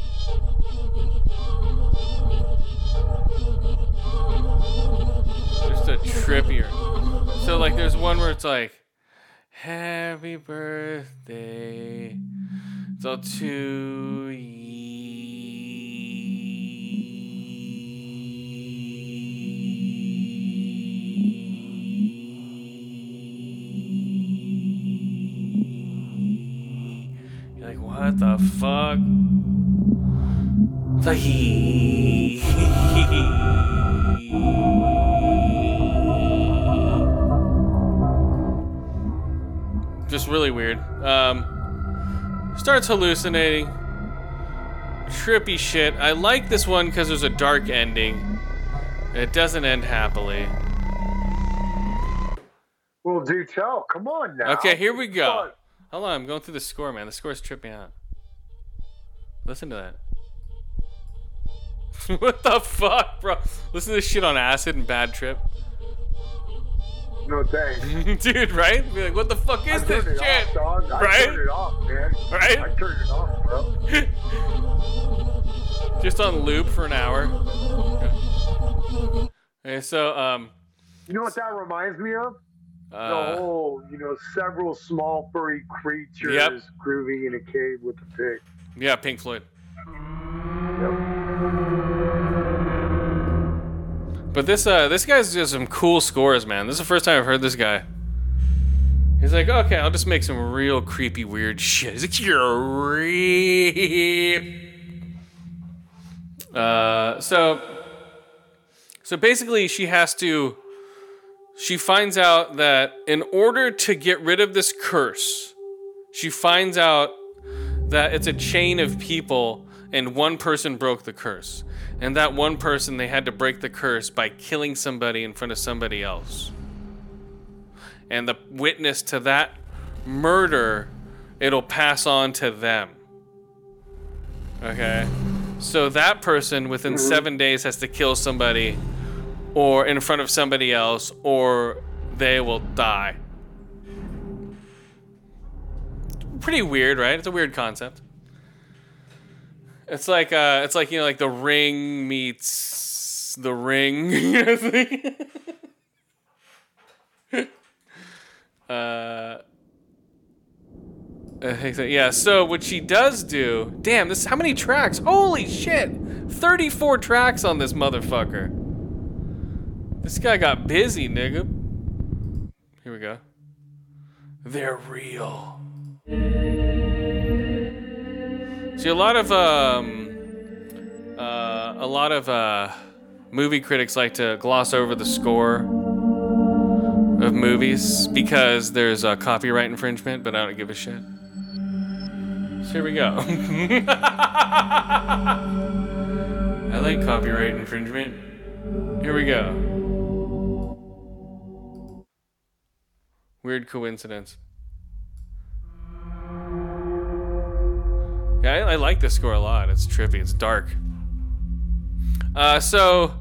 Just a trippier. So like there's one where it's like Happy birthday so to ye. What the fuck? The he. Just really weird. Um, starts hallucinating. Trippy shit. I like this one because there's a dark ending. It doesn't end happily. Well, do tell. Come on now. Okay, here we go. Hold on, I'm going through the score, man. The score's tripping out. Listen to that. what the fuck, bro? Listen to this shit on acid and bad trip. No thanks. Dude, right? Be like, what the fuck is this shit? off, dog. I Right? turned it off, man. Right? I turned it off, bro. Just on loop for an hour. Okay, so, um, You know what that reminds me of? The uh, whole, you know, several small furry creatures Yep. grooving in a cave with a pig. yeah, Pink Floyd. But this, uh, this guy's just some cool scores, man. This is the first time I've heard this guy. He's like, okay, I'll just make some real creepy, weird shit. He's like, you're real. Uh, so, so basically, she has to. She finds out that in order to get rid of this curse, she finds out that it's a chain of people and one person broke the curse. And that one person, they had to break the curse by killing somebody in front of somebody else. And the witness to that murder, it'll pass on to them. Okay? So that person within mm-hmm. seven days has to kill somebody or in front of somebody else or they will die. Pretty weird, right? It's a weird concept. It's like uh it's like you know like the ring meets the ring. Uh yeah, so what she does do, damn, this how many tracks? Holy shit! 34 tracks on this motherfucker. This guy got busy, nigga. Here we go. They're real. See, a lot of um, uh, a lot of uh, movie critics like to gloss over the score of movies because there's a copyright infringement, but I don't give a shit. So here we go. I like copyright infringement. Here we go. Weird coincidence. Yeah, I, I like the score a lot. It's trippy. It's dark. Uh, so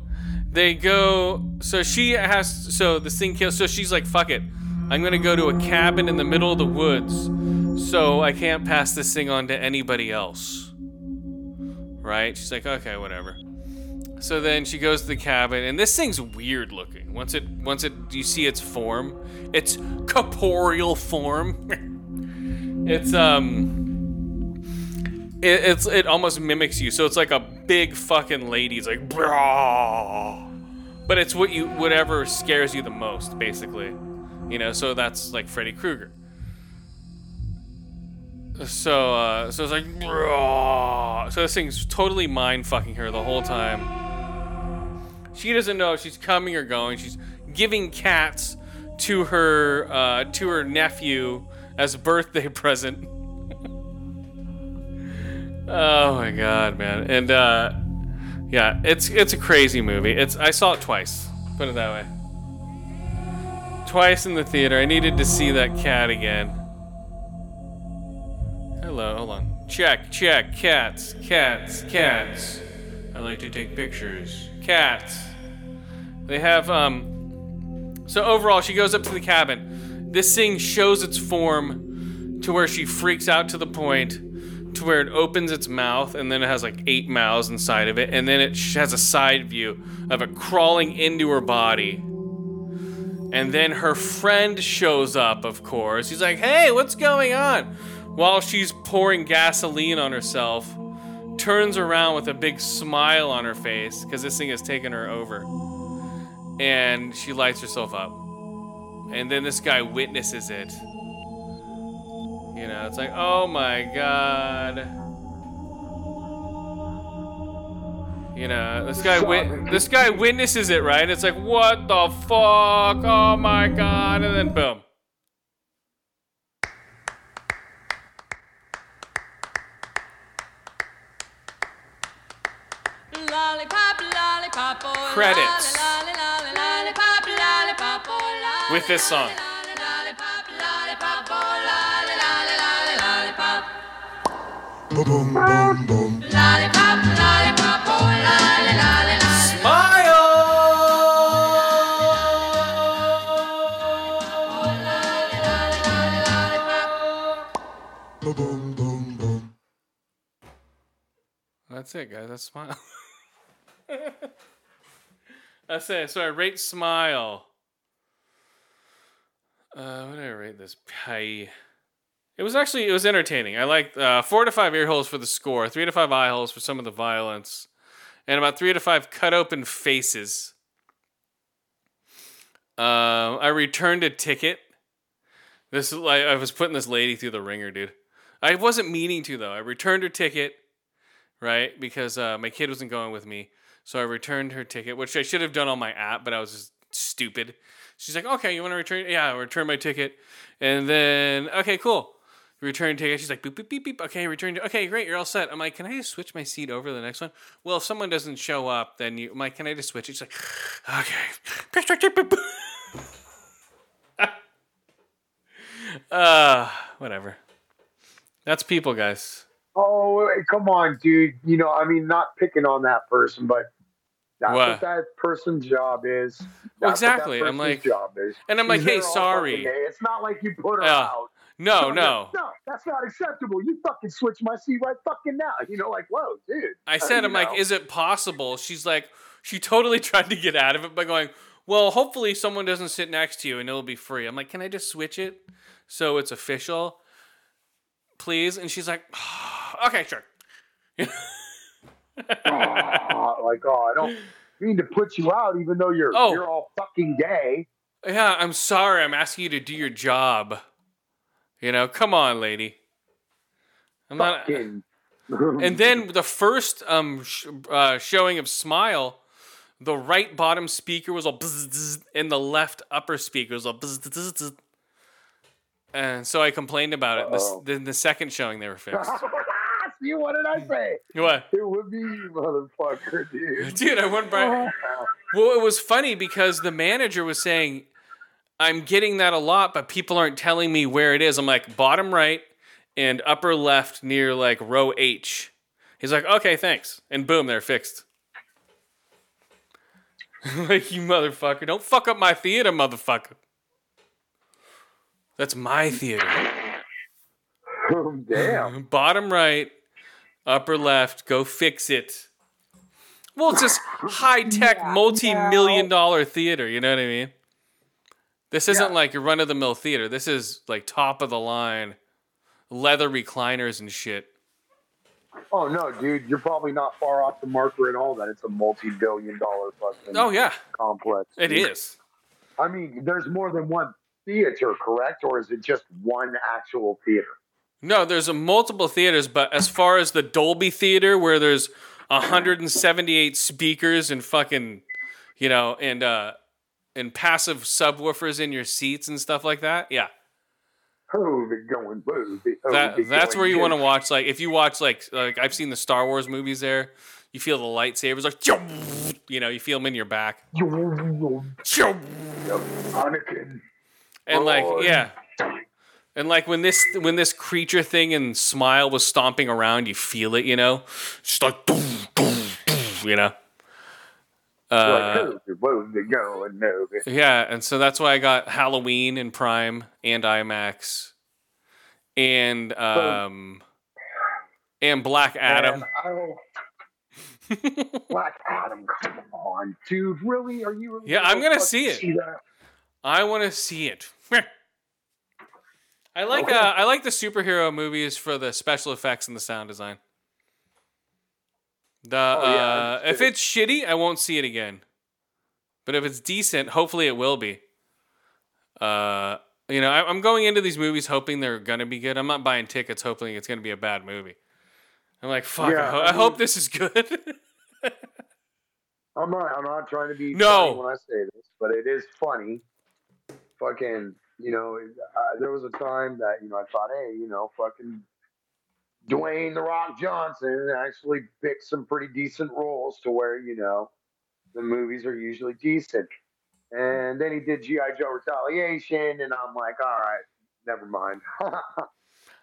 they go. So she has. So this thing kills. So she's like, "Fuck it, I'm gonna go to a cabin in the middle of the woods, so I can't pass this thing on to anybody else." Right? She's like, "Okay, whatever." So then she goes to the cabin, and this thing's weird looking. Once it, once it, you see its form, its corporeal form. it's um, it, it's it almost mimics you. So it's like a big fucking lady. It's like, "Brah." but it's what you, whatever scares you the most, basically. You know, so that's like Freddy Krueger. So, uh, so it's like, "Brah." so this thing's totally mind fucking her the whole time. She doesn't know if she's coming or going. She's giving cats to her uh, to her nephew as a birthday present. oh my god, man! And uh, yeah, it's it's a crazy movie. It's I saw it twice. Put it that way. Twice in the theater. I needed to see that cat again. Hello, hold on. Check, check, cats, cats, cats. I like to take pictures. Cats. They have um so overall she goes up to the cabin. This thing shows its form to where she freaks out to the point to where it opens its mouth and then it has like eight mouths inside of it and then it has a side view of it crawling into her body. And then her friend shows up, of course. He's like, "Hey, what's going on?" While she's pouring gasoline on herself, turns around with a big smile on her face because this thing has taken her over. And she lights herself up. And then this guy witnesses it. You know, it's like, oh my god. You know, this guy wit- this guy witnesses it, right? It's like, what the fuck? Oh my god! And then boom. Lollipop, lollipop, oh, Credits. lolly, lolly, lollipop, lollipop, oh, lolly, With this song. lolly, lollipop, lollipop, oh, lolly, lolly, lolly, oh, lolly, lolly, lolly, That's it, guys. That's smile. That's it. So I rate smile. Uh, what did I rate this? Pie. It was actually it was entertaining. I liked uh, four to five ear holes for the score, three to five eye holes for some of the violence, and about three to five cut open faces. Um, I returned a ticket. This is like I was putting this lady through the ringer, dude. I wasn't meaning to though. I returned her ticket, right? Because uh, my kid wasn't going with me, so I returned her ticket, which I should have done on my app, but I was just stupid. She's like, "Okay, you want to return? Yeah, I'll return my ticket." And then, okay, cool. Return ticket. She's like, "Beep beep beep beep." Okay, return. Okay, great. You're all set. I'm like, "Can I just switch my seat over to the next one?" Well, if someone doesn't show up, then you. I'm like, "Can I just switch?" She's like, "Okay." uh, whatever. That's people, guys. Oh, come on, dude. You know, I mean, not picking on that person, but that's What? what, that person's job is. That's exactly. I'm like- job is. and I'm like, She's hey, sorry. It's not like you put her Yeah. out. No, So, no. no, that's not acceptable. You fucking switch my seat right fucking now. You know, like, whoa, dude. I Uh, said, you I'm like, is it possible? She's like, she totally tried to get out of it by going, well, hopefully someone doesn't sit next to you and it'll be free. I'm like, can I just switch it so it's official, please? And she's like, okay, sure. Ah, like, oh, I don't mean to put you out, even though you're Oh. you're all fucking gay. Yeah, I'm sorry. I'm asking you to do your job. You know, come on, lady. I'm not. And then the first um sh- uh, showing of Smile, the right bottom speaker was all bzz, bzz, and the left upper speaker was all bzz, bzz, bzz. And so I complained about it. This, Uh-oh. then the second showing they were fixed. See, what did I mm. say? what? It would be you, motherfucker, dude. Dude, I went by. Oh. Well, it was funny because the manager was saying, I'm getting that a lot, but people aren't telling me where it is. I'm like, bottom right and upper left near like row H. He's like, okay, thanks. And boom, they're fixed. like, you motherfucker. Don't fuck up my theater, motherfucker. That's my theater. Damn. Bottom right, upper left, go fix it. Well, it's this high tech, multi million dollar theater, you know what I mean? This isn't Yeah. like your run of the mill theater. This is like top of the line, leather recliners and shit. Oh no, dude, you're probably not far off the marker at all. That it's a multi-billion dollar fucking Oh, yeah, complex. it dude. is. I mean, there's more than one theater, correct? Or is it just one actual theater? No, there's a multiple theaters, but as far as the Dolby Theater, where there's 178 speakers and fucking, you know, and uh, and passive subwoofers in your seats and stuff like that, yeah, Oh, they're going boo. that that's where you want to watch. Like, if you watch like like I've seen the Star Wars movies there, you feel the lightsabers like, you know, you feel them in your back, Anakin. and like yeah. And like when this when this creature thing and smile was stomping around, you feel it, you know, just like boom, boom, boom, you know. Uh, like, whoa, they're going no. yeah, and so that's why I got Halloween in Prime and IMAX, and um, and Black Adam. Man, I don't- Black Adam, come on, dude. Really? Are you? Really Yeah, I'm gonna see it. that? I want to see it. I like Okay. uh, I like the superhero movies for the special effects and the sound design. The Oh, yeah, uh, if it's shitty, I won't see it again. But if it's decent, hopefully it will be. Uh, you know, I, I'm going into these movies hoping they're gonna be good. I'm not buying tickets hoping it's gonna be a bad movie. I'm like, fuck. I, ho- I I hope this is good. I'm not. I'm not trying to be No. funny when I say this, but it is funny. Fucking, you know, uh, there was a time that you know I thought, hey, you know, fucking Dwayne the Rock Johnson actually picked some pretty decent roles to where you know the movies are usually decent. And then he did GI Joe Retaliation, and I'm like, all right, never mind.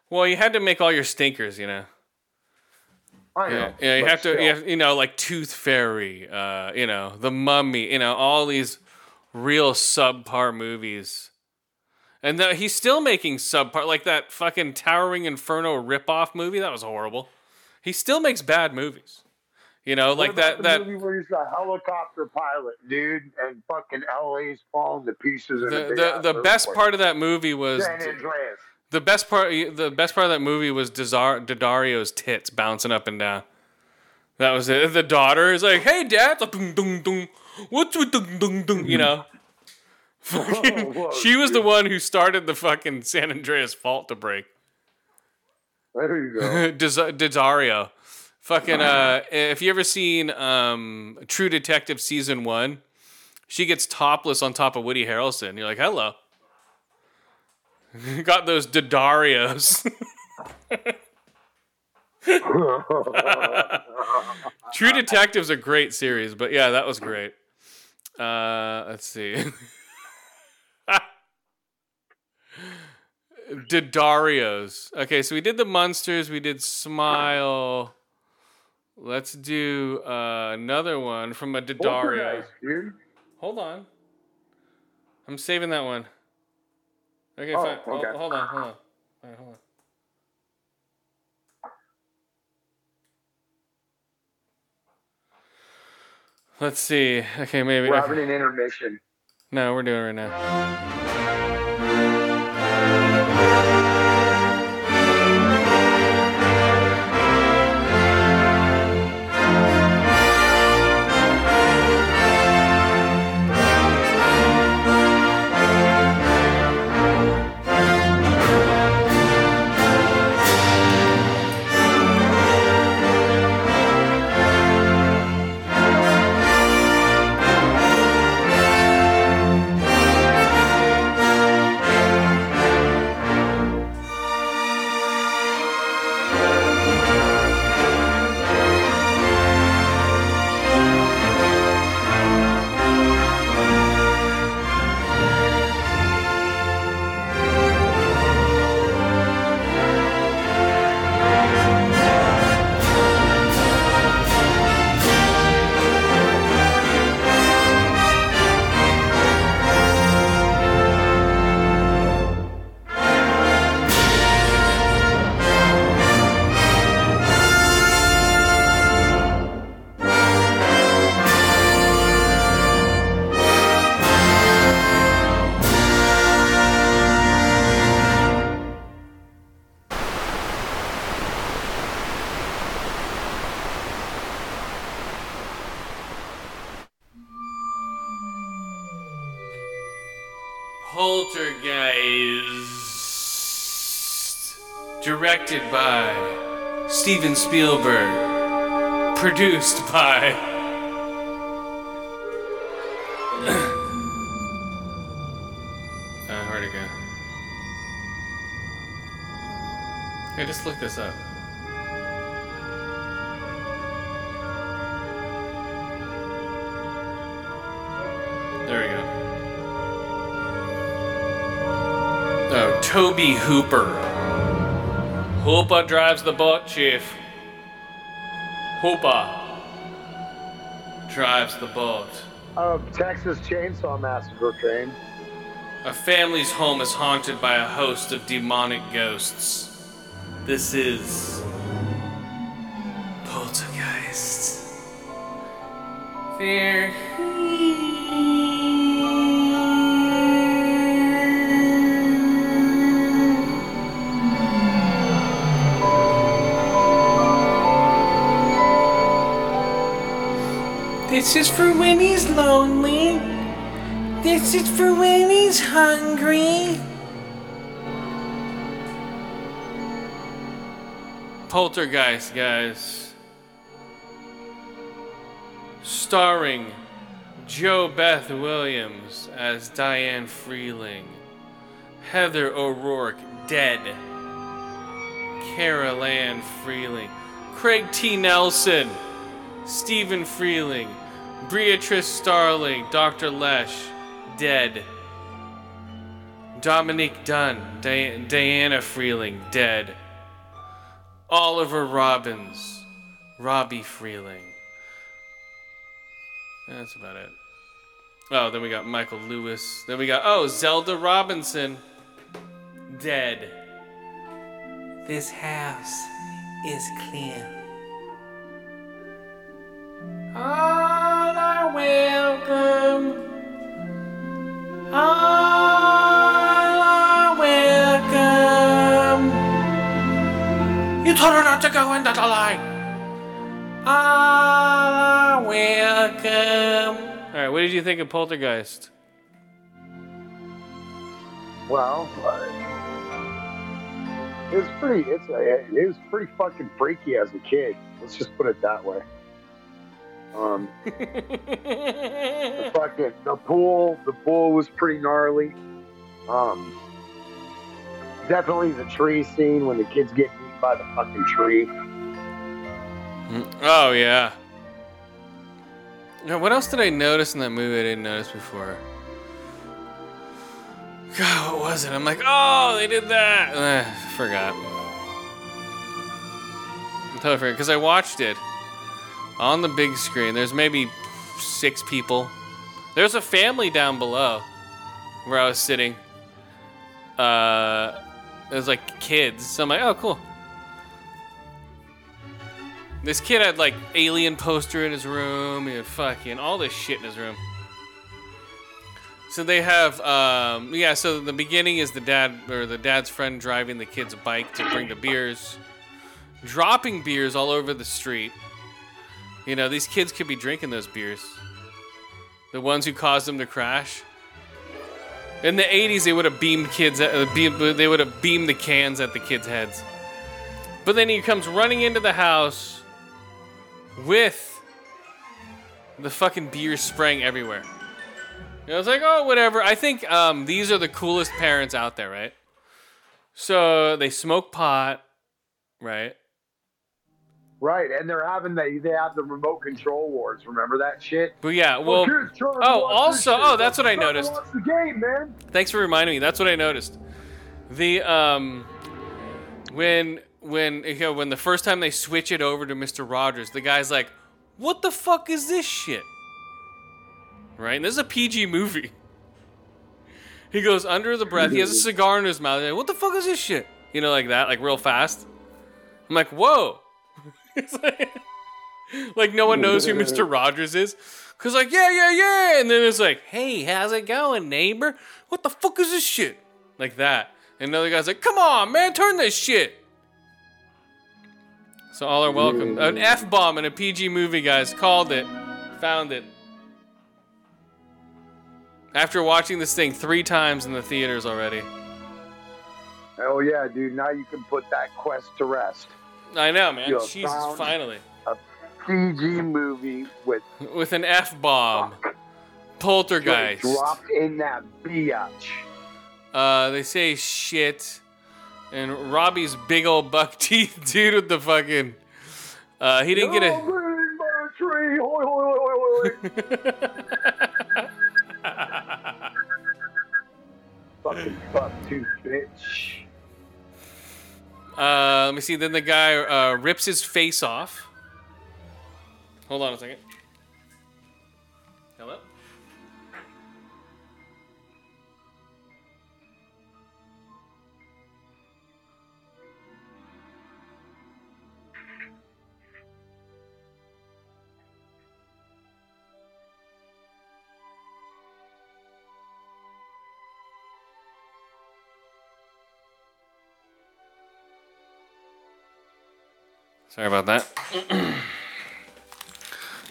well, you had to make all your stinkers, you know. I know. Yeah, yeah you have to, you, have, you know, like Tooth Fairy, uh, you know, The Mummy, you know, all these real subpar movies. And the, he's still making subpar, like that fucking Towering Inferno ripoff movie. That was horrible. He still makes bad movies. You know, What like that. the That movie where he's a helicopter pilot, dude, and fucking LA's falling to pieces. the the, the best part of that movie was San Andreas. the best part. The best part of that movie was Dazar, Daddario's tits bouncing up and down. That was it. The daughter is like, "Hey, dad, like, dung, dung, dung. what's with dung, dung, dung?" You know. Fucking- whoa, she was the one who started the fucking San Andreas fault to break. There you go. Dazario. Fucking uh if you ever seen um True Detective season 1, she gets topless on top of Woody Harrelson. You're like, "Hello." Got those Daddarios. True Detective's a great series, but yeah, that was great. Uh, let's see. Didarios. Okay, so we did the Munsters. we did Smile. Let's do uh, another one from a. Poltergeist. Hold on. I'm saving that one. Okay, Oh, fine. Hold- okay. Hold on, hold on. Right, hold on. Let's see. Okay, maybe. We're okay. having an intermission. No, we're doing it right now. Directed by Steven Spielberg. Produced by. uh, where'd it go? Hey, just look this up. There we go. Oh, Tobe Hooper. Hooper drives the boat, Chief. Hooper drives the boat. Oh, Texas Chainsaw Massacre train. A family's home is haunted by a host of demonic ghosts. This is Poltergeist. They're This is for when he's lonely. This is for when he's hungry. Poltergeist, guys. Starring JoBeth Williams as Diane Freeling, Heather O'Rourke, dead. Carol Ann Freeling, Craig T. Nelson, Stephen Freeling, Beatrice Starling, Dr. Lesh, dead. Dominique Dunne, Di- Diana Freeling, dead. Oliver Robbins, Robbie Freeling. That's about it. Oh, then we got Michael Lewis. Then we got, oh, Zelda Robinson, dead. This house is clear. All ah! Are welcome. All are welcome. You told her not to go into the light. All are welcome. All right, what did you think of Poltergeist? Well, uh, it was pretty. It's a, it was pretty fucking freaky as a kid. Let's just put it that way. Um, the fucking the pool, the pool was pretty gnarly. Um, definitely the tree scene when the kids get eaten by the fucking tree. Oh yeah. Now, what else did I notice in that movie I didn't notice before? God, what was it? I'm like, oh, they did that. Eh, forgot. I totally forgot because I watched it on the big screen. There's maybe six people. There's a family down below where I was sitting. Uh, it was like kids. So I'm like, oh, cool. This kid had like alien poster in his room. He had fucking all this shit in his room. So they have, um, yeah. So the beginning is the dad or the dad's friend driving the kid's bike to bring the beers, dropping beers all over the street. You know, these kids could be drinking those beers. The ones who caused them to crash. In the 80s, they would have beamed kids. At, uh, they would have beamed the cans at the kids' heads. But then he comes running into the house with the fucking beer spraying everywhere. And I was like, oh, whatever. I think um, these are the coolest parents out there, right? So they smoke pot, right? Right, and they're having the they have the remote control wars. Remember that shit? But yeah, well, trying oh, also, oh, that's what I noticed. the game, man. Thanks for reminding me. That's what I noticed. The um, when when you know, when the first time they switch it over to Mister Rogers, the guy's like, "What the fuck is this shit?" Right? And this is a PG movie. He goes under the breath. He has a cigar in his mouth. Like, what the fuck is this shit? You know, like that, like real fast. I'm like, whoa. Like no one knows who Mr. Rogers is. Cause like, yeah, yeah, yeah. And then it's like, hey, how's it going, neighbor? What the fuck is this shit? Like that. And another guy's like, come on, man, turn this shit. So all are welcome. An F bomb in a PG movie, guys. Called it. Found it. After watching this thing three times in the theaters already. Oh yeah, dude. Now you can put that quest to rest. I know, man. You have Jesus, finally. PG movie with With an F bomb. Poltergeist. dropped in that biatch. Uh, they say shit. And Robbie's big old buck teeth dude with the fucking. Uh, he didn't get a. a tree. Hoi, hoi, hoi, hoi, hoi. Fucking fuck tooth bitch. Uh, let me see. Then the guy uh, rips his face off. Hold on a second. Sorry about that.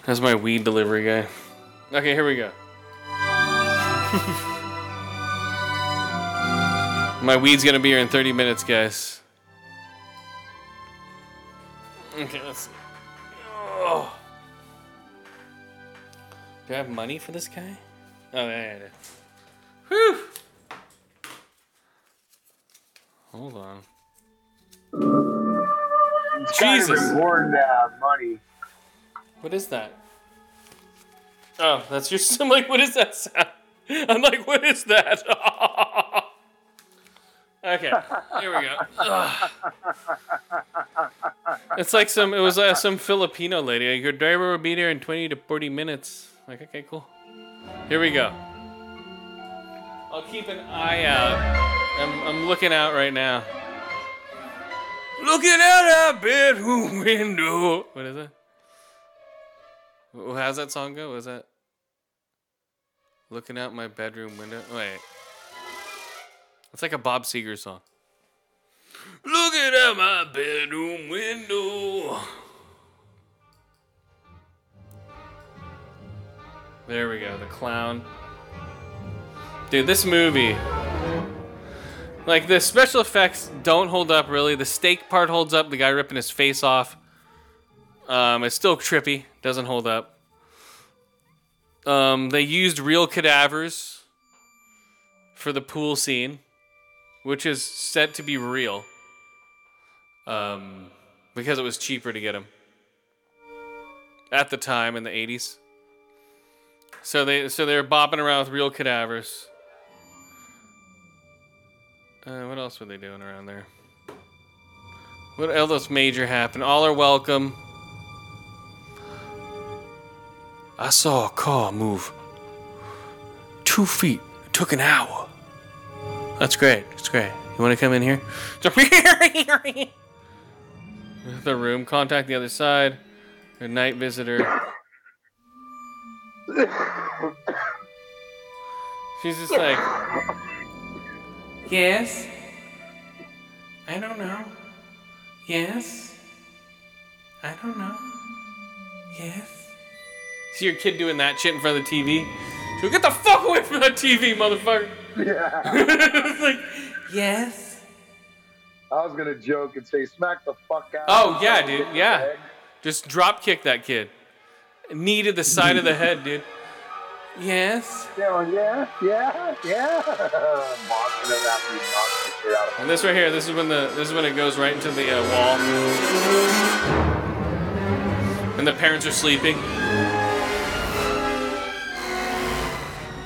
That's my weed delivery guy. Okay, here we go. my weed's gonna be here in 30 minutes, guys. Okay, let's see. Oh. Do I have money for this guy? Oh, yeah, yeah. Whew! Hold on. It's kind of Jesus. important to have money. What is that? Oh, that's your. I'm like, what is that sound? I'm like, what is that? okay, here we go. Ugh. It's like some. It was uh, some Filipino lady. Like, Your driver will be there in 20 to 40 minutes. Like, okay, cool. Here we go. I'll keep an eye out. I'm, I'm looking out right now. Looking out our bedroom window. What is it? How's that song go? Was that looking out my bedroom window? Wait, it's like a Bob Seger song. Looking out my bedroom window. There we go, the clown. Dude, this movie. Like the special effects don't hold up really. The steak part holds up. The guy ripping his face off. Um, it's still trippy. Doesn't hold up. Um, they used real cadavers for the pool scene, which is said to be real. Um, because it was cheaper to get them at the time in the '80s. So they so they're bopping around with real cadavers. Uh, what else were they doing around there? What else major happened? All are welcome. I saw a car move two feet. It took an hour. That's great. That's great. You want to come in here? the room. Contact the other side. A night visitor. She's just like, yes. I don't know. Yes. I don't know. Yes. See your kid doing that shit in front of the TV? She'll get the fuck away from that TV, motherfucker. Yeah. it's like, yes. I was gonna joke and say smack the fuck out. Oh, yeah, dude, yeah. Just drop kick that kid. Knee to the side of the head, dude. Yes. Going, yeah, yeah, yeah. Boxing him knocks the shit out of. And this right here, this is when the this is when it goes right into the uh, wall. And the parents are sleeping.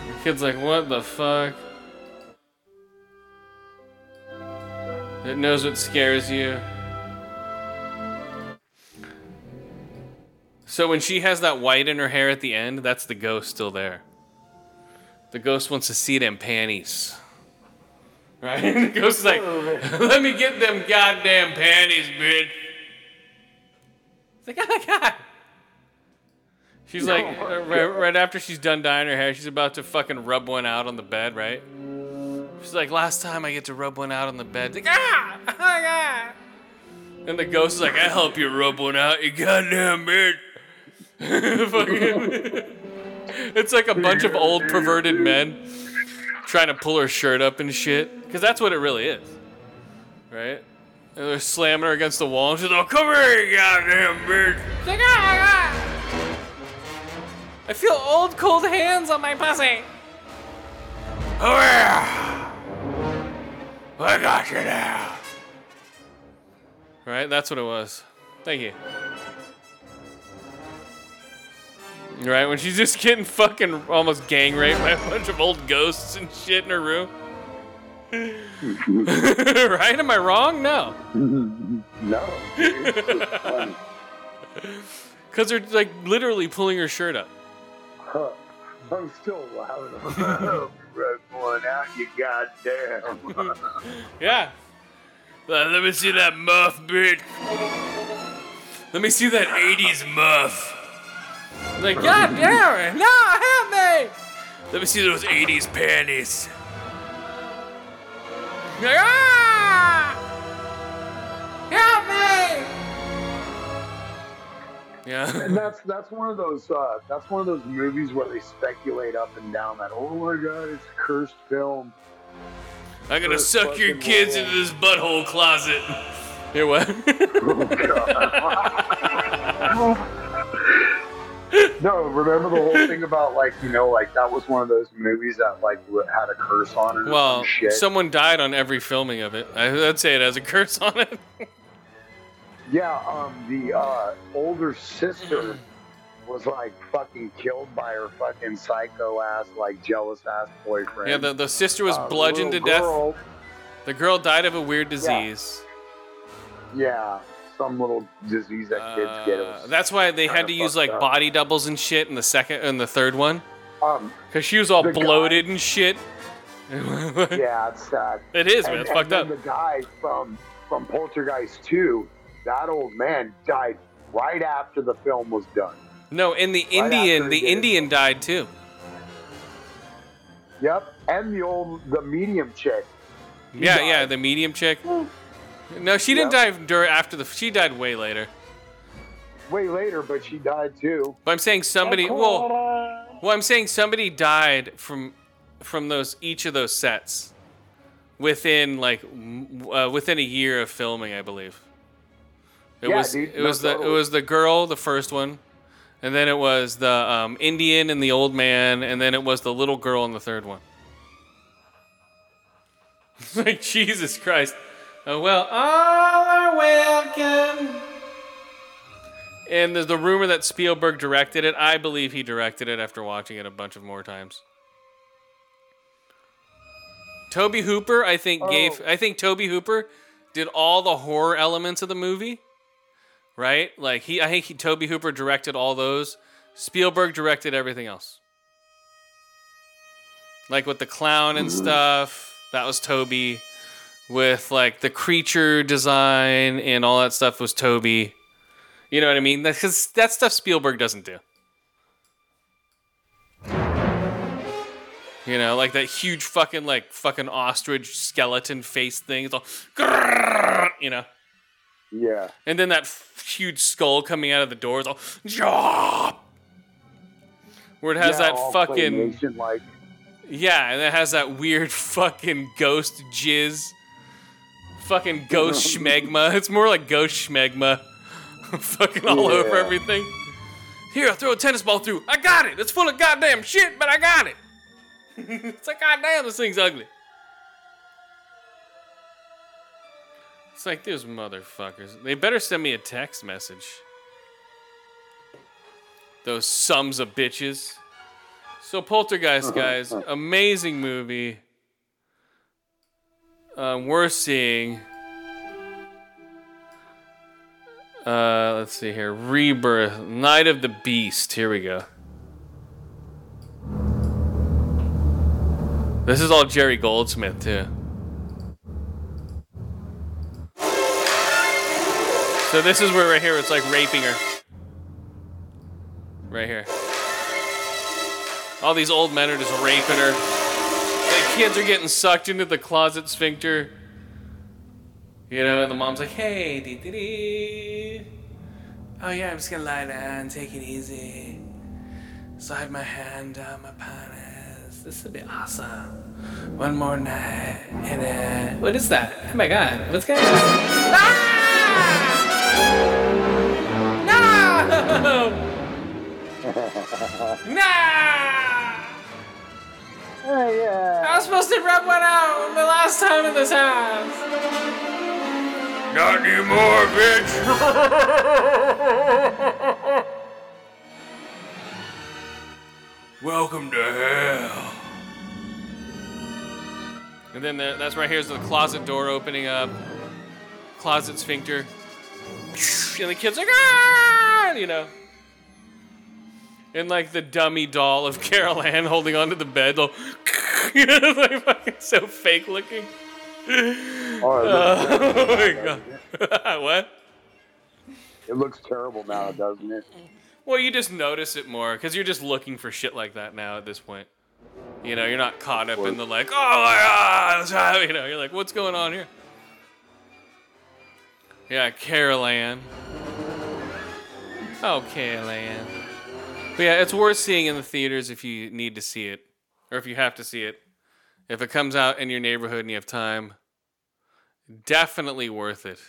The kid's like, what the fuck? It knows what scares you. So when she has that white in her hair at the end, that's the ghost still there. The ghost wants to see them panties. Right? the ghost is like, let me get them goddamn panties, bitch. It's like, oh my god. She's like, uh, right, right after she's done dyeing her hair, she's about to fucking rub one out on the bed, right? She's like, last time I get to rub one out on the bed. Like, ah! Oh my god! And the ghost is like, I help you rub one out, you goddamn bitch. It's like a bunch of old perverted men trying to pull her shirt up and shit. Because that's what it really is. Right? And they're slamming her against the wall and she's like, come here, you goddamn bitch. She's like. I feel old cold hands on my pussy. Oh yeah. I got you now. Right? That's what it was. Thank you. Right, when she's just getting fucking almost gang raped by a bunch of old ghosts and shit in her room. right? Am I wrong? No. No. dude, it's just funny. Because they're like literally pulling her shirt up. Huh. I'm still loud. Red one out, you goddamn. Yeah. Uh, let me see that muff, bitch. Let me see that 80s muff. Like, God damn it. No, help me. Let me see those 80s panties. Like, ah! Help me! Yeah. and that's that's one of those uh, that's one of those movies where they speculate up and down that oh my god it's a cursed film. I'm gonna First suck your kids roll. into this butthole closet. Here, what? No, remember the whole thing about like you know like that was one of those movies that like had a curse on it. Well, someone died on every filming of it. I- I'd say it has a curse on it. Yeah, um, the uh, older sister was like fucking killed by her fucking psycho ass, like jealous ass boyfriend. Yeah, the, the sister was Uh, bludgeoned to little death. The girl died of a weird disease. Yeah, some little disease that kids get. It Uh, was that's why they had to use like up. body doubles and shit in the second and the third one Um, because she was all The guy- bloated and shit. yeah, it's sad. It is, and, man. It's fucked up. The guy from from Poltergeist 2, that old man died right after the film was done. No, and the Right Indian, the. Indian died too. Yep, and the old the medium chick. He yeah, died. yeah, the medium chick. No, she didn't die during after the. She died way later. Way later, but she died too. But I'm saying somebody. Well, well, I'm saying somebody died from from those each of those sets within like uh, within a year of filming, I believe. It Yeah, was dude, it no, was the it was the girl, the first one, and then it was the um, Indian and the old man, and then it was the little girl in the third one. like Jesus Christ! Oh well, all are welcome. And there's the rumor that Spielberg directed it. I believe he directed it after watching it a bunch of more times. Tobe Hooper, I think oh. gave Oh. I think Tobe Hooper did all the horror elements of the movie. Right? Like he I think he, Tobe Hooper directed all those. Spielberg directed everything else. Like with the clown and mm-hmm. stuff, that was Toby. With like the creature design and all that stuff was Toby. You know what I mean? Because that stuff Spielberg doesn't do. You know, like that huge fucking like fucking ostrich skeleton face thing. It's all, you know, Yeah. and then that f- huge skull coming out of the door. It's all, "Jaw!" where it has Yeah, that fucking like yeah, and it has that weird fucking ghost jizz. Fucking ghost schmegma. It's more like ghost schmegma. fucking all over everything. Here, I'll throw a tennis ball through. I got it. It's full of goddamn shit, but I got it. it's like, goddamn, this thing's ugly. It's like, those motherfuckers. They better send me a text message. Those sums of bitches. So Poltergeist, uh-huh. guys, amazing movie. Um, we're seeing. Uh, let's see here. Rebirth, Night of the Beast. Here we go. This is all Jerry Goldsmith too. So this is where right here it's like raping her. Right here. All these old men are just raping her. The kids are getting sucked into the closet sphincter. You know, and the mom's like, hey, dee dee dee. Oh, yeah, I'm just gonna lie down, take it easy. Slide my hand down my penis. This would be awesome. One more night And, it. What is that? Oh my god. What's going on? Ah! No! Nah! Hey, yeah. I was supposed to rub one out the last time in this house. Not anymore, bitch. Welcome to hell. And then the, that's right here's the closet door opening up. Closet sphincter. And the kid's like, ah! You know. And like the dummy doll of Carol Ann holding onto the bed. They'll you know, it's like fucking so fake looking. Oh, looks, Oh, oh my god. what? it looks terrible now, doesn't it? Well, you just notice it more because you're just looking for shit like that now at this point. You know, you're not caught up in the like, oh my god, you know, you're like, what's going on here? Yeah, Carol Ann. Oh, Carol Ann. But yeah, it's worth seeing in the theaters if you need to see it, or if you have to see it. If it comes out in your neighborhood and you have time, definitely worth it.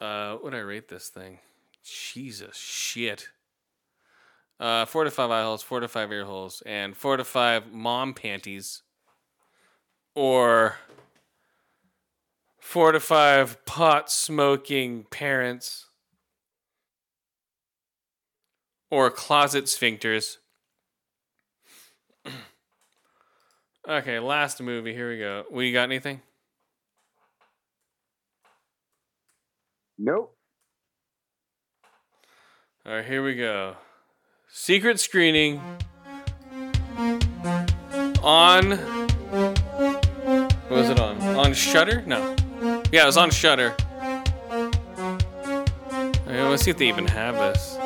Uh, what would I rate this thing? Jesus shit. Uh, four to five eye holes, four to five ear holes, and four to five mom panties, or four to five pot smoking parents, or closet sphincters. okay, last movie. Here we go. We got anything? Nope. All right, here we go. Secret screening on. What was it on? On Shudder? No. Yeah, it was on Shudder. Okay, let's see if they even have this.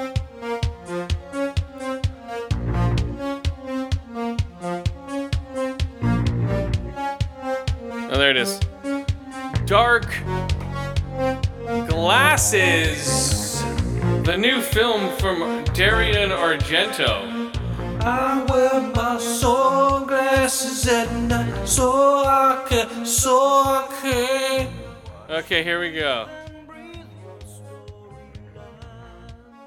There it is. Dark Glasses. The new film from Dario Argento. I wear my sunglasses at night so I can, so I can. Okay, here we go.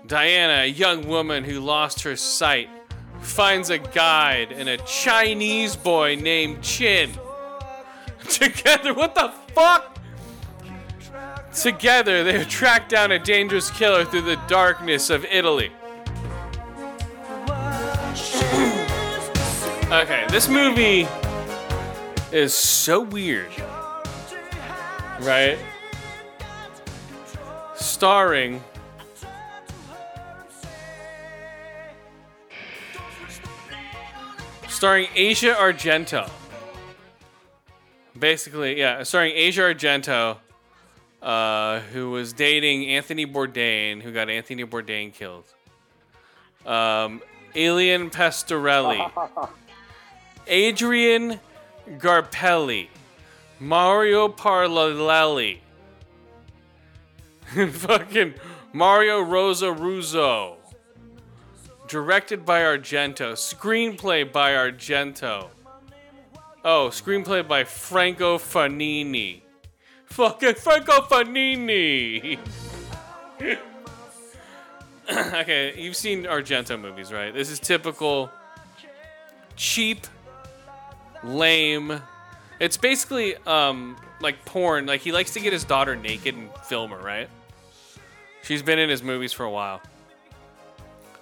Diana, a young woman who lost her sight, finds a guide and a Chinese boy named Chin. Together, what the fuck? Together, they track down a dangerous killer through the darkness of Italy. okay, this movie is so weird. Right? Starring starring Asia Argento. Basically, yeah, starring Asia Argento, uh, who was dating Anthony Bourdain, who got Anthony Bourdain killed. Um, Alien Pastorelli, Adrian Garpelli, Mario Parlalelli, fucking Mario Rosa Russo. Directed by Argento. Screenplay by Argento. Oh, screenplay by Franco Fanini. Fucking Franco Fanini! okay, you've seen Argento movies, right? This is typical cheap, lame. It's basically um like porn. Like he likes to get his daughter naked and film her, right? She's been in his movies for a while.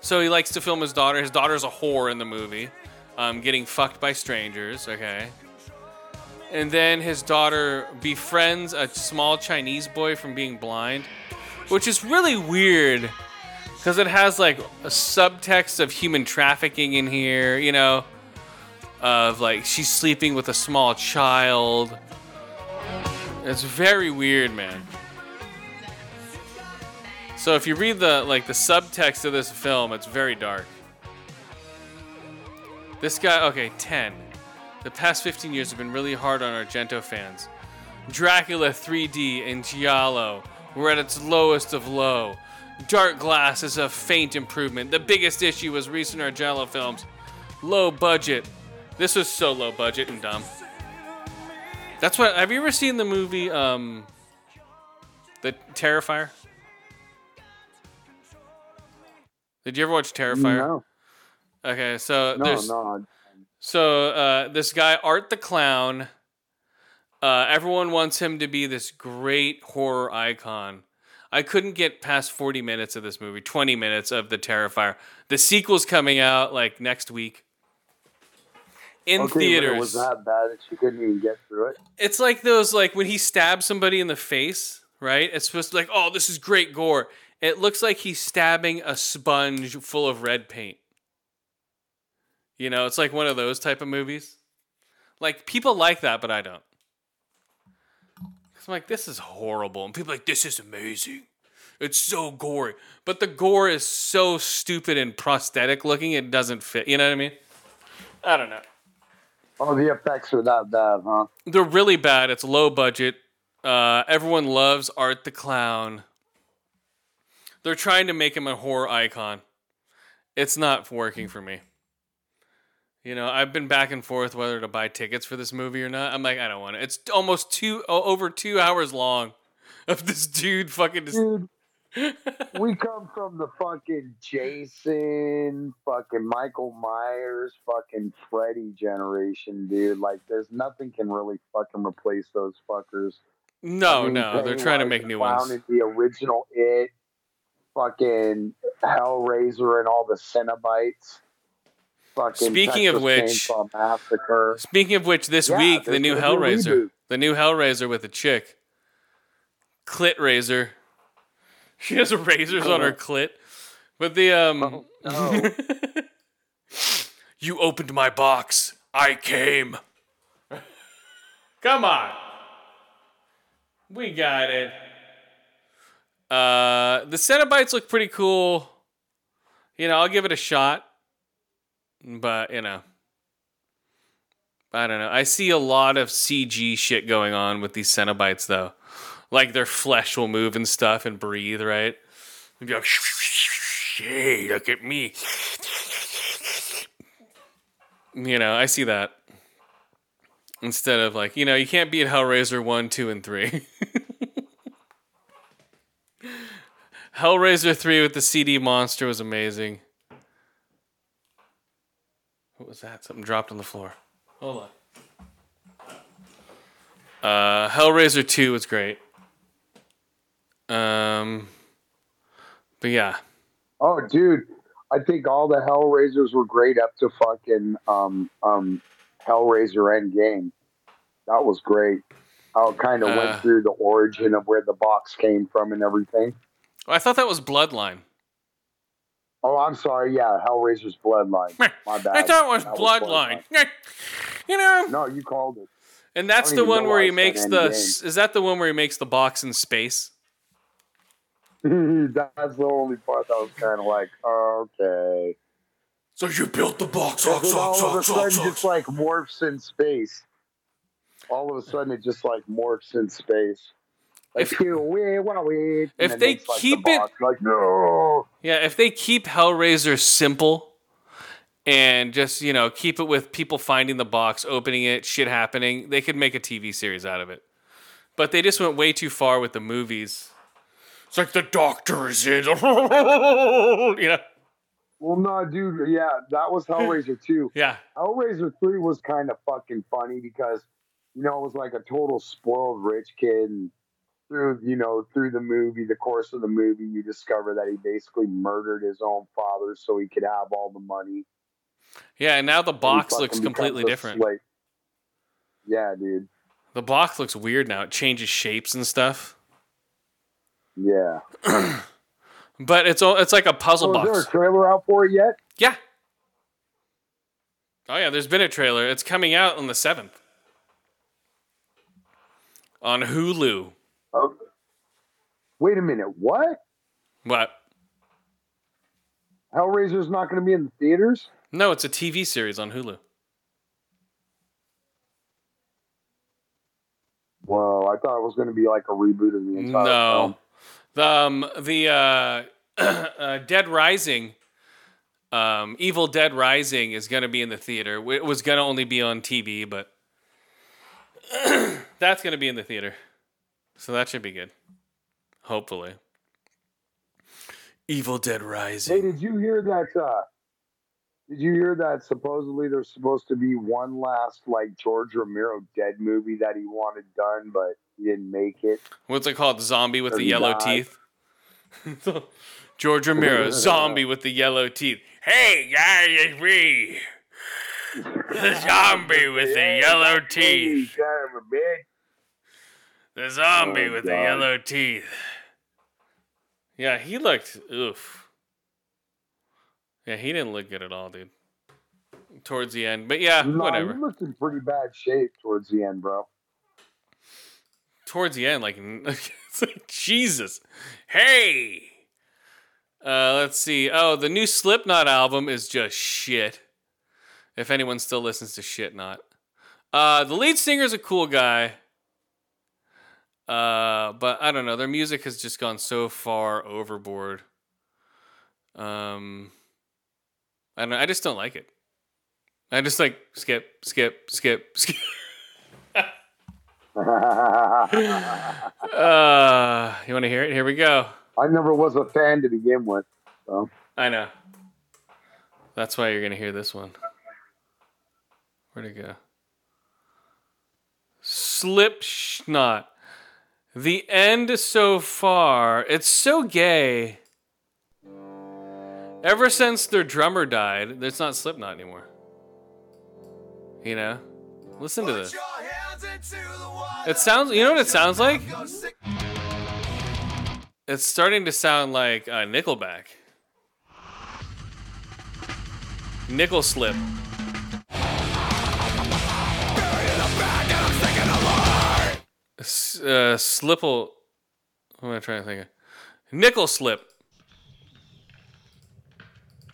So he likes to film his daughter. His daughter's a whore in the movie, um, getting fucked by strangers. Okay. And then his daughter befriends a small Chinese boy from being blind, which is really weird because it has like a subtext of human trafficking in here, you know, of like she's sleeping with a small child. It's very weird, man. So if you read the like the subtext of this film, it's very dark. This guy, okay, 10. The past 15 years have been really hard on Argento fans. Dracula 3D and Giallo were at its lowest of low. Dark Glass is a faint improvement. The biggest issue was recent Argello films. Low budget. This was so low budget and dumb. That's what. Have you ever seen the movie, um, The Terrifier? Did you ever watch Terrifier? No, Okay, so no, there's no. so uh, this guy Art the Clown. Uh, everyone wants him to be this great horror icon. I couldn't get past 40 minutes of this movie, 20 minutes of The Terrifier. The sequel's coming out like next week. In Okay, theaters. It was that bad that you couldn't even get through it. It's like those like when he stabs somebody in the face, right? It's supposed to be like, oh, this is great gore. It looks like he's stabbing a sponge full of red paint. You know, it's like one of those type of movies. Like people like that, but I don't. I'm like, this is horrible, and people are like, this is amazing. It's so gory, but the gore is so stupid and prosthetic looking. It doesn't fit. You know what I mean? I don't know. Oh, the effects are that bad, huh? They're really bad. It's low budget. Uh, everyone loves Art the Clown. They're trying to make him a horror icon. It's not working for me. You know, I've been back and forth whether to buy tickets for this movie or not. I'm like, I don't want it. It's almost two over two hours long of this dude fucking just. Dude, we come from the fucking Jason, fucking Michael Myers, fucking Freddy generation, dude. Like, there's nothing can really fucking replace those fuckers. No, I mean, no, they're trying to make new ones. The original It, fucking Hellraiser, and all the Cenobites. Fucking Speaking of which- Chainsaw Massacre. Speaking of which, this Yeah, week the new gonna be Hellraiser, the new Hellraiser with a chick, clit razor. She has razors on her clit, but the um. no. you opened my box. I came. Come on. We got it. Uh, the Cenobites look pretty cool. You know, I'll give it a shot. But, you know. I don't know. I see a lot of CG shit going on with these Cenobites, though. Like their flesh will move and stuff and breathe, right? They'll be like, hey, look at me. You know, I see that. Instead of like, you know, you can't beat Hellraiser 1, 2, and 3. Hellraiser 3 with the CD monster was amazing. What was that? Something dropped on the floor. Hold on. Uh, Hellraiser 2 was great. Um, but yeah. Oh, dude, I think all the Hellraisers were great up to fucking um, um, Hellraiser Endgame. That was great. How it kind of Uh. went through the origin of where the box came from and everything. I thought that was Bloodline. Oh, I'm sorry. Yeah, Hellraiser's Bloodline. My bad. I thought it was That Bloodline. you know, No, you called it. and that's the one where he makes the. Endgame. Is that the one where he makes the box in space? That's the only part that was kind of like, okay. So you built the box, And ox, then all ox, of a ox, sudden, ox, just like morphs in space. All of a sudden, it just like morphs in space. Like, If- here we, wow, if they like, the keep it- box, like no. Yeah, if they keep Hellraiser simple and just, you know, keep it with people finding the box, opening it, shit happening, they could make a TV series out of it. But they just went way too far with the movies. It's like the doctor is in. you know? Well, no, dude. Yeah, that was Hellraiser 2. Yeah. Hellraiser 3 was kind of fucking funny because, you know, it was like a total spoiled rich kid. And through, you know, through the movie, the course of the movie, you discover that he basically murdered his own father so he could have all the money. Yeah, and now the box looks completely different. slave. Yeah, dude. The box looks weird now. It changes shapes and stuff. Yeah. But it's all it's like a puzzle So is there box. a trailer out for it yet? Yeah. Oh yeah, there's been a trailer. It's coming out on the seventh. On Hulu. Oh, wait a minute. What? What? Hellraiser's not going to be in the theaters? No, it's a TV series on Hulu. Whoa, I thought it was going to be like a reboot of the entire No. film. The um, the uh uh, Dead Rising, um, Evil Dead Rising is gonna be in the theater. It was gonna only be on TV, but that's gonna be in the theater, so that should be good. Hopefully. Evil Dead Rising. Hey, did you hear that? Uh, did you hear that? Supposedly, there's supposed to be one last like George Romero dead movie that he wanted done, but he didn't make it. What's it called? Zombie with the yellow died. teeth. George Romero, zombie with the yellow teeth. Hey guys, it's me, the zombie with the yellow teeth. Son of a bitch. The zombie Oh, with the yellow teeth. Yeah, he looked oof. Yeah, he didn't look good at all, dude. Towards the end, but yeah, No, whatever. he looked in pretty bad shape towards the end, bro. Towards the end, like it's like Jesus. Hey. Uh, let's see. Oh, the new Slipknot album is just shit. If anyone still listens to shit, not. Uh, the lead singer's a cool guy. Uh, but I don't know. Their music has just gone so far overboard. Um, I don't know. I just don't like it. I just like skip, skip, skip, skip. Uh, you want to hear it? Here we go. I never was a fan to begin with. So. I know. That's why you're gonna hear this one. Where'd it go? Slipknot. The end so far. It's so gay. Ever since their drummer died, it's not Slipknot anymore. You know? Listen to this. It sounds. You know what it sounds like? It's starting to sound like uh, Nickelback. Nickel slip. Uh, slipple. What am I trying to think of? Nickel slip.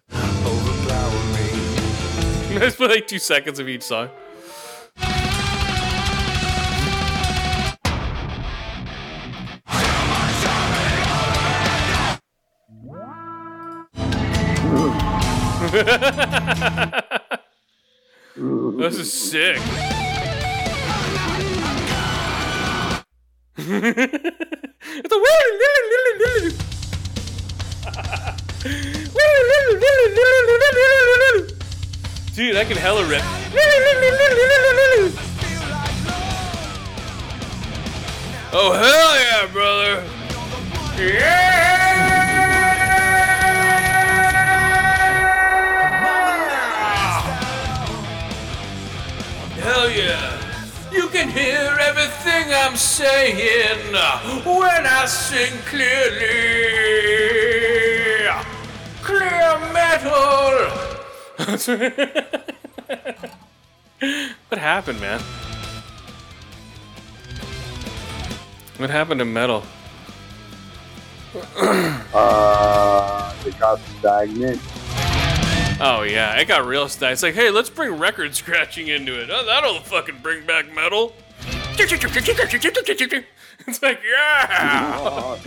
Let's play like two seconds of each song. this is sick. It's a Dude, I can hella rip. Oh hell yeah, brother! Yeah! Hell yeah! You can hear everything I'm saying when I sing clearly. Clear metal. what happened, man? What happened to metal? Uh, it got stagnant. Oh yeah, it got real st- It's like, hey, let's bring record scratching into it. Oh, that'll fucking bring back metal. It's like, yeah.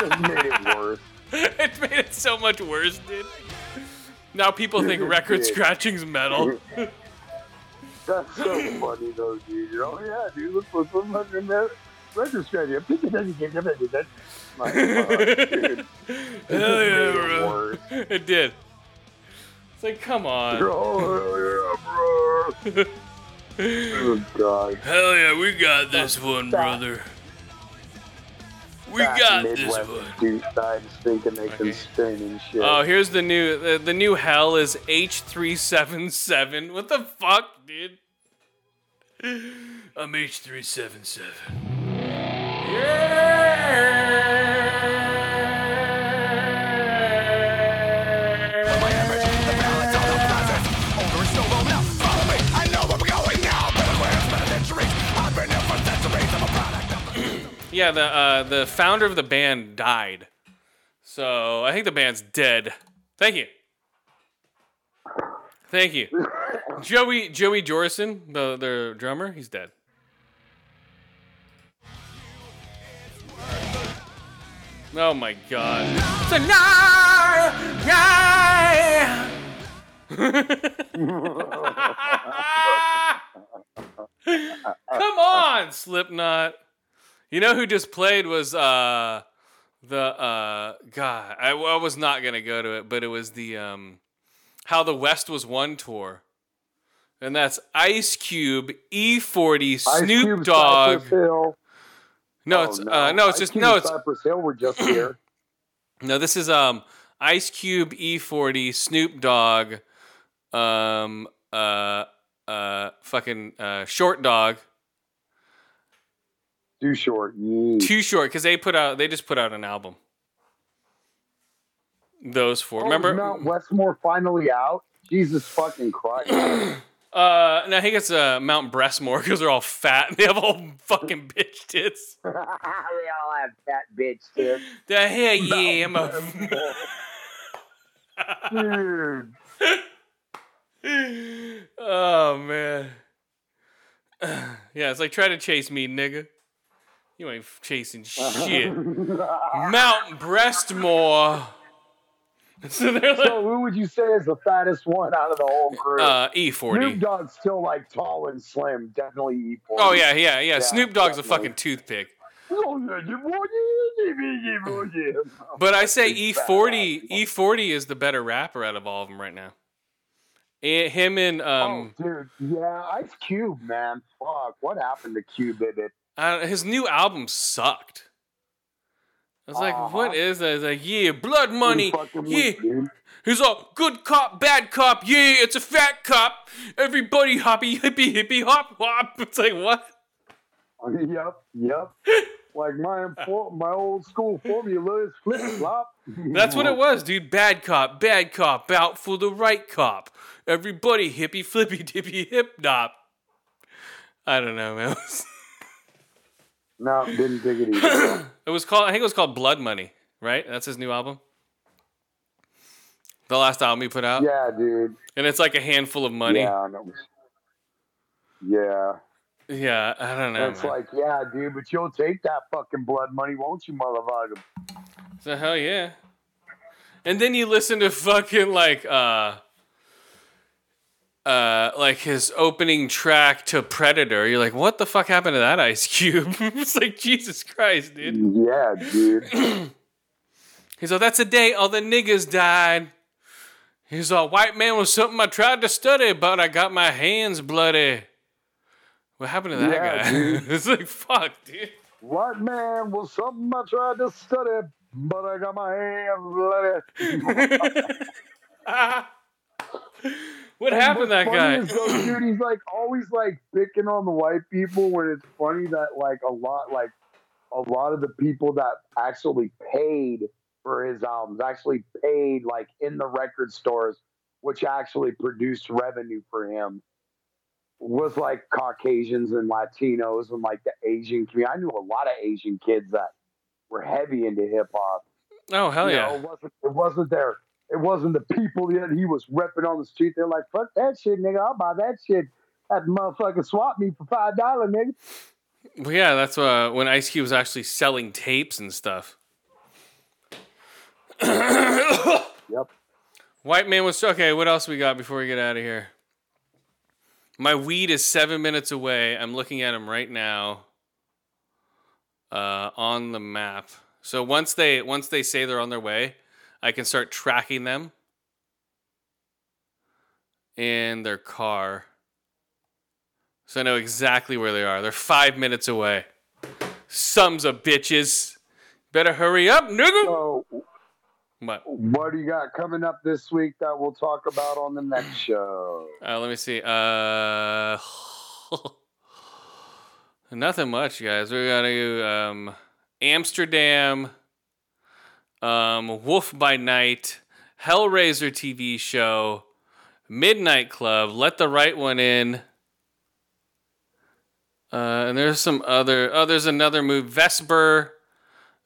It made it worse. it made it so much worse, dude. Now people think record scratching's metal. That's so funny though, dude. Oh yeah, dude. Let's put some record scratcher. Pick it up, you get it. Like, fuck, dude. Hell yeah, bro. It did. It's like, come on. Oh yeah, bro. Oh god. Hell yeah, we got this one, brother. We got this one. Douchebags thinking they can Okay. spin and shit. Oh, here's the new the, the new hell is H377. What the fuck, dude? I'm H377. Yeah, the uh, the founder of the band died. So I think the band's dead. Thank you. Thank you. Joey Joey Jordison, the the drummer, he's dead. Oh my god. Yeah. Come on, Slipknot. You know who just played was uh the uh God. I, I was not gonna go to it, but it was the um How the West Was Won tour. And that's Ice Cube, E40, Snoop Dogg. No, Oh, it's uh no, it's Ice just Cube no, it's Cypress Hill were just here. no, this is um Ice Cube, E40, Snoop Dogg, um uh uh fucking uh Short Dog. Too short. Yeah. Too short because they put out they just put out an album. Those four. Oh, Remember? Mount Westmore finally out? Jesus fucking Christ. Uh, no, I think it's uh, Mount Breastmore because they're all fat and they have all fucking bitch tits. they all have fat bitch tits. The hell yeah, I'm a. Dude. oh man. yeah, it's like try to chase me, nigga. You ain't chasing shit. Mount Breastmore. so like, So who would you say is the fattest one out of the whole group? uh, Snoop E40. Snoop Dogg's still like tall and slim. Definitely E40. Oh yeah, yeah, yeah. Yeah, Snoop Dogg's a fucking toothpick. Oh, yeah, you want it, you want it. But I say E40. E40 is the better rapper out of all of them right now. Eh, him and um, oh, dude, yeah, Ice Cube, man. Fuck, what happened to Cube? Did it? Uh, his new album sucked. I was like, Uh-huh. what is that? He's like, yeah, blood money. Yeah. He's all good cop, bad cop. Yeah, it's a fat cop. Everybody hoppy, hippie, hippie, hop, hop. It's like, what? Yep, yep. like my my old school formula is flip flop. That's what it was, dude. Bad cop, bad cop, out for the right cop. Everybody hippie, flippy, dippy, hip nop. I don't know, man. No, didn't dig it either. It was called. I think it was called Blood Money, right? That's his new album. The last album he put out, yeah, dude. and it's like a handful of money. Yeah, know. Yeah, Yeah, I don't know. it's man. like, yeah, dude, but you'll take that fucking blood money, won't you, motherfucker? So hell yeah. And then you listen to fucking like uh uh like his opening track to Predator. You're like, what the fuck happened to that Ice Cube? it's like Jesus Christ, dude. Yeah, dude. He's like, that's the day all the niggas died. He's all white man was something I tried to study, but I got my hands bloody. What happened to that Yeah, guy? it's like fuck, dude. White man was something I tried to study, but I got my hands bloody. what happened to that guy? though, dude, he's like always like picking on the white people when it's funny that like a lot like a lot of the people that actually paid for his albums actually paid like in the record stores, which actually produced revenue for him. Was like Caucasians and Latinos and like the Asian community. I knew a lot of Asian kids that were heavy into hip hop. Oh hell You yeah. know, it wasn't it wasn't their it wasn't the people that he was repping on the street. They're like, fuck that shit, nigga. I'll buy that shit. That motherfucker swap me for five dollars, nigga. Well, yeah, that's uh, when Ice Cube was actually selling tapes and stuff. Yep. White man was okay. What else we got before we get out of here? My weed is seven minutes away. I'm looking at him right now. Uh, on the map. So once they once they say they're on their way, I can start tracking them in their car. So I know exactly where they are. They're five minutes away. Sums of bitches. Better hurry up, nigga. So What? what do you got coming up this week that we'll talk about on the next show? Uh, let me see. Uh, nothing much, guys. We gotta do um, Amsterdam, um, Wolf by Night, Hellraiser TV show, Midnight Club, Let the Right One In. Uh, and there's some other. Oh, there's another movie. Vesper.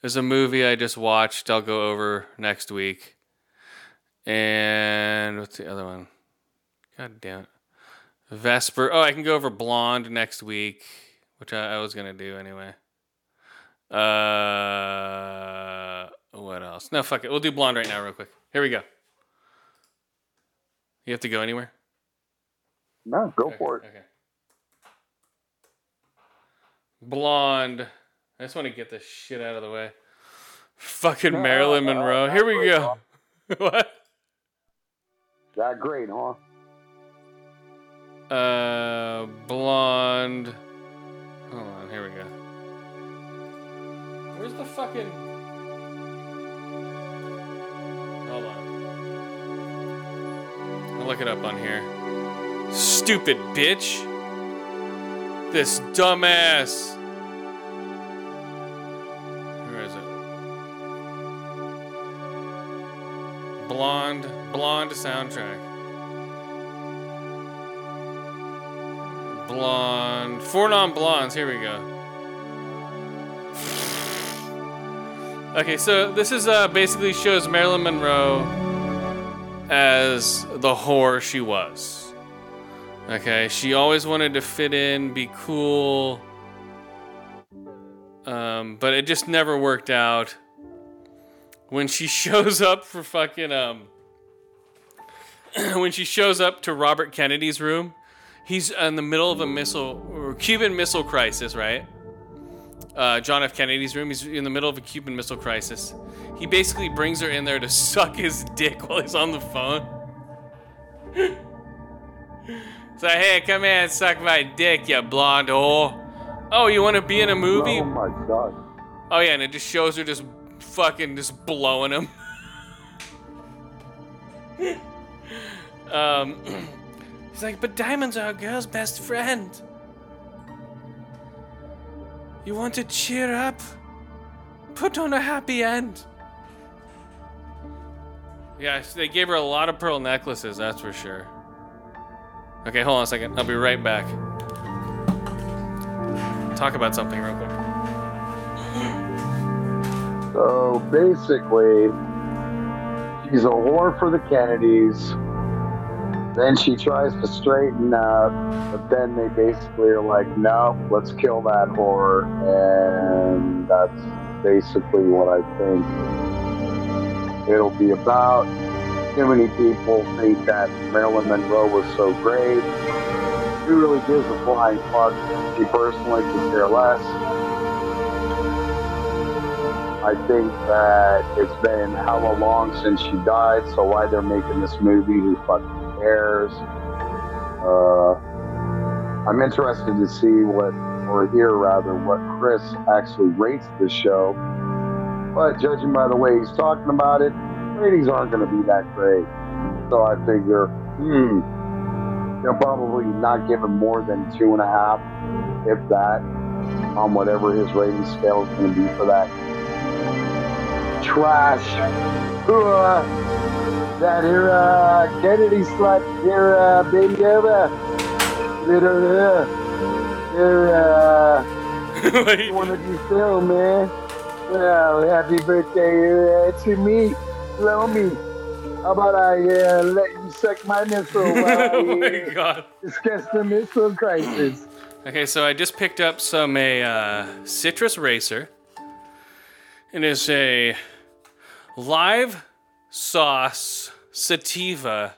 There's a movie I just watched. I'll go over next week. And what's the other one? God damn it. Vesper. Oh, I can go over Blonde next week, which I, I was gonna do anyway. Uh, what else? No, fuck it. We'll do blonde right now, real quick. Here we go. You have to go anywhere? No, go for it. Okay. Blonde. I just want to get this shit out of the way. Fucking Marilyn Monroe. Here we go. what? That great, huh? Uh, blonde. Hold on, here we go. Where's the fucking? Hold on. I'll look it up on here. Stupid bitch. This dumbass. Where is it? Blonde, blonde soundtrack. Blonde. Four non blondes. Here we go. Okay, so this is uh, basically shows Marilyn Monroe as the whore she was. Okay, she always wanted to fit in, be cool, um, but it just never worked out. When she shows up for fucking um, when she shows up to Robert Kennedy's room, he's in the middle of a missile Cuban Missile Crisis, right? Uh, John F. Kennedy's room. He's in the middle of a Cuban Missile Crisis. He basically brings her in there to suck his dick while he's on the phone. so hey, come here and suck my dick, you blonde whore. Oh, you want to be in a movie? Oh my god. Oh yeah, and it just shows her just fucking just blowing him. um, he's like, but Diamond's our girl's best friend. You want to cheer up? Put on a happy end. Yeah, they gave her a lot of pearl necklaces, that's for sure. Okay, hold on a second. I'll be right back. Talk about something real quick. So basically, she's a whore for the Kennedys. Then she tries to straighten up, but then they basically are like, no, let's kill that whore. And that's basically what I think it'll be about. Too many people think that Marilyn Monroe was so great. Who really gives a flying fuck? She personally could care less. I think that it's been hella long since she died, so why they're making this movie, who fucking cares? Uh, I'm interested to see what, or hear rather, what Chris actually rates this show. But judging by the way he's talking about it, ratings aren't going to be that great. So I figure, hmm, they'll probably not give him more than two and a half, if that, on whatever his rating scale is going to be for that trash. That here uh, Kennedy slut here, uh, baby over. Little, uh, here, uh, Wait. one of you film, man. Well, happy birthday uh, to me. Blow me. How about I uh, let you suck my missile while oh my we god. discuss the missile crisis? Okay, so I just picked up some a uh, citrus racer. It is a live sauce sativa,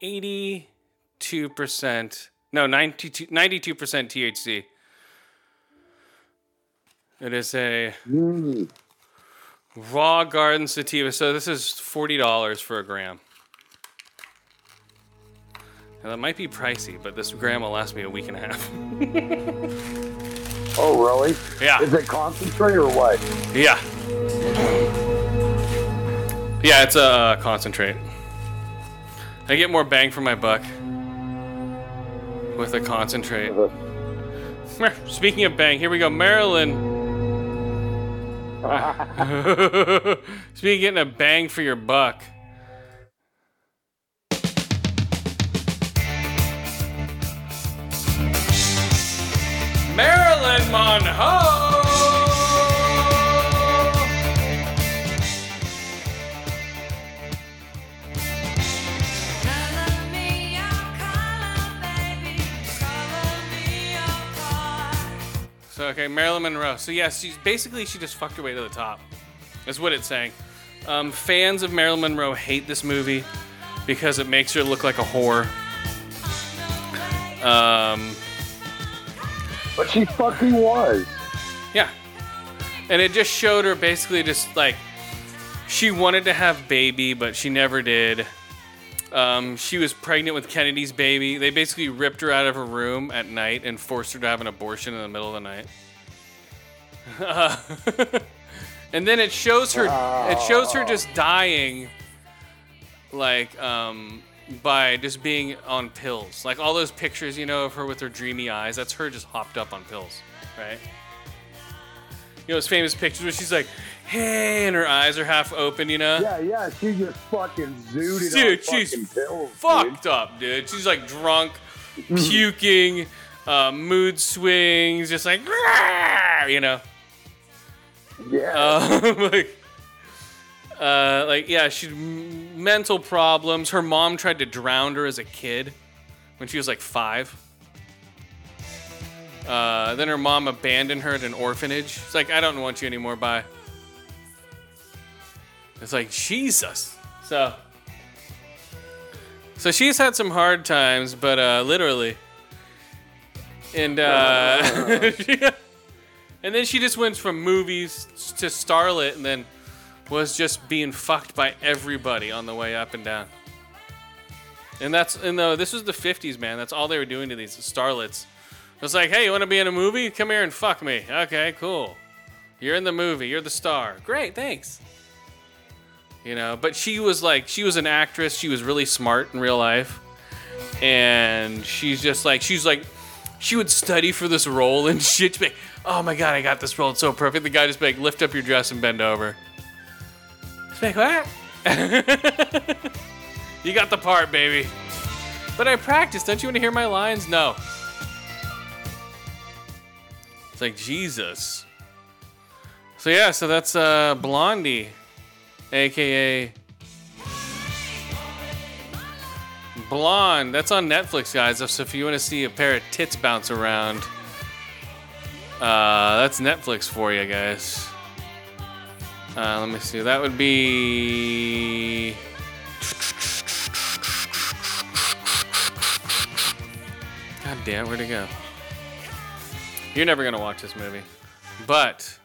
82%, no, 92, 92% THC. It is a Mm. raw garden sativa. So this is $40 for a gram. Now, that might be pricey, but this gram will last me a week and a half. Oh, really? Yeah. Is it concentrate or what? Yeah. Yeah, it's a uh, concentrate. I get more bang for my buck with a concentrate. Speaking of bang, here we go. Maryland. Speaking of getting a bang for your buck. Marilyn Monroe. So okay, Marilyn Monroe. So yeah, she's basically she just fucked her way to the top. That's what it's saying. Um, fans of Marilyn Monroe hate this movie because it makes her look like a whore. Um, But she fucking was. yeah, and it just showed her basically just like she wanted to have baby, but she never did. Um, she was pregnant with Kennedy's baby. They basically ripped her out of her room at night and forced her to have an abortion in the middle of the night. Uh, and then it shows her. It shows her just dying, like um, by just being on pills. Like all those pictures, you know, of her with her dreamy eyes. That's her just hopped up on pills, right? You know those famous pictures where she's like, "Hey," and her eyes are half open. You know. Yeah, yeah, she just fucking zooted Dude, she's fucking pills. fucked up, dude. She's like drunk, puking, uh, mood swings, just like, you know. Yeah. Um, like, uh, like yeah, she mental problems. Her mom tried to drown her as a kid when she was like five. Uh, then her mom abandoned her at an orphanage. She's like, I don't want you anymore. Bye. It's like Jesus. So, so she's had some hard times, but uh, literally. And uh, and then she just went from movies to starlet, and then was just being fucked by everybody on the way up and down. And that's and though this was the 50s, man. That's all they were doing to these starlets. It was like, hey, you want to be in a movie? Come here and fuck me. Okay, cool. You're in the movie. You're the star. Great, thanks. You know, but she was like, she was an actress. She was really smart in real life, and she's just like, she's like, she would study for this role and shit. Like, oh my god, I got this role. It's so perfect. The guy just like, lift up your dress and bend over. She's like, what? you got the part, baby. But I practiced. Don't you want to hear my lines? No. It's like Jesus. So yeah, so that's uh, Blondie, aka Blonde. That's on Netflix, guys. So if you want to see a pair of tits bounce around, uh, that's Netflix for you guys. Uh, let me see. That would be. God damn, where'd it go? You're never gonna watch this movie, but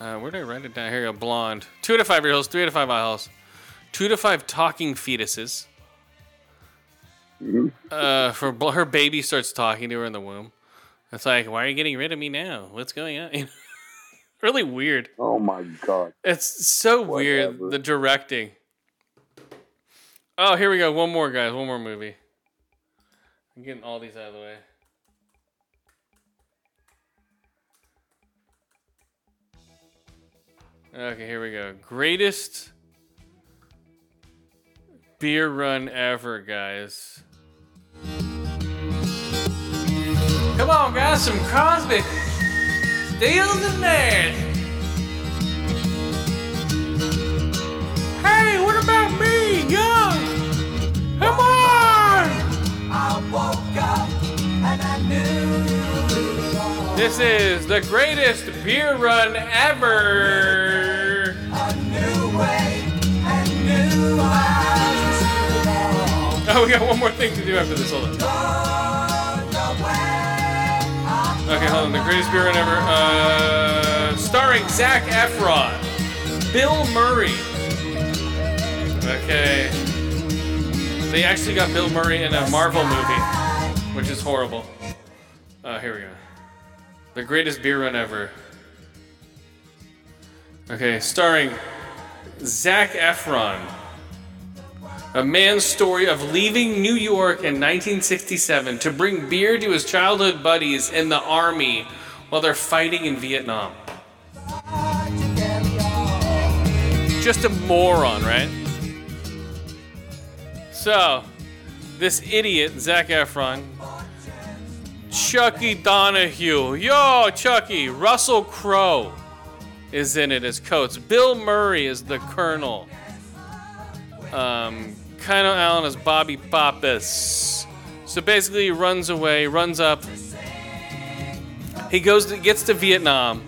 uh, where did I write it down? Here you go. Blonde. Two to five year olds. Three to five eye holes. Two to five talking fetuses. Uh, for bl- her baby starts talking to her in the womb. It's like, why are you getting rid of me now? What's going on? really weird. oh my god. It's so weird the directing. Oh, here we go. One more, guys. One more movie. I'm getting all these out of the way. Okay, here we go. Greatest beer run ever, guys. Come on, guys. Some Crosby. Deals in there. Hey, what about me, young? Come on! This is the greatest beer run ever. Oh, we got one more thing to do after this. Hold on. Okay, hold on. The greatest beer run ever. Uh, starring Zac Efron, Bill Murray. Okay. They actually got Bill Murray in a Marvel movie, which is horrible. Uh, here we go. The greatest beer run ever. Okay, starring Zac Efron. A man's story of leaving New York in 1967 to bring beer to his childhood buddies in the army while they're fighting in Vietnam. Just a moron, right? So, this idiot, Zac Efron, Chucky Donohue, yo, Chucky, Russell Crowe is in it as Coates. Bill Murray is the Colonel. Um, Kino Allen is Bobby Pappas. So basically, he runs away, runs up. He goes, to, gets to Vietnam,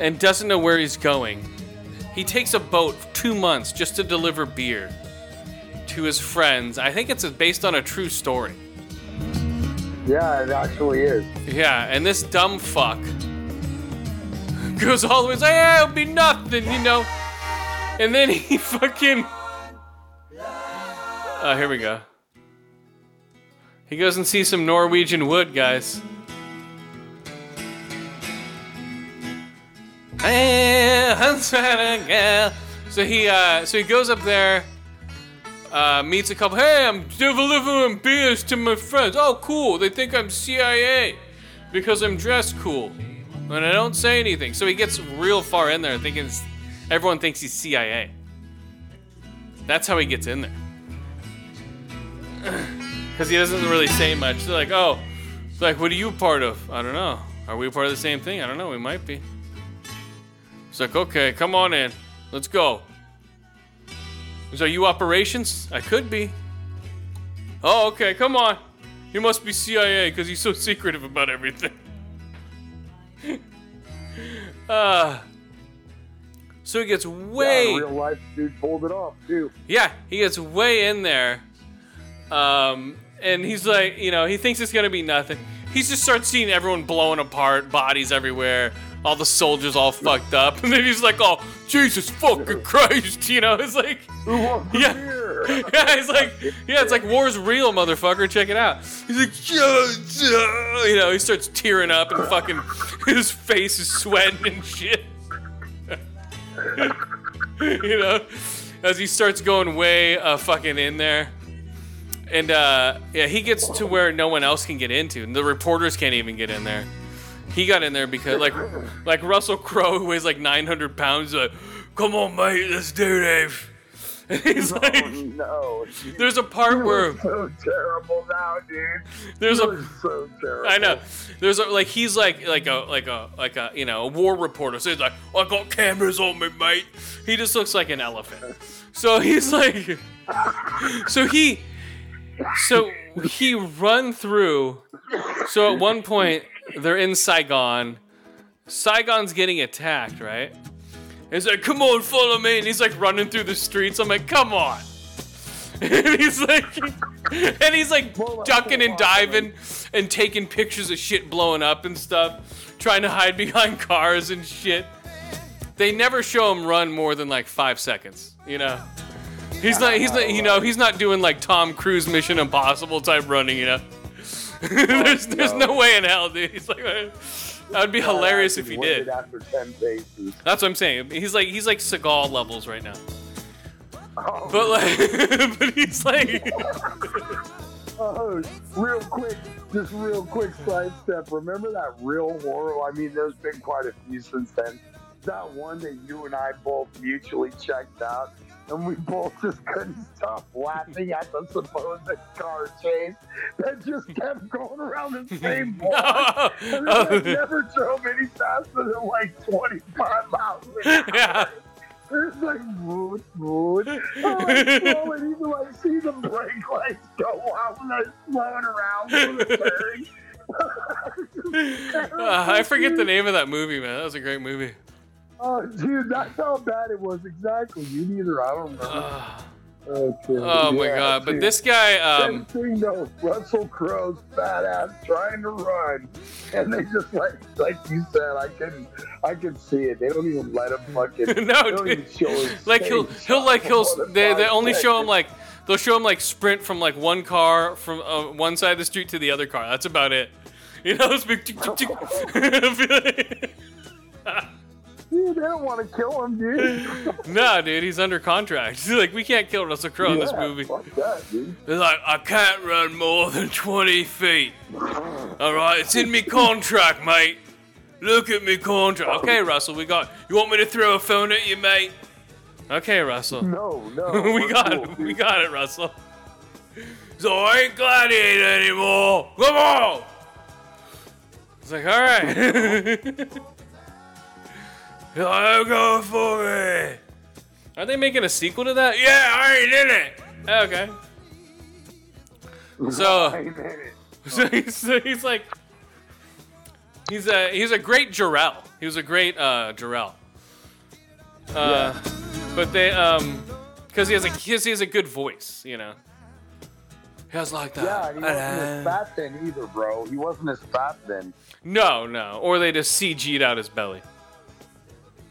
and doesn't know where he's going. He takes a boat two months just to deliver beer to his friends. I think it's based on a true story. Yeah, it actually is. Yeah, and this dumb fuck goes all the way, like, yeah, it'll be nothing, you know. And then he fucking. Oh, here we go. He goes and sees some Norwegian wood, guys. So he, uh, so he goes up there, uh, meets a couple. Hey, I'm delivering beers to my friends. Oh, cool. They think I'm CIA because I'm dressed cool, and I don't say anything. So he gets real far in there, thinking everyone thinks he's CIA. That's how he gets in there. Because he doesn't really say much. They're like, oh, it's like, what are you part of? I don't know. Are we part of the same thing? I don't know. We might be. It's like, okay, come on in. Let's go. Is are you operations? I could be. Oh, okay, come on. He must be CIA because he's so secretive about everything. uh, so he gets way. Yeah, real life dude pulled it off too. Yeah, he gets way in there. Um, and he's like, you know, he thinks it's gonna be nothing. He just starts seeing everyone blowing apart, bodies everywhere, all the soldiers all fucked up, and then he's like, oh, Jesus fucking Christ, you know, it's like, Who wants a Yeah. yeah, he's like, yeah, it's like war's real, motherfucker. Check it out. He's like, yeah, yeah," you know, he starts tearing up and fucking his face is sweating and shit. you know, as he starts going way uh, fucking in there. And uh, yeah, he gets to where no one else can get into, and the reporters can't even get in there. He got in there because like like Russell Crowe, who weighs like 900 pounds, like, come on, mate, let's do this. And he's like, Oh no. dude. there's a part You where so terrible now, dude. there's You a so terrible. I know. There's a like he's like like a like a like a you know a war reporter. So he's like, I got cameras on me, mate. He just looks like an elephant. So he's like, so he, so he run through. So at one point they're in Saigon. Saigon's getting attacked, right? He's like, come on, follow me. And he's like running through the streets. I'm like, come on. And he's like, and he's like ducking and diving and taking pictures of shit blowing up and stuff, trying to hide behind cars and shit. They never show him run more than like five seconds, you know. He's not, he's not, you know, he's not doing like Tom Cruise Mission Impossible type running, you know. there's, there's no way in hell, dude. He's like, that would be hilarious if he did. After ten paces. That's what I'm saying. He's like, he's like Seagal levels right now. Oh, But like, but he's like, oh, real quick, just real quick sidestep. Remember that real horror? I mean, there's been quite a few since then. That one that you and I both mutually checked out, and we both just couldn't stop laughing at the supposed car chase that just kept going around the same block. And it like, never drove any faster than like 25 miles an hour. yeah. It's like wood, wood. I'm like slowing, even like see the brake lights go out when they're slowing around for the turn. Uh, I forget the name of that movie, man. That was a great movie. Oh, dude, that's how bad it was. Exactly. You neither. I don't remember. Okay. Oh my yeah, god! But this guy, um, thing though. Russell Crowe's fat ass trying to run, and they just like, like you said, I can, I can see it. They don't even let him fucking. No, they don't dude. even show his like he'll he'll like he'll for more than they, they only show him like they'll show him like sprint from like one car from uh, one side of the street to the other car. That's about it. You know, it's big. Dude, they don't want to kill him, dude. nah, dude, he's under contract. He's like we can't kill Russell Crowe in this Yeah, movie. Fuck that, dude. He's like, I can't run more than 20 feet. All right, it's in me contract, mate. Look at me contract. Okay, Russell, we got. You want me to throw a phone at you, mate? Okay, Russell. No, no. we got cool, it. dude. We got it, Russell. So I ain't gladiator anymore. Come on. It's like, all right. I'm going for it. Are they making a sequel to that? Yeah, I ain't in it. Okay. So- Right in it. So he's, so he's like, he's a he's a great Jarrell. He was a great uh, Jarrell. Uh, But they um, because he has a he has, he has a good voice, you know. He has like that. Yeah, he wasn't as fat then either, bro. He wasn't as fat then. No, no. Or they just CG'd out his belly.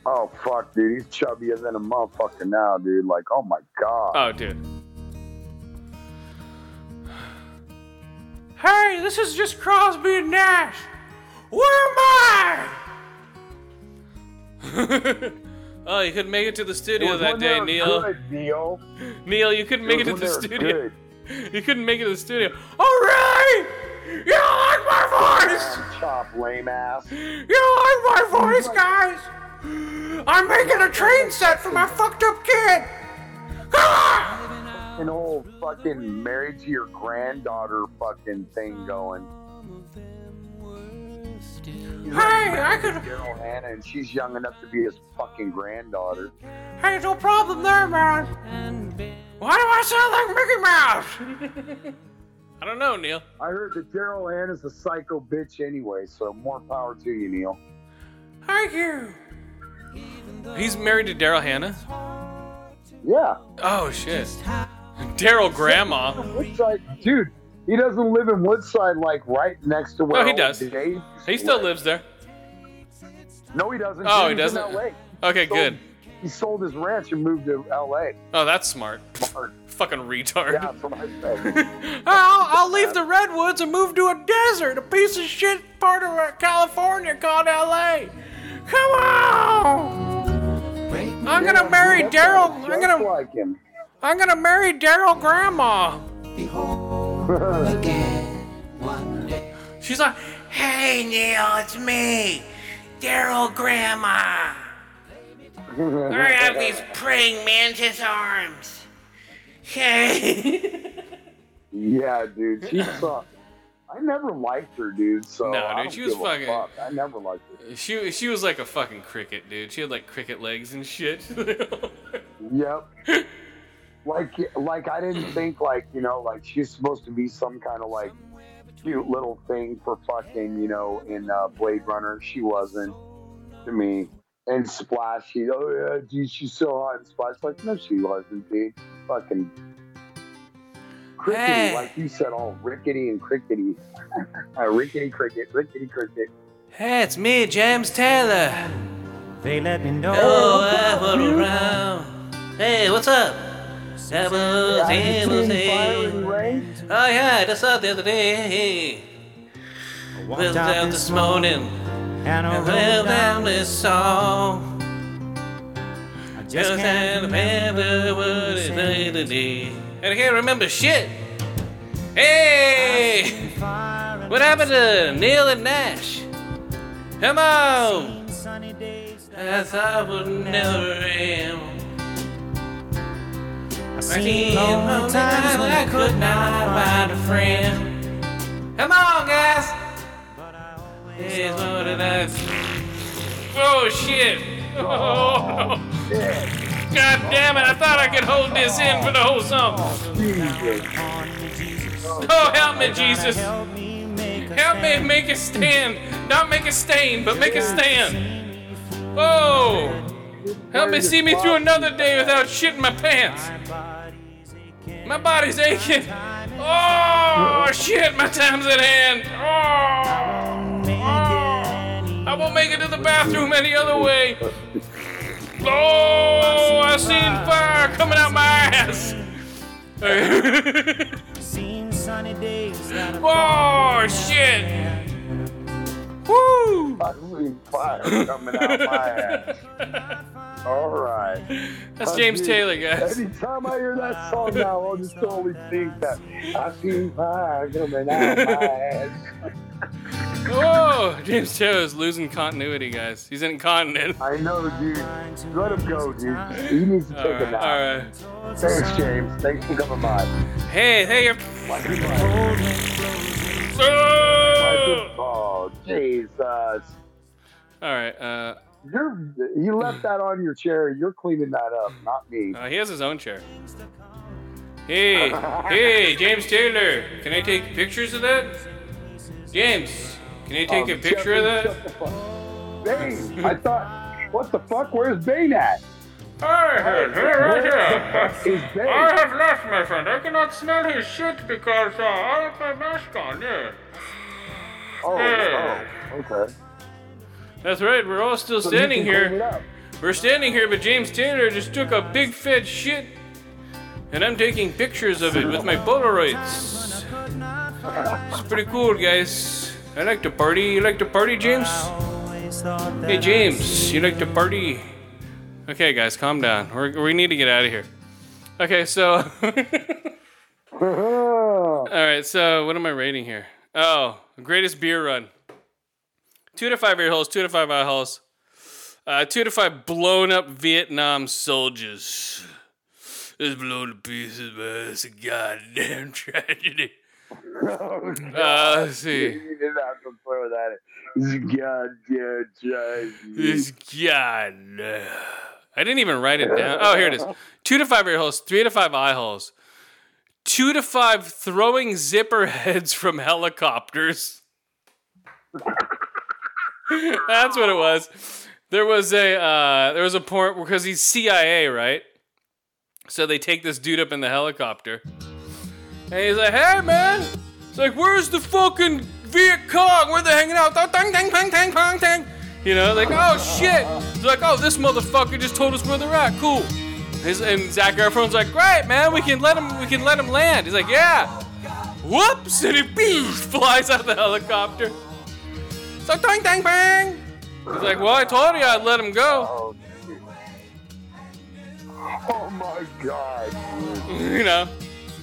Oh fuck, dude, he's chubbier than a motherfucker now, dude. Like, oh my god. Oh, dude. Hey, this is just Crosby and Nash. Where am I? oh, you couldn't make it to the studio that day, Neil. Good, Neil. Neil, you couldn't make it to the when they were studio. good. You couldn't make it to the studio. Oh, really? You don't like my voice? Chop lame ass. You don't like my voice, guys? I'm making a train set for my fucked up kid. Come on! An old fucking married to your granddaughter fucking thing going. He's Hey, I could. Daryl Hannah, and she's young enough to be his fucking granddaughter. Hey, no problem there, man. Why do I sound like Mickey Mouse? I don't know, Neil. I heard that Daryl Hannah's a psycho bitch anyway, so more power to you, Neil. Thank you. He's married to Daryl Hannah. Yeah. Oh shit. Daryl Grandma. Woodside, dude, he doesn't live in Woodside, like right next to where Oh, he does. He still lives there. No, he doesn't. Oh, he in doesn't? LA. Okay, Sold- good. He sold his ranch and moved to LA. Oh, that's smart. Smart. Fucking retard. Yeah, that's what I said. I'll, I'll leave the redwoods and move to a desert, a piece of shit part of California called LA. Come on! I'm gonna marry Daryl. I'm gonna like him. I'm gonna marry Daryl Grandma. She's like, Hey Neil, it's me, Daryl Grandma. I have these praying mantis arms. Hey. yeah, dude, she sucked. I never liked her, dude. So No, I dude, she was fucking- Fuck. I never liked her. She she was like a fucking cricket, dude. She had like cricket legs and shit. Yep. like, like I didn't think like you know like she's supposed to be some kind of like cute little thing for fucking you know in uh, Blade Runner. She wasn't to me. And Splash, she oh yeah, dude, she's so hot. And Splash, like no, she wasn't, dude. Fucking crickety, Hey. like you said, all rickety and crickety. uh, rickety cricket, rickety cricket. hey, it's me, James Taylor. They let me know. Oh, I put around. Hey, what's up? That was, I was, seen Fire hey. and Rain. Oh yeah, I just saw it the other day. I Walked Well, out down this morning, and I and wrote down down this song. I just Just can't can't remember what it made to be. And I can't remember shit. Hey! What happened to Neil and Nash? Come on! and sunny days. I thought would never end. I I seen seen lonely lonely times times when I could not find a friend. Come on, guys! but I always Here's what did I. Oh shit! Oh, God damn it! I thought I could hold this in for the whole song. Oh, help me, Jesus! Help me make a stand. Not make a stain, but make a stand. Oh! Help me see me through another day without shitting my pants. My body's aching. Oh shit! My time's at hand. Oh! It any I won't make it to the bathroom any other way. Oh, I seen fire coming out my ass. seen sunny days oh shit! Woo! I see fire coming out my ass. All right. That's James Taylor, guys. Anytime I hear that song now, I'll just only think that I see fire coming out my ass. Oh, James Taylor's losing continuity, guys. He's incontinent. I know, dude. Let him go, dude. He needs to take All a right, nap. all right. Thanks, James. Thanks for coming by. Hey, hey, you're. Oh! Oh, Jesus. All right. Uh, You're, you left that on your chair. You're cleaning that up, not me. uh, he has his own chair. Hey, hey, James Taylor, can I take pictures of that? James, can I take a Um, picture of Jeffrey, that? shut the fuck- Bane, I thought, what the fuck? Where's Bane at? I have, here, right here. Is Bane? I have left, my friend. I cannot smell his shit because uh, I have my mask on, yeah. Oh, oh, okay. That's right, we're all still So standing can clean it here. We're standing here, but James Taylor just took a big fat shit. And I'm taking pictures of it with my Polaroids. It's pretty cool, guys. I like to party. You like to party, James? Hey, James, you like to party? Okay, guys, calm down. We're, we need to get out of here. Okay, so. All right, so what am I rating here? Oh, greatest beer run. Two to five air holes, two to five eye holes. Uh, two to five blown up Vietnam soldiers. It's blown to pieces, man. It's a goddamn tragedy. Oh, Uh, let's see. You have to throw that. This goddamn tragedy. This god. I didn't even write it down. Oh, here it is. Two to five ear holes, three to five eye holes, two to five throwing zipper heads from helicopters. That's what it was. There was a uh, there was a point because he's CIA, right? So they take this dude up in the helicopter, and he's like, "Hey, man!" It's like, "Where's the fucking Viet Cong? Where they hanging out?" Tang tang tang tang tang tang. You know, like, "Oh shit!" He's like, "Oh, this motherfucker just told us where they're at. Cool." His, and Zac Efron's like, "Great, man. We can let him. We can let him land." He's like, "Yeah." Whoops! And he beef, flies out of the helicopter. It's like, "Tang tang bang." He's like, "Well, I told you I'd let him go." Oh. Oh my god. you know.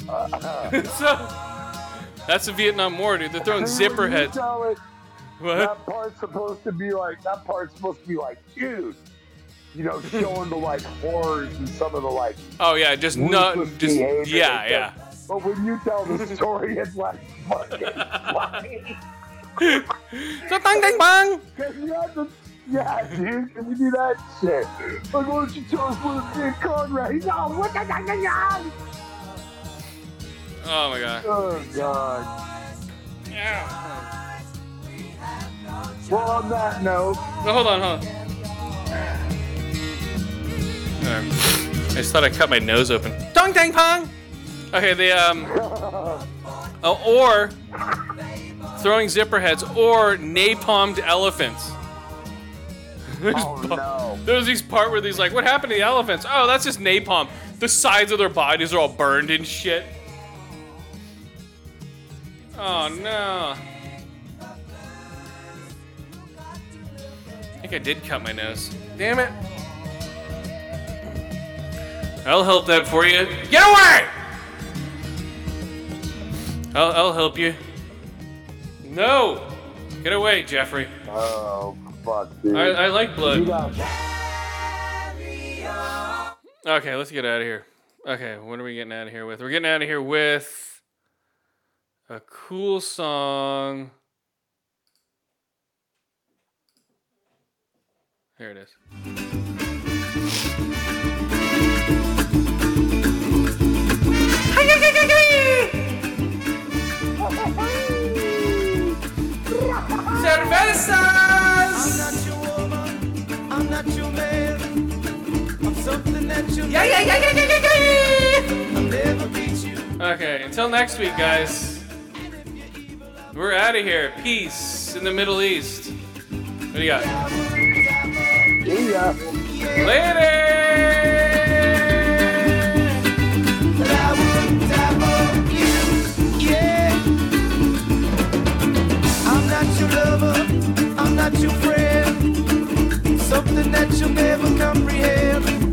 Uh-huh. so that's the Vietnam War, dude. They're throwing zipper heads. What? That part's supposed to be like that part's supposed to be like, dude. You know, showing the like horrors and some of the like Oh yeah, just no, just yeah, yeah. stuff. But when you tell the story, it's like fucking funny. So bang bang bang. Cause you have to, yeah, dude, can you do that shit? Like, why don't you tell us where the big con right now? What the the- the- the- Oh my god. Oh god. Yeah. Well, on that note, No, hold on, hold on. Alright. I just thought I cut my nose open. Dong dang pong. Okay, the um, oh, or throwing zipper heads or napalmed elephants. There's oh bu- no. There's these part where these like, what happened to the elephants? Oh, that's just napalm. The sides of their bodies are all burned and shit. Oh no. I think I did cut my nose. Damn it. I'll help that for you. Get away! I'll, I'll help you. No! Get away, Jeffrey. Oh fuck, dude. I, I like blood. Okay, let's get out of here. Okay, what are we getting out of here with? We're getting out of here with a cool song. Here it is. Cervezas! I'm not your man. I'm something that you Yeah, yeah, yeah, yeah, yeah, yeah, yeah! I'll never beat you. Okay, until next week, guys. We're out of here. Peace in the Middle East. What do you got? yeah. Later! lover, I'm not your friend. Something that you'll never comprehend.